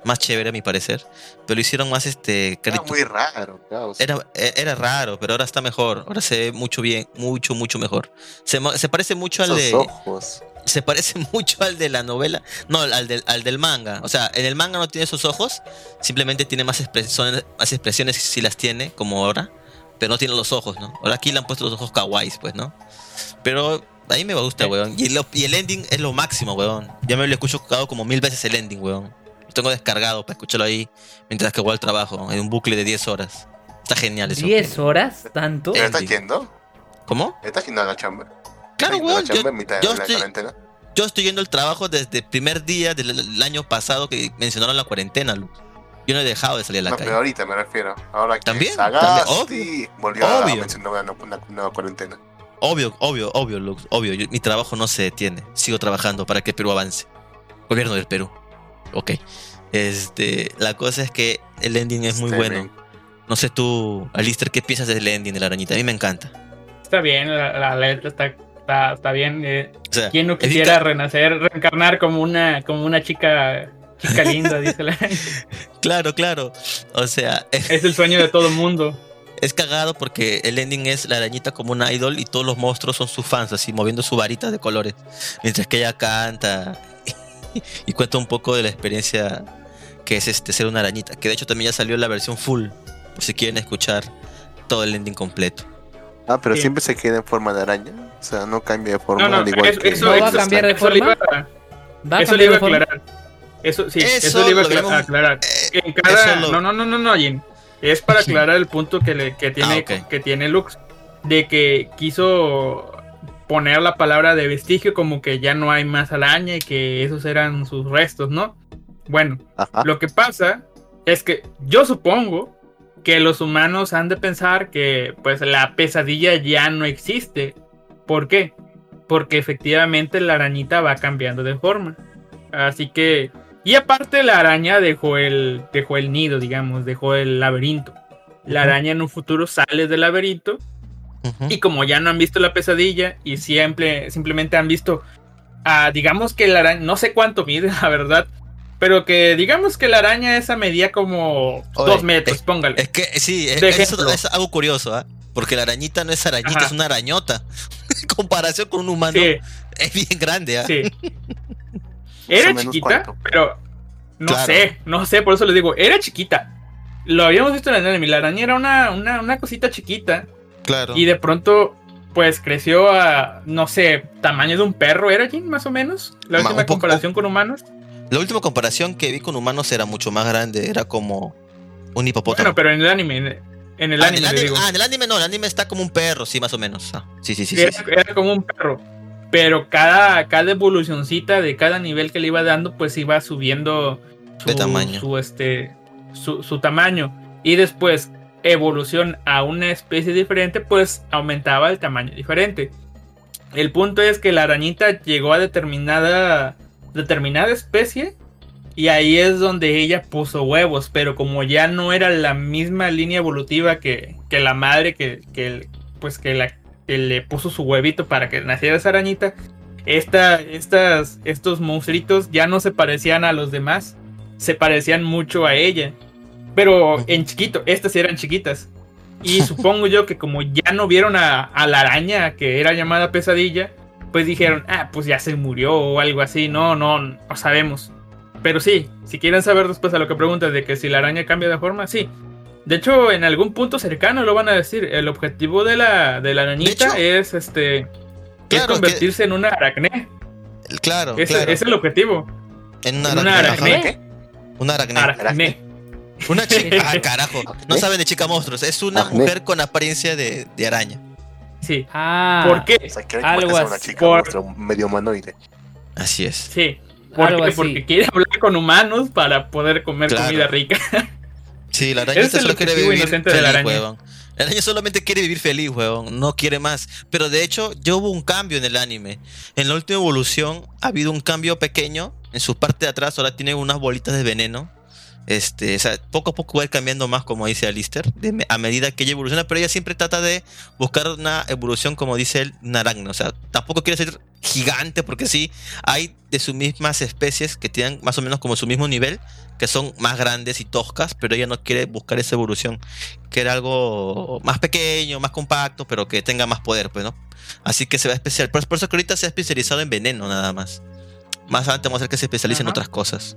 más chévere a mi parecer, pero lo hicieron más, este, Era muy raro, claro. era, e- era raro, pero ahora está mejor, ahora se ve mucho bien, mucho, mucho mejor. Se, se parece mucho al de ojos. Se parece mucho al de la novela, no, al del, al del manga. O sea, en el manga no tiene esos ojos, simplemente tiene más expresiones, más expresiones si las tiene, como ahora, pero no tiene los ojos, ¿no? Ahora aquí le han puesto los ojos kawaiis, pues, ¿no? Pero a mí me gusta, weón. Y, lo- y el ending es lo máximo, weón. Ya me lo he escuchado como mil veces el ending, weón. Lo tengo descargado para escucharlo ahí mientras que voy al trabajo, en un bucle de 10 horas. Está genial eso. ¿10 horas? ¿Tanto? ¿Ya estás yendo? ¿Cómo? ¿Estás yendo a la chamba? Claro, ¿Estás yendo a weón. Yo, estoy-? Yo estoy yendo al trabajo desde el primer día del el año pasado que mencionaron la cuarentena, Luz. Yo no he dejado de salir a la No, calle. pero ahorita me refiero. Ahora que También, Sagasti volvió a Obvio. mencionar una, una, una cuarentena. Obvio, obvio, obvio, Lux, obvio. Yo- mi trabajo no se detiene. Sigo trabajando para que el Perú avance. Gobierno del Perú. Ok. Este, la cosa es que el ending es muy bueno. No sé tú, Alister, ¿qué piensas del ending de la arañita? A mí me encanta. Está bien, la, la letra está, está, está bien. eh. O sea, ¿Quién no quisiera renacer, reencarnar como una, como una chica, chica linda? Dice la Claro, claro. O sea, es, el sueño de todo mundo. es cagado porque el ending es la arañita como una idol y todos los monstruos son sus fans, así moviendo su varita de colores. Mientras que ella canta y cuenta un poco de la experiencia que es este ser una arañita. Que de hecho también ya salió la versión full, por si quieren escuchar todo el ending completo. Ah, pero Sí. siempre se queda en forma de araña. O sea, no cambia de forma No, no, al igual eso, que eso, ¿No va a eso- cambiar de eso le forma? iba- ¿Va a Eso le cambiar iba de a aclarar. Eso sí, Eso eso, le iba a vemos- aclarar. Eh, En cada- eso lo- No, no, no, no, no, Jin. Es para aclarar el punto que, le, que, tiene, Ah, que tiene Lux. De que quiso poner la palabra de vestigio como que ya no hay más araña y que esos eran sus restos, ¿no? Bueno, Ajá. lo que pasa es que yo supongo que los humanos han de pensar que pues la pesadilla ya no existe. ¿Por qué? Porque efectivamente la arañita va cambiando de forma. Así que... Y aparte la araña dejó el, dejó el nido, digamos, dejó el laberinto. La araña en un futuro sale del laberinto y como ya no han visto la pesadilla y siempre, simplemente han visto, ah, digamos que la araña, no sé cuánto mide, la verdad, pero que digamos que la araña esa medía como Oye, dos metros, es- póngale. Es que sí, es, eso es algo curioso, ¿ah? Porque la arañita no es arañita, Ajá. es una arañota. En comparación con un humano, sí, es bien grande, ¿ah? sí. Era chiquita, cuánto. pero no Claro. sé, no sé, por eso les digo, era chiquita. Lo habíamos visto en el anime, la araña era una, una, una cosita chiquita Claro. y de pronto pues creció a, no sé, tamaño de un perro, ¿era Jin, más o menos? La Ma- última comparación con humanos. La última comparación que vi con humanos era mucho más grande, era como un hipopótamo. Bueno, pero en el anime, en, el Ah, anime, en el anime, digo. ah, en el anime no, el anime está como un perro, sí, más o menos. Ah, sí, sí, sí. era, sí. era como un perro. Pero cada, cada evolucioncita de cada nivel que le iba dando, pues iba subiendo De tamaño. Su, este, su, su tamaño. Y después, evolución a una especie diferente, pues aumentaba el tamaño diferente. El punto es que la arañita llegó a determinada, determinada especie. Y ahí es donde ella puso huevos. Pero como ya no era la misma línea evolutiva que, que la madre que, que, pues que la que le puso su huevito para que naciera esa arañita. Esta, estas, estos monstruitos ya no se parecían a los demás. Se parecían mucho a ella. Pero en chiquito, estas sí eran chiquitas. Y supongo yo que como ya no vieron a, a la araña que era llamada pesadilla, pues dijeron, ah, pues ya se murió o algo así. No, no, no sabemos. Pero sí, si quieren saber después a lo que preguntas de que si la araña cambia de forma, sí. De hecho, en algún punto cercano lo van a decir. El objetivo de la, de la arañita hecho, es este. es convertirse en una aracné. Claro, Ese claro. es el objetivo. en una una aracne. aracne. ajá. ¿Qué? Una aracne. Aracné. Una chica. Ah, carajo. No saben de chica monstruos. Es una mujer con apariencia de, de araña. Sí. Ah, ¿Por qué? O sea, quiere Algo en una así. chica Por- medio humanoide. Así es. Sí. ¿Por Algo qué? así. Porque quiere hablar con humanos para poder comer Claro. comida rica. Sí, la araña es el solo quiere vivir inocente de feliz, la araña. huevón. La araña solamente quiere vivir feliz, huevón. No quiere más. Pero de hecho, ya hubo un cambio en el anime. En la última evolución ha habido un cambio pequeño. En su parte de atrás ahora tiene unas bolitas de veneno. Este, o sea, poco a poco va a ir cambiando más, como dice Alistair, de a medida que ella evoluciona, pero ella siempre trata de buscar una evolución, como dice él, arácnido. O sea, tampoco quiere ser gigante, porque sí, hay de sus mismas especies que tienen más o menos como su mismo nivel, que son más grandes y toscas, pero ella no quiere buscar esa evolución, que era algo más pequeño, más compacto, pero que tenga más poder, pues, ¿no? Así que se va a especial. Por, por eso que ahorita se ha especializado en veneno, nada más. Más adelante vamos a ver que se especializa en otras cosas.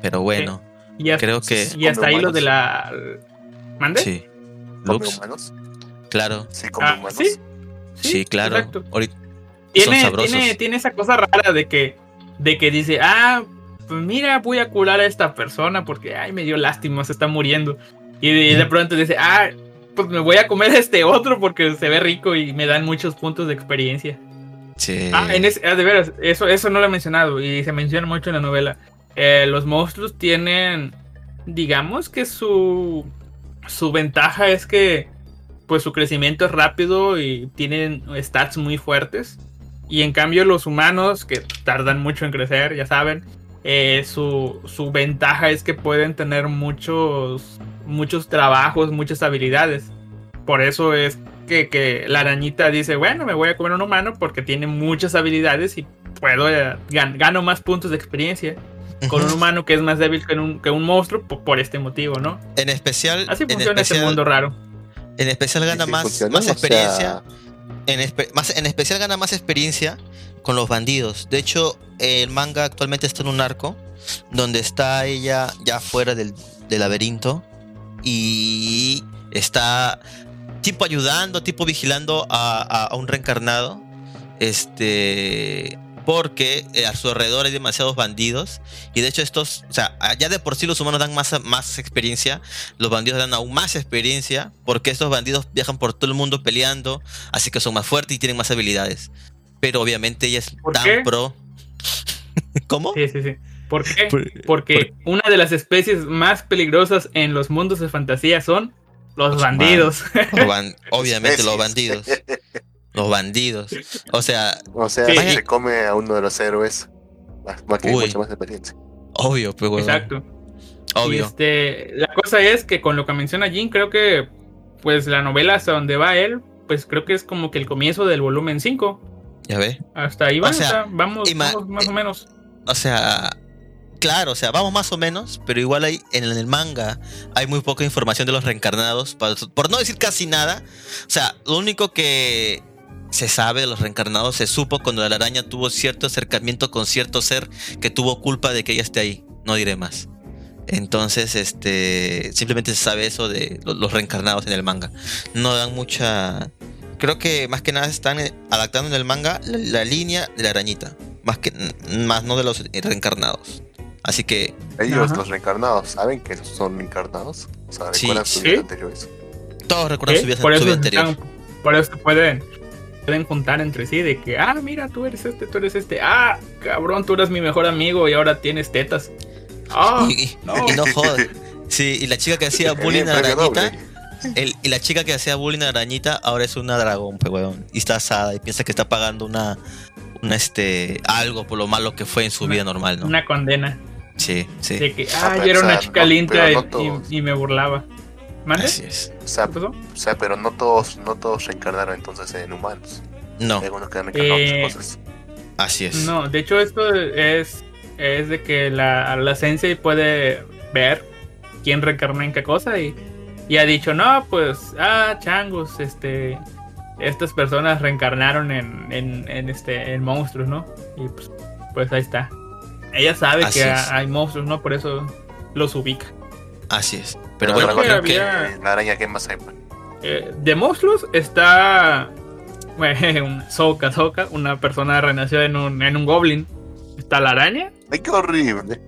Pero bueno, Y hasta, creo que. y hasta ahí lo de la. ¿Mande? Sí. ¿Come Lux, humanos? claro. Sí, come Ah, humanos. ¿sí? Sí, claro. exacto. Ahorita- Tiene, sabrosos. tiene, tiene esa cosa rara de que, de que dice, ah, pues mira, voy a curar a esta persona porque, ay, me dio lástima, se está muriendo. Y de, de pronto dice, ah, pues me voy a comer a este otro porque se ve rico y me dan muchos puntos de experiencia. Sí. Ah, en ese, ah, de veras, eso, eso no lo he mencionado y se menciona mucho en la novela. Eh, los monstruos tienen, digamos que su, su ventaja es que pues su crecimiento es rápido y tienen stats muy fuertes. Y en cambio los humanos, que tardan mucho en crecer, ya saben, eh, su, su ventaja es que pueden tener muchos, muchos trabajos, muchas habilidades. Por eso es que, que la arañita dice, bueno, me voy a comer un humano porque tiene muchas habilidades y puedo eh, gan- gano más puntos de experiencia con un humano que es más débil que un, que un monstruo po- por, este motivo, ¿no? En especial. Así en funciona este especial, mundo raro. En especial gana Sí, sí, más, más o sea, experiencia. En, espe- más, en especial gana más experiencia con los bandidos. De hecho, el manga actualmente está en un arco donde está ella ya fuera del, del laberinto y está tipo ayudando, tipo vigilando a, a- a un reencarnado. Este. Porque eh, a su alrededor hay demasiados bandidos. Y de hecho, estos. O sea, ya de por sí los humanos dan más, más experiencia. Los bandidos dan aún más experiencia. Porque estos bandidos viajan por todo el mundo peleando. Así que son más fuertes y tienen más habilidades. Pero obviamente ella es ¿Por tan qué? pro. ¿Cómo? Sí, sí, sí. ¿Por qué? Por- Porque una de las especies más peligrosas en los mundos de fantasía son los Los bandidos. Ban- obviamente los bandidos. Los bandidos. O sea, O sea, Sí. se come a uno de los héroes. Más, más que Uy. mucha más experiencia. obvio, pues, huevón. Exacto. Y Obvio. este, la cosa es que con lo que menciona Jin, creo que pues la novela hasta donde va él, pues creo que es como que el comienzo del volumen 5. Ya ve. Hasta ahí va, O sea, vamos, vamos más o menos. O sea, claro, o sea, vamos más o menos, pero igual hay en el manga hay muy poca información de los reencarnados, por no decir casi nada. O sea, lo único que se sabe de los reencarnados se supo cuando la araña tuvo cierto acercamiento con cierto ser que tuvo culpa de que ella esté ahí. No diré más. Entonces, este, simplemente se sabe eso de lo- los reencarnados en el manga. No dan mucha. Creo que más que nada están eh, adaptando en el manga la, la línea de la arañita, más que más no de los reencarnados. Así que Ellos, Ajá. los reencarnados, ¿saben que son reencarnados? O sea, Sí. recuerdan sus ¿Sí? anteriores. todos recuerdan ¿Sí? su vida, por, su eso vida anterior. están- por eso pueden, pueden juntar entre sí de que, ah, mira, tú eres este, tú eres este. Ah, cabrón, tú eres mi mejor amigo y ahora tienes tetas. Ah, y, y- no. y no jodas. Sí, y la chica que hacía bullying a Arañita, el- y la chica que hacía bullying a Arañita ahora es una dragón, pues weón. Y está asada y piensa que está pagando una, una este, algo por lo malo que fue en su Una- vida normal, ¿no? una condena Sí, sí. de que, Ah, yo era una chica no- linda no y me burlaba. ¿Mande? Así es. O sea, ¿Qué pasó? o sea, pero no todos, no todos reencarnaron entonces en humanos. No, Hay algunos que han reencarnado en Eh, otras cosas. así es. No, de hecho esto es, es de que la, la sensei puede ver quién reencarna en qué cosa y, y ha dicho, no, pues, ah, changos, este, estas personas reencarnaron en, en, en, este, en monstruos, ¿no? Y pues, pues ahí está. Ella sabe Así que es. hay monstruos, ¿no? Por eso los ubica. Así es. Pero bueno, creo que que había- Eh, la araña, ¿qué más hay? pues? Eh, de monstruos está bueno, un Soka Soka, una persona renació en un, en un goblin. Está la araña, Ay, qué horrible.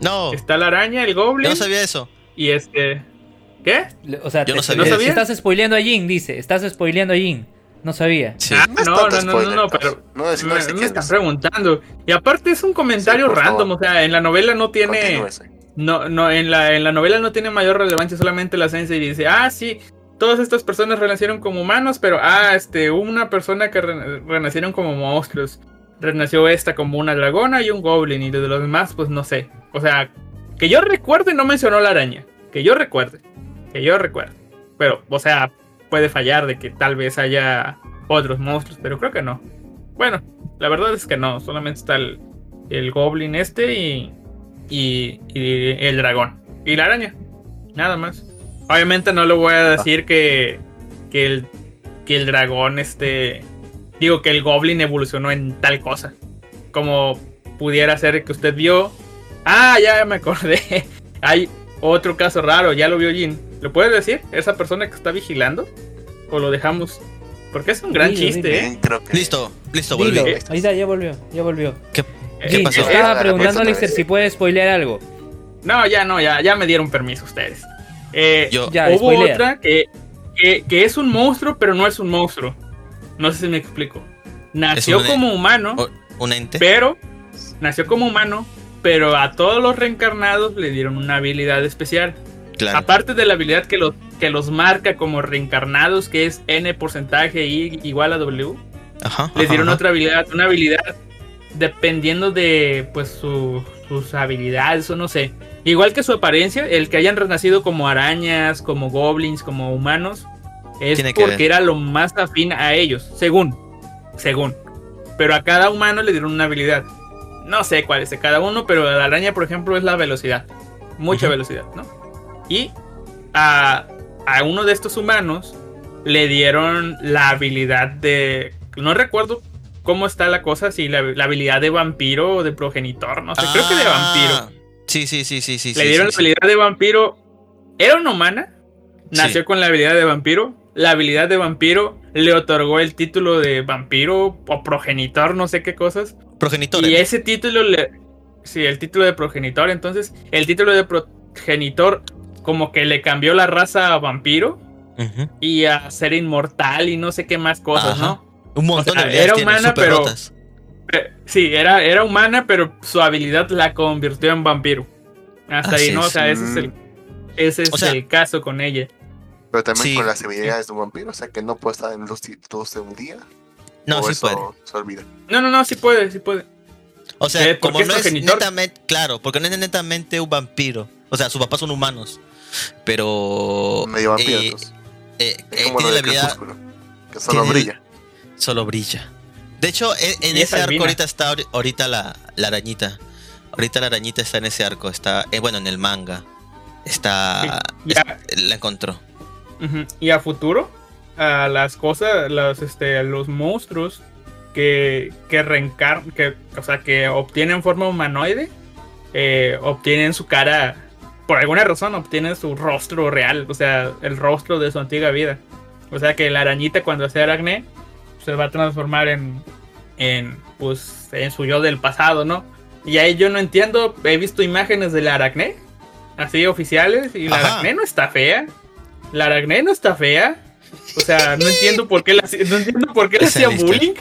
no, está la araña, el yo goblin no sabía eso. y este ¿Qué? O sea, Yo no sabía. ¿No sabía? estás spoileando a Jin, dice. Estás spoileando a Jin. No sabía. Sí. Ah, es no, no, no, no, no, pues. pero No, es- no me, es de me están es. preguntando. Y aparte es un comentario Sí, random, favor. o sea, en la novela no tiene Continúese. No no en la en la novela no tiene mayor relevancia, solamente la sensei dice, "Ah, sí, todas estas personas renacieron como humanos, pero ah, este, una persona que re- renacieron como monstruos. Renació esta como una dragona y un goblin y de los demás pues no sé. O sea, que yo recuerde no mencionó la araña, que yo recuerde, que yo recuerde. Pero, o sea, puede fallar de que tal vez haya otros monstruos, pero creo que no. Bueno, la verdad es que no, solamente está el, el goblin este y, y, y el dragón. Y la araña, nada más. Obviamente no le voy a decir que, que, el, que el dragón este... Digo que el goblin evolucionó en tal cosa. Como pudiera ser que usted vio. Ah, ya me acordé. Hay otro caso raro, ya lo vio Jin. ¿Lo puedes decir? ¿Esa persona que está vigilando? ¿O lo dejamos? Porque es un gran Dilo, chiste, dilo. ¿eh? Bien, creo que Listo, listo, Dilo. volví. Ahí está, ya volvió. Ya volvió. ¿Qué, Eh, qué Jin, estaba preguntando, Alexter, vez. si puede spoilear algo. No, ya no, ya, ya me dieron permiso ustedes. Eh, Yo- Ya, hubo spoilea. otra que, que, que es un monstruo, pero no es un monstruo. No sé si me explico. Nació un- como humano, o- un ente. pero nació como humano, pero a todos los reencarnados le dieron una habilidad especial. Claro. Aparte de la habilidad que los, que los marca como reencarnados, que es n porcentaje y igual a w, Ajá. les dieron ajá. otra habilidad, una habilidad dependiendo de pues su- sus habilidades o no sé. Igual que su apariencia, el que hayan renacido como arañas, como goblins, como humanos, es Tiene porque era lo más afín a ellos, según, según. Pero a cada humano le dieron una habilidad. No sé cuál es de cada uno, pero la araña, por ejemplo, es la velocidad. Mucha velocidad, ¿no? Y a, a uno de estos humanos le dieron la habilidad de. No recuerdo cómo está la cosa, si la, la habilidad de vampiro o de progenitor, no sé, creo que de Ah, vampiro. Sí, sí, sí, sí, sí. Le dieron sí, la habilidad de vampiro. Era una humana. Nació con la habilidad de vampiro. La habilidad de vampiro le otorgó el título de vampiro o progenitor, no sé qué cosas. Progenitor. Y ¿eh? ese título le. Sí, el título de progenitor. Entonces, el título de progenitor, como que le cambió la raza a vampiro y a ser inmortal y no sé qué más cosas, Ajá. ¿no? Un montón O sea, de habilidades era humana, pero- Sí, era, era humana, pero su habilidad la convirtió en vampiro. Hasta Así ahí, ¿no? O es. sea, ese es el, ese es O sea- el caso con ella. Pero también Sí. con las habilidades de un vampiro, o sea que no puede estar en los títulos de un día. No, sí eso puede. Se olvida. No, no, no, sí puede, sí puede. O sea, Eh, ¿por como no es netamente, claro, porque no es netamente un vampiro. O sea, sus papás son humanos. Pero. Medio vampiro. eh, entonces. eh, Es eh, como lo tiene la de habilidad. Que solo tiene- brilla. Solo brilla. De hecho, e- en ese arco ahorita está ahori- ahorita la, la arañita. Ahorita la arañita está en ese arco, está, eh, bueno, en el manga. Está, Sí, ya. es- la encontró. Y a futuro, a las cosas, los, este, los monstruos que, que reencarnan, que, o sea, que obtienen forma humanoide, eh, obtienen su cara, por alguna razón, obtienen su rostro real, o sea, el rostro de su antigua vida. O sea que la arañita cuando sea aracné se va a transformar en, en, pues, en su yo del pasado, ¿no? Y ahí yo no entiendo, he visto imágenes de la aracné, así oficiales, y la Ajá. aracné no está fea. La aracné no está fea. O sea, no entiendo por qué hacía- no entiendo por qué le hacía bullying.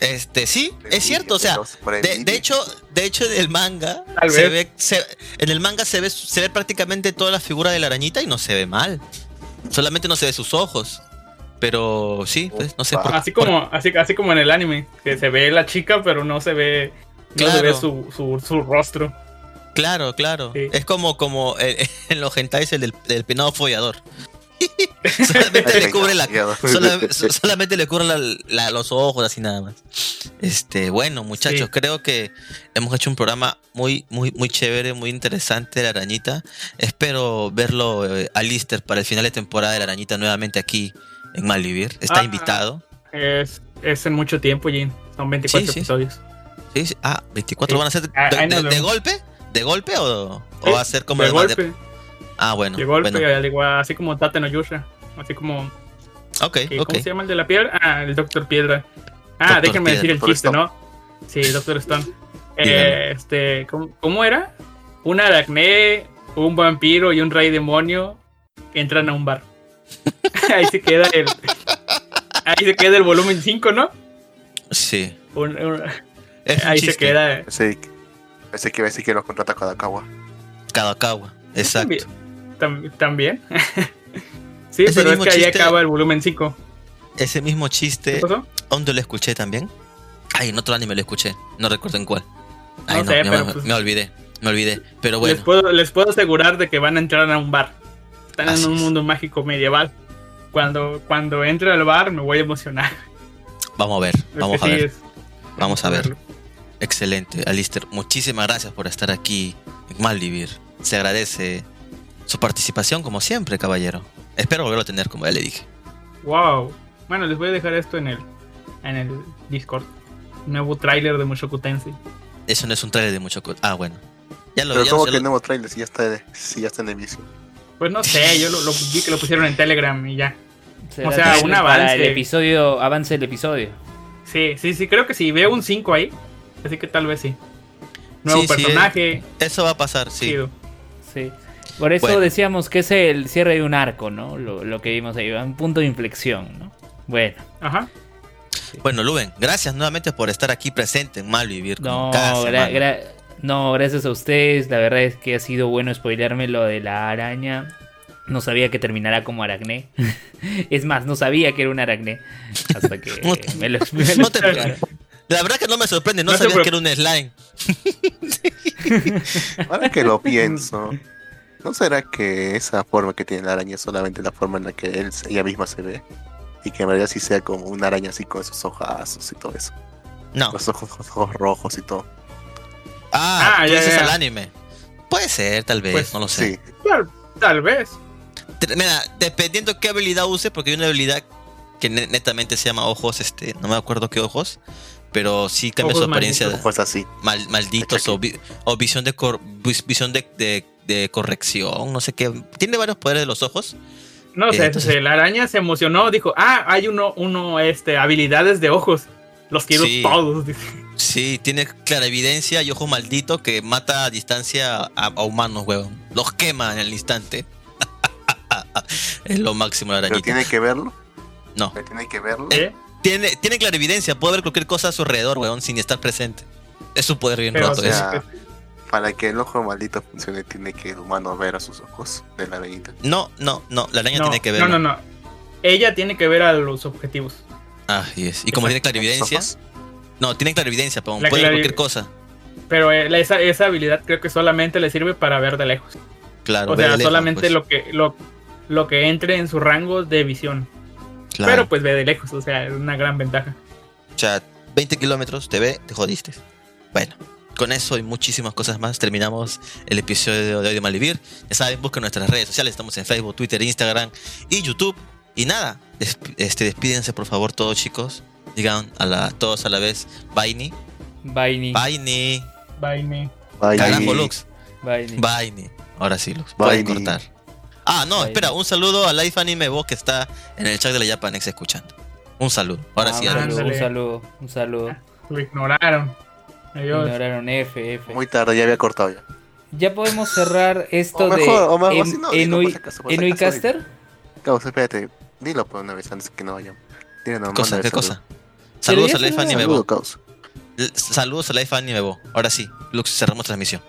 Este, sí, es cierto, o sea, de, hecho, de hecho en el manga se ve, se- en el manga se ve, se ve prácticamente toda la figura de la arañita y no se ve mal. Solamente no se ve sus ojos. Pero sí, pues, no sé por Así por- como, así, así como en el anime, que se ve la chica, pero no se ve, no se ve su, su, su rostro. Claro, claro. Sí. Es como, como eh, en los hentais el del, del penado follador. solamente le cubre la sola- so- solamente le cubre la- la- los ojos así nada más. Este, bueno, muchachos, Sí. creo que hemos hecho un programa muy muy muy chévere, muy interesante de la arañita. Espero verlo eh, a Lister para el final de temporada de la arañita nuevamente aquí en Malvivir. Está Ah. invitado. Es, es en mucho tiempo, Jin. Son 24 Sí, sí. episodios. Sí, sí. Ah, 24 Sí. van a ser de, Ah, de- de golpe, de golpe o, o va a ser como de el más de- golpe, Ah, bueno. de golpe, bueno. al igual- así como Tate no Yusha. Así como. Ok, que- ok. ¿Cómo se llama el de la piedra? Ah, el Doctor Piedra. Ah, Doctor déjenme Piedra, decir el chiste, Stone. ¿no? Sí, Doctor Stone. Eh, este, ¿cómo, cómo era? Un aracné, un vampiro y un rey demonio entran a un bar. ahí se queda el. Ahí se queda el volumen 5, ¿no? Sí. Un- un- Es un ahí se queda. Pensé, pensé que iba a decir que los contrata Kadakawa. Kadokawa. Exacto. También. tam- También. sí, Ese pero es mismo que ahí chiste- acaba el volumen 5. Ese mismo ¿Qué chiste, pasó? ¿dónde lo escuché también? Ay, en otro anime lo escuché. No recuerdo en cuál. Ay, No no, sé, me, pero me- pues- me olvidé. Me olvidé. Pero Les, bueno, puedo, les puedo asegurar de que van a entrar a un bar. Están Así en un es. mundo mágico medieval. Cuando, cuando entre al bar me voy a emocionar. vamos a ver. Vamos a ver. Vamos a ver. Excelente. Alister, muchísimas gracias por estar aquí en Malvivir. Se agradece su participación como siempre, caballero. Espero volverlo a tener, como ya le dije. Wow. Bueno, les voy a dejar esto en el, en el Discord. Nuevo tráiler de Mushoku Tensei. Eso no es un trailer de mucho... co- Ah, bueno. Ya lo Pero ya como ya que lo- el nuevo trailer si ya está, si ya está en emisión. Pues no sé, yo lo, lo vi que lo pusieron en Telegram y ya. Será O sea, un para avance. el episodio, avance del episodio. Sí, sí, sí, creo que sí. Veo un 5 ahí. Así que tal vez sí. Nuevo Sí, sí, personaje. Eso va a pasar, sí. chido. Sí. Por eso Bueno. decíamos que es el cierre de un arco, ¿no? Lo, lo que vimos ahí, un punto de inflexión, ¿no? Bueno, Ajá. Bueno, Luben, gracias nuevamente por estar aquí presente en Malvivir. como no, cada gra- semana. gra- no, gracias a ustedes. La verdad es que ha sido bueno spoilearme lo de la araña. No sabía que terminara como aracné. es más, no sabía que era un aracné. Hasta que No- me lo, me lo no te- explicaron. La verdad que no me sorprende, no, sabía que era un slime. Ahora que lo pienso, ¿no será que esa forma que tiene la araña es solamente la forma en la que él, ella misma se ve? Y que en realidad sí sea como una araña así con esos ojazos y todo eso. No. Los ojos, ojos rojos y todo. Ah, Ah, tú ya, dices ya. al anime. Puede ser, tal vez, Pues, no lo sé. Sí, Tal, tal vez. Mira, dependiendo qué habilidad use, porque hay una habilidad que ne- netamente se llama ojos, este, no me acuerdo qué ojos, pero sí cambia Ojos su apariencia de- ojos así. mal- malditos o, vi- o visión de cor- vis- visión de, de- de corrección, no sé qué. Tiene varios poderes de los ojos. No Eh, sé, entonces- la araña se emocionó, dijo, ah, hay uno, uno, este, habilidades de ojos. Los quiero Sí. todos. dice. Sí, tiene clarividencia y ojo maldito que mata a distancia a, a humanos, huevón. Los quema en el instante. es lo máximo la Pero arañita. tiene que verlo. No. Pero tiene que verlo. ¿Eh? Tiene, tiene clarividencia, puede ver cualquier cosa a su alrededor, weón, sin estar presente. Es su poder bien Pero, roto. o sea, para que el ojo maldito funcione, tiene que el humano ver a sus ojos de la arañita. No, no, no, la araña No, tiene que ver. no, no, no. Ella tiene que ver a los objetivos. Ah, yes. Y como tiene clarividencia, ojos. No, tiene clarividencia, pero puede ver clari- cualquier cosa. Pero eh, esa, esa habilidad creo que solamente le sirve para ver de lejos. Claro, o de sea, lejos, solamente pues. lo que lo, lo que entre en su rango de visión. Claro. Pero pues ve de lejos, o sea, es una gran ventaja. O sea, 20 kilómetros, te ve, te jodiste. Bueno, con eso y muchísimas cosas más terminamos el episodio de Audio Malvivir. Ya saben, busquen nuestras redes sociales, estamos en Facebook, Twitter, Instagram y YouTube. Y nada, este, despídense por favor todos chicos. Digan a la, todos a la vez, Baini, Baini. Baini. Bye. carajo Lux, Baini. Baini. Ahora sí, Lux, pueden Baini. cortar. Ah, no, Baini. espera, un saludo a Life Anime Bo que está en el chat de la Japanex escuchando. Un saludo. Ahora Ah, sí, un Alex. saludo, un saludo, un saludo. Lo ignoraron. Adiós. Ignoraron F, F. Muy tarde, ya había cortado ya. Ya podemos cerrar esto O mejor, de o mejor, en- si no, Enuicaster. Espérate. Dilo por una vez antes que no vayan. Dile nomás, ¿Qué cosa? ¿Qué saludo. Saludos a Life Anime Saludos a Life Anime Bo. Ahora sí, Lux, cerramos transmisión.